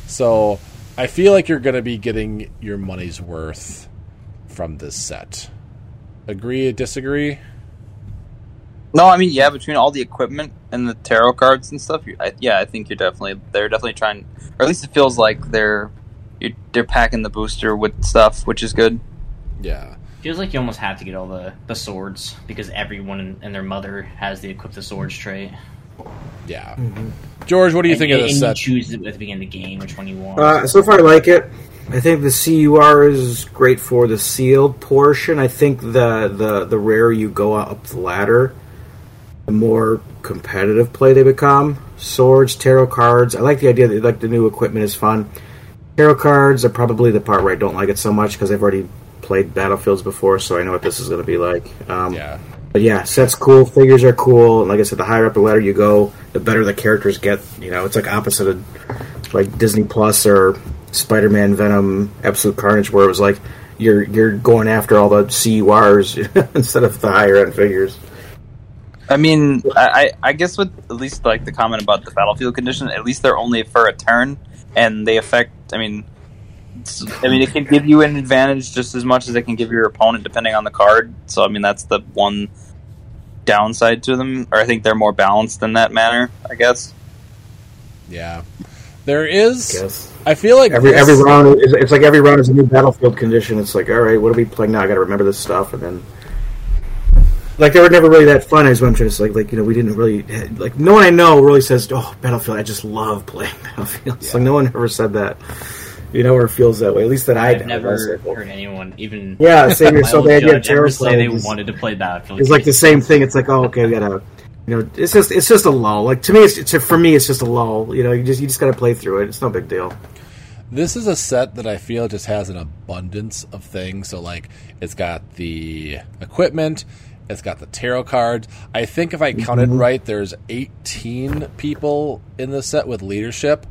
So I feel like you're going to be getting your money's worth from this set. Agree? Disagree? no, I mean yeah, between all the equipment and the tarot cards and stuff, I, yeah, I think you're definitely they're definitely trying, or at least it feels like they're they're packing the booster with stuff, which is good. Yeah. Feels like you almost have to get all the, the swords because everyone and, and their mother has the equip the swords trait. Yeah. George, what do you and, think of and this you set? choose it at the beginning of the game which one you want. Uh, so far, I like it. I think the CUR is great for the sealed portion. I think the the the rarer you go up the ladder, the more competitive play they become. Swords, tarot cards. I like the idea that like the new equipment is fun. Tarot cards are probably the part where I don't like it so much because I've already played Battlefields before, so I know what this is going to be like. Um, Yeah. But yeah, sets cool, figures are cool, and like I said, the higher up the ladder you go, the better the characters get. You know, it's like opposite of like Disney Plus or Spider Man, Venom, Absolute Carnage, where it was like you're you're going after all the CURs instead of the higher end figures. I mean, I, I I guess with at least like the comment about the battlefield condition, at least they're only for a turn, and they affect. I mean, it's- I mean, it can give you an advantage just as much as it can give your opponent, depending on the card. So, I mean, that's the one downside to them. Or I think they're more balanced in that manner. I guess. Yeah. There is. Yes. I feel like Every this- every round, is, it's like every round is a new battlefield condition. It's like, all right, what are we playing now? I got to remember this stuff, and then like they were never really that fun. Is what I'm trying to say. Like, like you know, we didn't really like. No one I know really says, "Oh, Battlefield." I just love playing Battlefield. It's like no one ever said that. You know, or it feels that way. At least that I I've never heard anyone even Yeah, same here. So old the idea of judge terror say they is- wanted to play Battlefield. It's like the same thing. It's like, oh, okay, we gotta, you know, it's just it's just a lull. Like to me, it's, it's for me, it's just a lull. You know, you just you just gotta play through it. It's no big deal. This is a set that I feel just has an abundance of things. So, like, it's got the equipment, it's got the tarot cards. I think if I counted mm-hmm. right, there's 18 people in the set with leadership.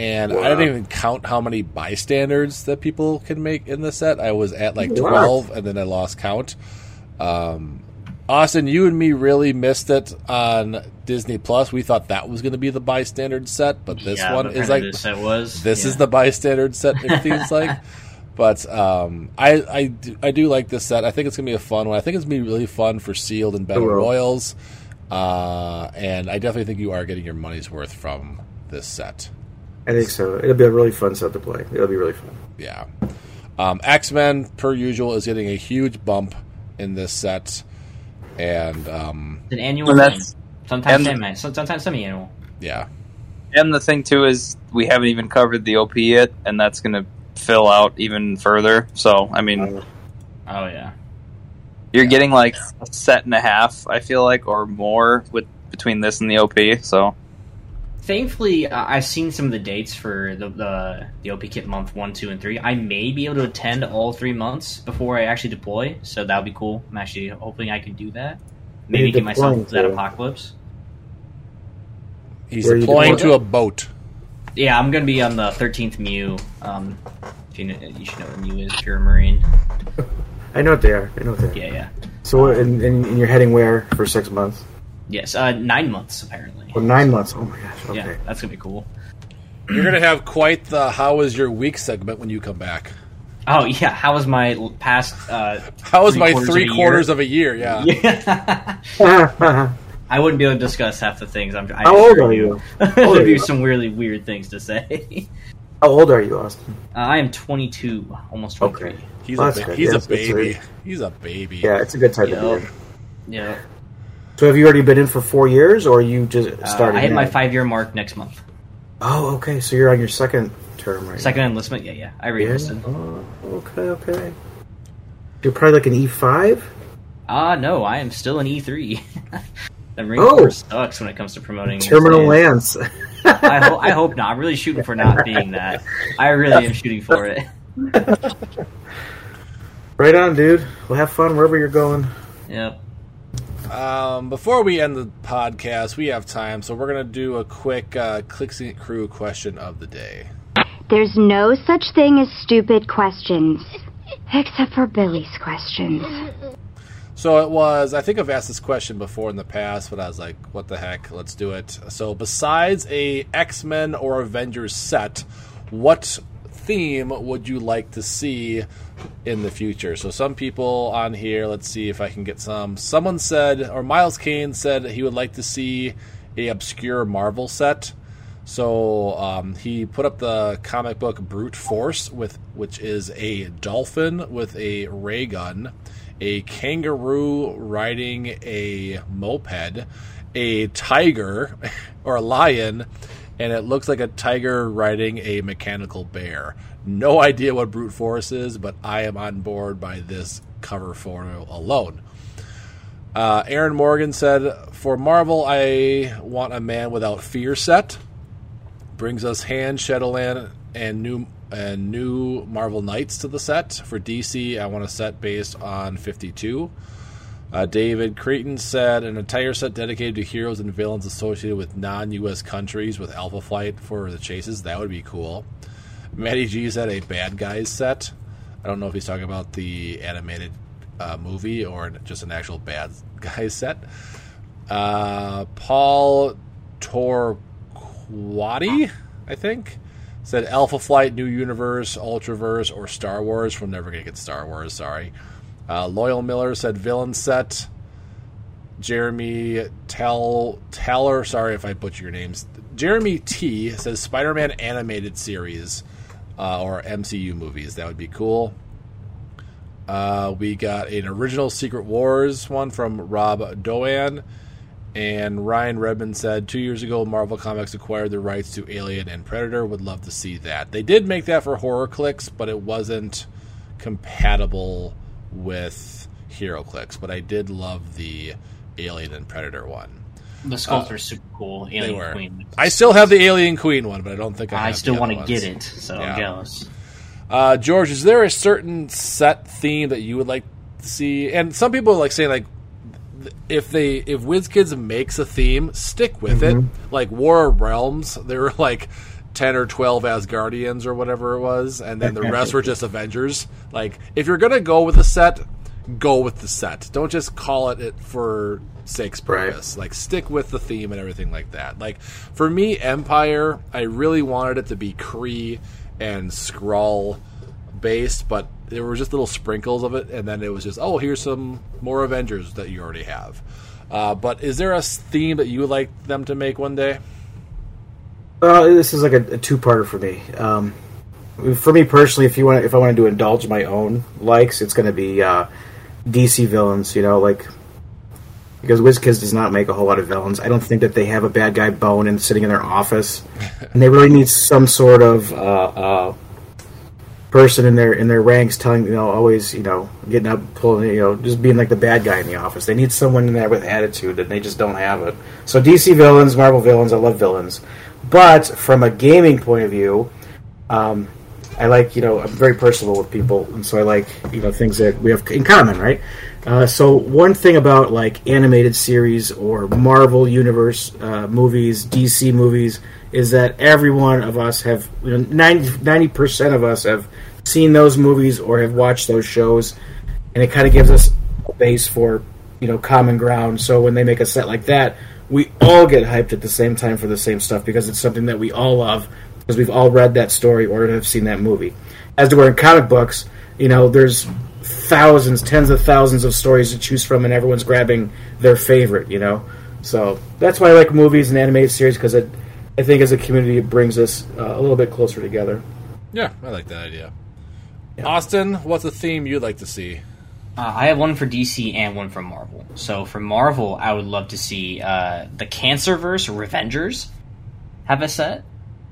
And I didn't even count how many bystanders that people can make in the set. I was at like Wow. 12, and then I lost count. Um, Austin, you and me really missed it on Disney Plus. We thought that was going to be the bystander set, but this Yeah, one but is like this set was this is the bystander set. It seems like, but um, I I do, I do like this set. I think it's gonna be a fun one. I think it's gonna be really fun for sealed and battle royals, uh, and I definitely think you are getting your money's worth from this set. I think so. It'll be a really fun set to play. It'll be really fun. Yeah, um, X Men per usual is getting a huge bump in this set, and um, It's an annual And that's- Sometimes and- semi, sometimes semi-annual. yeah, And the thing too is we haven't even covered the OP yet, and that's going to fill out even further. So, I mean, Uh, Oh yeah. you're getting like a set and a half. I feel like, or more with between this and the OP. So, Thankfully, I- I've seen some of the dates for the, the the OP kit month one, two, and three. I may be able to attend all three months before I actually deploy, so that would be cool. I'm actually hoping I can do that. Maybe you get myself deploying to that apocalypse. he's Where deploying deploying? to a boat. Yeah, I'm gonna be on the 13th MEU Um, if you, know, you should know what MEU is if you're a Marine. I know what they are. I know what they are. Yeah, yeah. So, what- and, and, and you're heading where for six months? Yes, uh, nine months apparently. Or nine months? Oh my gosh. Okay. Yeah, that's gonna be cool. You're gonna have quite the "How was your week?" segment when you come back. Oh yeah, how was my past? Uh, How was my Three-quarters of a quarters year? of a year? Yeah. yeah. I wouldn't be able to discuss half the things. I'm. I How old assure are you? old There'd are be you? some really weird things to say. How old are you, Austin? Uh, I am 22, almost 23. Okay. He's Well, a ba- he's Yeah, a baby. He's a baby. Yeah, it's a good time to be Yeah. in. Yeah. So, have you already been in for four years, or you just Uh, started? I hit my five year mark next month. Oh, okay. So you're on your second term right Second enlistment. Yeah, yeah. I now. re-enlisted. Yeah. Oh, okay, okay. You're probably like an E five. Ah, no, I am still an E3. the Marine Oh. Corps sucks when it comes to promoting. Terminal Lance. Lance. I, ho- I hope not. I'm really shooting for not being that. I really am shooting for it. right on, dude. We'll have fun wherever you're going. Yep. Um, before we end the podcast, we have time, so we're gonna do a quick uh, Clixing Crew question of the day. There's no such thing as stupid questions. Except for Billy's questions. So it was. I think I've asked this question before in the past, but I was like, "What the heck? Let's do it." So, besides a X Men or Avengers set, what theme would you like to see in the future? So, some people on here. Let's see if I can get some. Someone said, or Miles Kane said, he would like to see a obscure Marvel set. So um, he put up the comic book Brute Force, with which is a dolphin with a ray gun, a kangaroo riding a moped, a tiger or a lion, and it looks like a tiger riding a mechanical bear. No idea what Brute Force is, but I am on board by this cover photo alone. Uh, Aaron Morgan said, "For Marvel, I want a man without fear set." Brings us Hand, Shadowland, and new and new Marvel Knights to the set. For DC, I want a set based on 52. Uh, David Creighton said an entire set dedicated to heroes and villains associated with non-U.S. countries with Alpha Flight for the chases. That would be cool. Matty G said a bad guys set. I don't know if he's talking about the animated uh, movie or just an actual bad guys set. Uh, Paul Torquati, I think, said Alpha Flight, New Universe, Ultraverse, or Star Wars. We're never going to get Star Wars, sorry. Uh, Loyal Miller said villain set. Jeremy Tell Teller, sorry if I butcher your names. Jeremy T says Spider Man animated series uh, or MCU movies. That would be cool. Uh, we got an original Secret Wars one from Rob Doan. And Ryan Redmond said two years ago, Marvel Comics acquired the rights to Alien and Predator. Would love to see that. They did make that for HorrorClix, but it wasn't compatible with HeroClix. But I did love the Alien and Predator one. The sculptor's super cool. They were. Queen. I still have the Alien Queen one, but I don't think I, I still want to get it, so Yeah. I'm jealous. Uh, George, is there a certain set theme that you would like to see? And some people like saying like, if they if WizKids makes a theme, stick with it. Like War of Realms, they were like ten or twelve Asgardians or whatever it was, and then the rest were just Avengers. Like, if you're gonna go with a set, go with the set. Don't just call it it for sake's Right. purpose. Like, stick with the theme and everything like that. Like for me, Empyre, I really wanted it to be Kree and Skrull based, but there were just little sprinkles of it, and then it was just, oh, here's some more Avengers that you already have. Uh, but is there a theme that you would like them to make one day? Uh, this is like a, a two-parter for me. Um, for me personally, if you want, if I want to indulge my own likes, it's going to be uh, DC villains. You know, like because WizKids does not make a whole lot of villains. I don't think that they have a bad guy bone and sitting in their office, and they really need some sort of uh, uh, person in their in their ranks telling you know always you know getting up pulling you know just being like the bad guy in the office. They need someone in there with attitude, and they just don't have it. So DC villains, Marvel villains, I love villains, but from a gaming point of view. Um, I like, you know, I'm very personable with people, and so I like, you know, things that we have in common, right? Uh, so one thing about like animated series or Marvel Universe uh, movies, DC movies, is that every one of us have, you know, 90 percent of us have seen those movies or have watched those shows, and it kind of gives us a base for, you know, common ground. So when they make a set like that, we all get hyped at the same time for the same stuff because it's something that we all love because we've all read that story or have seen that movie. As to where in comic books, you know, there's thousands, tens of thousands of stories to choose from, and everyone's grabbing their favorite. You know, so that's why I like movies and animated series because it, I think, as a community, it brings us uh, a little bit closer together. Yeah, I like that idea. Austin, what's a theme you'd like to see? Uh, I have one for DC and one for Marvel. So for Marvel, I would love to see uh, the Cancerverse Revengers have a set.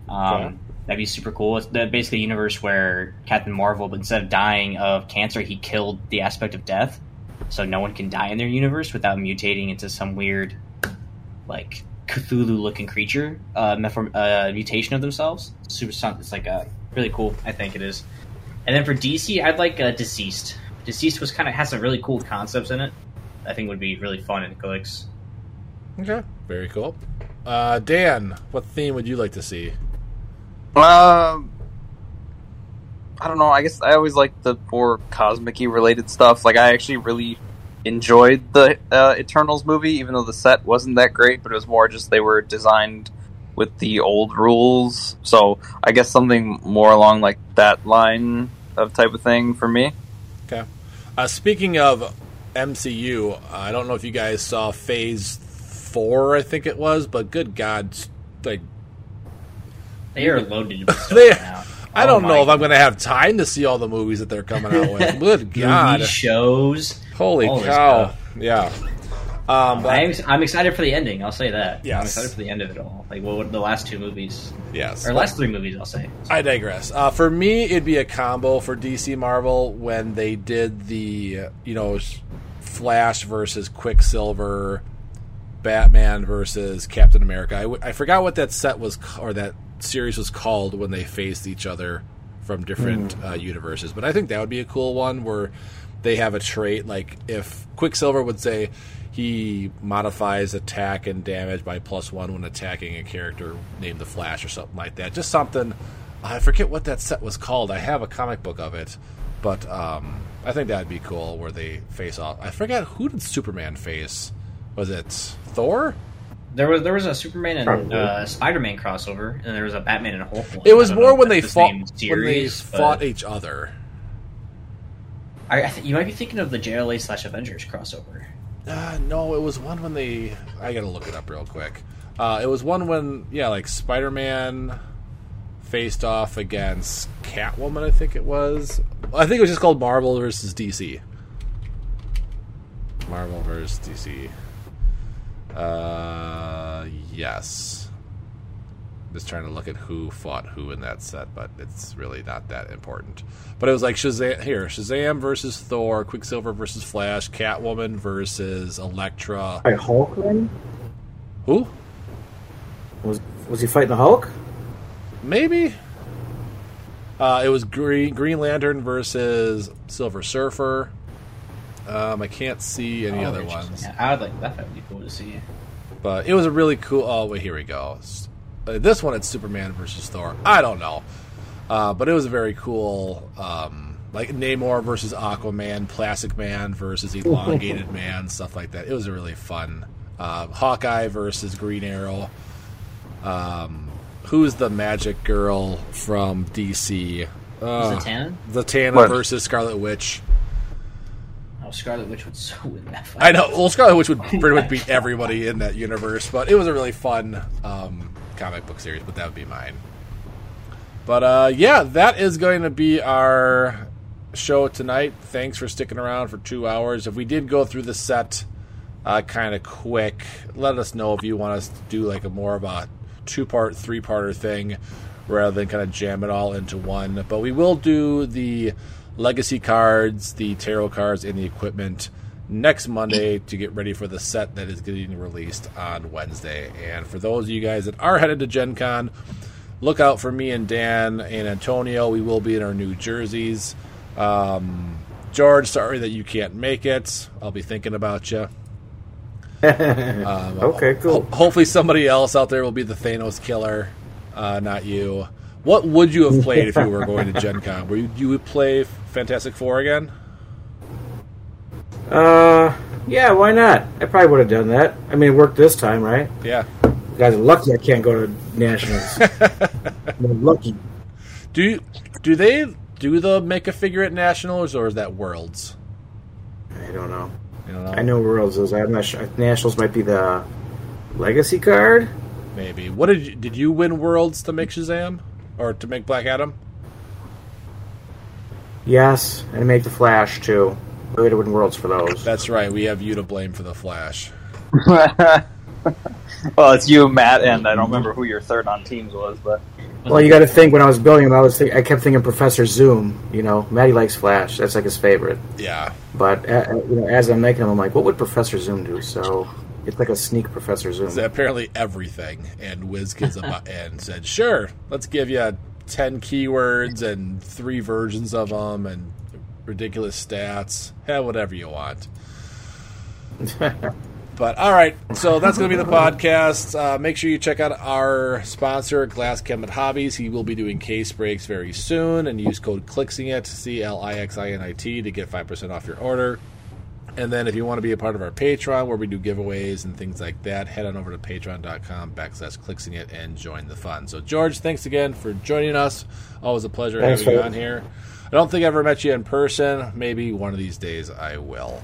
Um, Okay. That'd be super cool. It's the, basically a universe where Captain Marvel, but instead of dying of cancer, he killed the aspect of death. So no one can die in their universe without mutating into some weird, like Cthulhu-looking creature uh, uh, mutation of themselves. Super, it's like a really cool. I think it is. And then for DC, I'd like uh, DCeased. DCeased was kind of has some really cool concepts in it. I think would be really fun in clicks. Okay, very cool. Uh, Dan, what theme would you like to see? Um, I don't know. I guess I always like the more cosmic-y related stuff. Like I actually really enjoyed the uh, Eternals movie, even though the set wasn't that great. But it was more just they were designed with the old rules. So I guess something more along like that line of type of thing for me. Okay. Uh, speaking of MCU, I don't know if you guys saw Phase Four. I think it was, but good God, like They are loaded they. I Oh don't know if I'm going to have time to see all the movies that they're coming out with. Good God, shows. holy cow! stuff. Yeah. Um, but- I'm, I'm excited for the ending. I'll say that. I'm excited for the end of it all. Like what, what the last two movies yes. or last three movies. I'll say. I digress. Uh, for me, it'd be a combo for DC Marvel when they did the uh, you know Flash versus Quicksilver, Batman versus Captain America. I, w- I forgot what that set was or that series was called when they faced each other from different uh, universes. But I think that would be a cool one where they have a trait like if Quicksilver would say he modifies attack and damage by plus one when attacking a character named the Flash or something like that. Just something. I forget what that set was called. I have a comic book of it, but um, I think that'd be cool where they face off. I forget who did Superman face. Was it Thor? There was there was a Superman and Probably. uh, Spider Man crossover, and there was a Batman and Hulk. One. It was more when they the fought same when they series, fought each other. I, I th- you might be thinking of the JLA slash Avengers crossover. Uh, no, it was one when they. I gotta look it up real quick. Uh, it was one when, yeah, like Spider Man faced off against Catwoman. I think it was. I think it was just called Marvel versus DC. Marvel versus DC. Uh, yes. Just trying to look at who fought who in that set, but it's really not that important. But it was like Shazam here, Shazam versus Thor, Quicksilver versus Flash, Catwoman versus Elektra. By Hulk then? Who? Was was he fighting the Hulk? Maybe. Uh, it was Green Green Lantern versus Silver Surfer. Um, I can't see any Oh, other ones, Yeah, I would like that. that. Would be cool to see. but it was a really cool. Oh wait, here we go. S- uh, this one it's Superman versus Thor. I don't know, uh, but it was a very cool. Um, like Namor versus Aquaman, Plastic Man versus Elongated Man, stuff like that. It was a really fun. Uh, Hawkeye versus Green Arrow. Um, who's the Magic Girl from DC? Uh, Zatanna? Zatanna What? versus Scarlet Witch. Oh, Scarlet Witch would so win that fight. I know. Well, Scarlet Witch would pretty much beat everybody in that universe, but it was a really fun um, comic book series. But that would be mine. But uh, yeah, that is going to be our show tonight. Thanks for sticking around for two hours. If we did go through the set uh, kind of quick, let us know if you want us to do like a more of a two part, three parter thing rather than kind of jam it all into one. But we will do the legacy cards, the tarot cards, and the equipment next Monday to get ready for the set that is getting released on Wednesday. And for those of you guys that are headed to Gen Con, look out for me and Dan and Antonio. We will be in our new jerseys. Um, George, sorry that you can't make it. I'll be thinking about you. Um, Okay, cool. ho- hopefully, somebody else out there will be the Thanos killer, uh, not you. What would you have played if you were going to Gen Con? Were you, you would play Fantastic Four again? Uh, yeah, why not? I probably would have done that. I mean, it worked this time, right? Yeah. You guys are lucky I can't go to nationals. I'm lucky. Do do they do the make a figure at Nationals or is that Worlds? I don't know. You don't know. I know Worlds is. I'm not sure. Nationals might be the legacy card. Maybe. What did you, did you win Worlds to make Shazam or to make Black Adam? Yes, and make the Flash too. We would have win Worlds for those. That's right. We have you to blame for the Flash. well, it's you, Matt, and I don't remember who your third on teams was, but Well, you got to think when I was building them, I was think, I kept thinking Professor Zoom. You know, Maddie likes Flash. That's like his favorite. Yeah. But uh, you know, as I'm making them, I'm like, what would Professor Zoom do? So it's like a sneak Professor Zoom. So apparently everything, and Wiz WizKids about and said, "Sure, let's give you ten keywords and three versions of them and ridiculous stats. Have whatever you want." But all right, so that's going to be the podcast. Uh, make sure you check out our sponsor, Glass Cabinet Hobbies. He will be doing case breaks very soon, and use code CLIXINIT C L I X I N I T to get five percent off your order. And then if you want to be a part of our Patreon where we do giveaways and things like that, head on over to patreon.com backslash clicksingit and join the fun. So George, thanks again for joining us. Always a pleasure Thanks, having you on here. I don't think I ever met you in person. Maybe one of these days I will.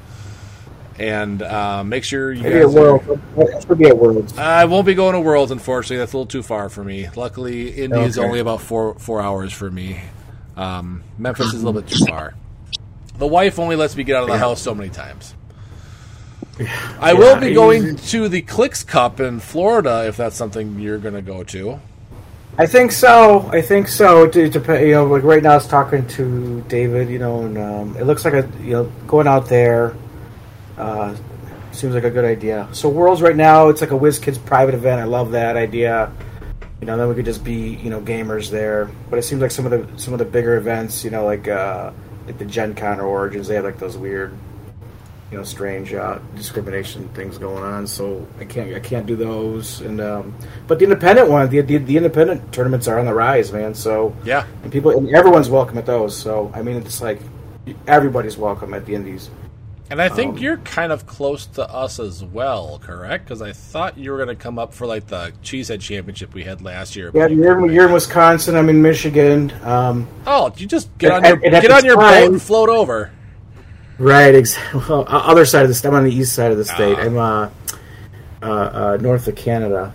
And uh, make sure you Maybe guys are- Worlds. It should be at Worlds. I won't be going to Worlds, unfortunately. That's a little too far for me. Luckily, Indy is only about four four hours for me. Um, Memphis is a little bit too far. The wife only lets me get out of the house so many times. I will be going to the Clicks Cup in Florida if that's something you're going to go to. I think so. I think so. To, to, you know, like right now, I was talking to David. You know, and um, it looks like a you know going out there uh, seems like a good idea. So Worlds right now, it's like a WizKids private event. I love that idea. You know, then we could just be you know gamers there. But it seems like some of the some of the bigger events, you know, like uh, like the Gen Con or Origins, they have like those weird, you know, strange uh, discrimination things going on. So I can't I can't do those. And um, but the independent one, the, the the independent tournaments are on the rise, man. So Yeah. and people and everyone's welcome at those. So I mean, it's like everybody's welcome at the indies. And I think Um, you're kind of close to us as well, correct? Because I thought you were going to come up for like the Cheesehead Championship we had last year. Yeah, you you're, you're in. Wisconsin. I'm in Michigan. Um, Oh, you just get on your get on your boat and float over. Right. Exactly. Well, other side of the state. I'm on the east side of the state. Ah. I'm uh, uh, uh, north of Canada,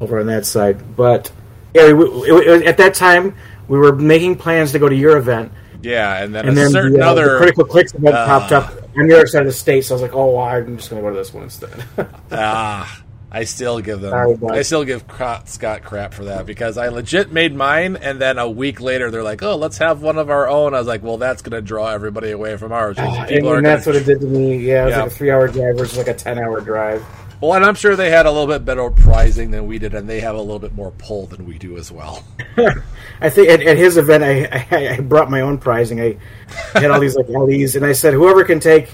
over on that side. But yeah, we, it, it, at that time we were making plans to go to your event, Yeah, and then and a then certain the, uh, other the critical clicks event popped up on the other side of the state. So I was like, oh, well, I'm just going to go to this one instead. Ah, I still give them. Sorry. I still give Scott crap for that because I legit made mine, and then a week later they're like, "Oh, let's have one of our own." I was like, "Well, that's going to draw everybody away from ours." Ah, and, People are and that's what gonna, it did to me. Yeah, it was Yeah. like a three-hour drive versus like a ten-hour drive. well, and I'm sure they had a little bit better pricing than we did, and they have a little bit more pull than we do as well. I think at, at his event, I, I, I brought my own pricing. I had all these like LEs, and I said, whoever can take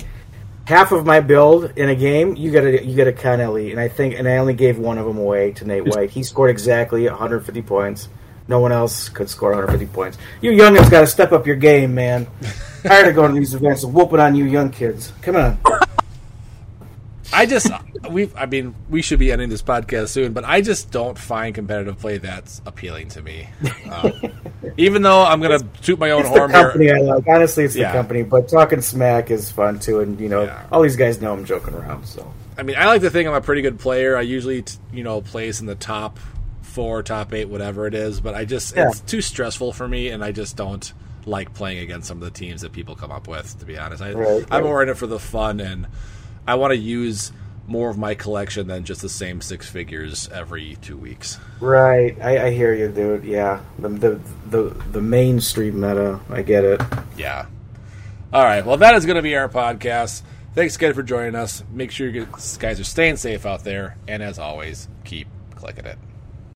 half of my build in a game, you get a you get a con LE. And I think, and I only gave one of them away to Nate White. He scored exactly 150 points. No one else could score 150 points. You youngins got to step up your game, man. Tired of going to these events and whooping on you young kids. Come on. I just we I mean we should be ending this podcast soon, but I just don't find competitive play that's appealing to me. Um, even though I'm gonna toot my own It's the horn here. company I like. Honestly, it's the company. But talking smack is fun too, and you know, Yeah. all these guys know I'm joking around. So I mean, I like to think I'm a pretty good player. I usually, you know, place in the top four, top eight, whatever it is. But I just Yeah. it's too stressful for me, and I just don't like playing against some of the teams that people come up with. To be honest, I, Right, I'm right. more in it for the fun, and I want to use more of my collection than just the same six figures every two weeks. Right, I, I hear you, dude. Yeah, the, the the the mainstream meta. I get it. Yeah. All right. Well, that is going to be our podcast. Thanks again for joining us. Make sure you guys are staying safe out there, and as always, keep clicking it.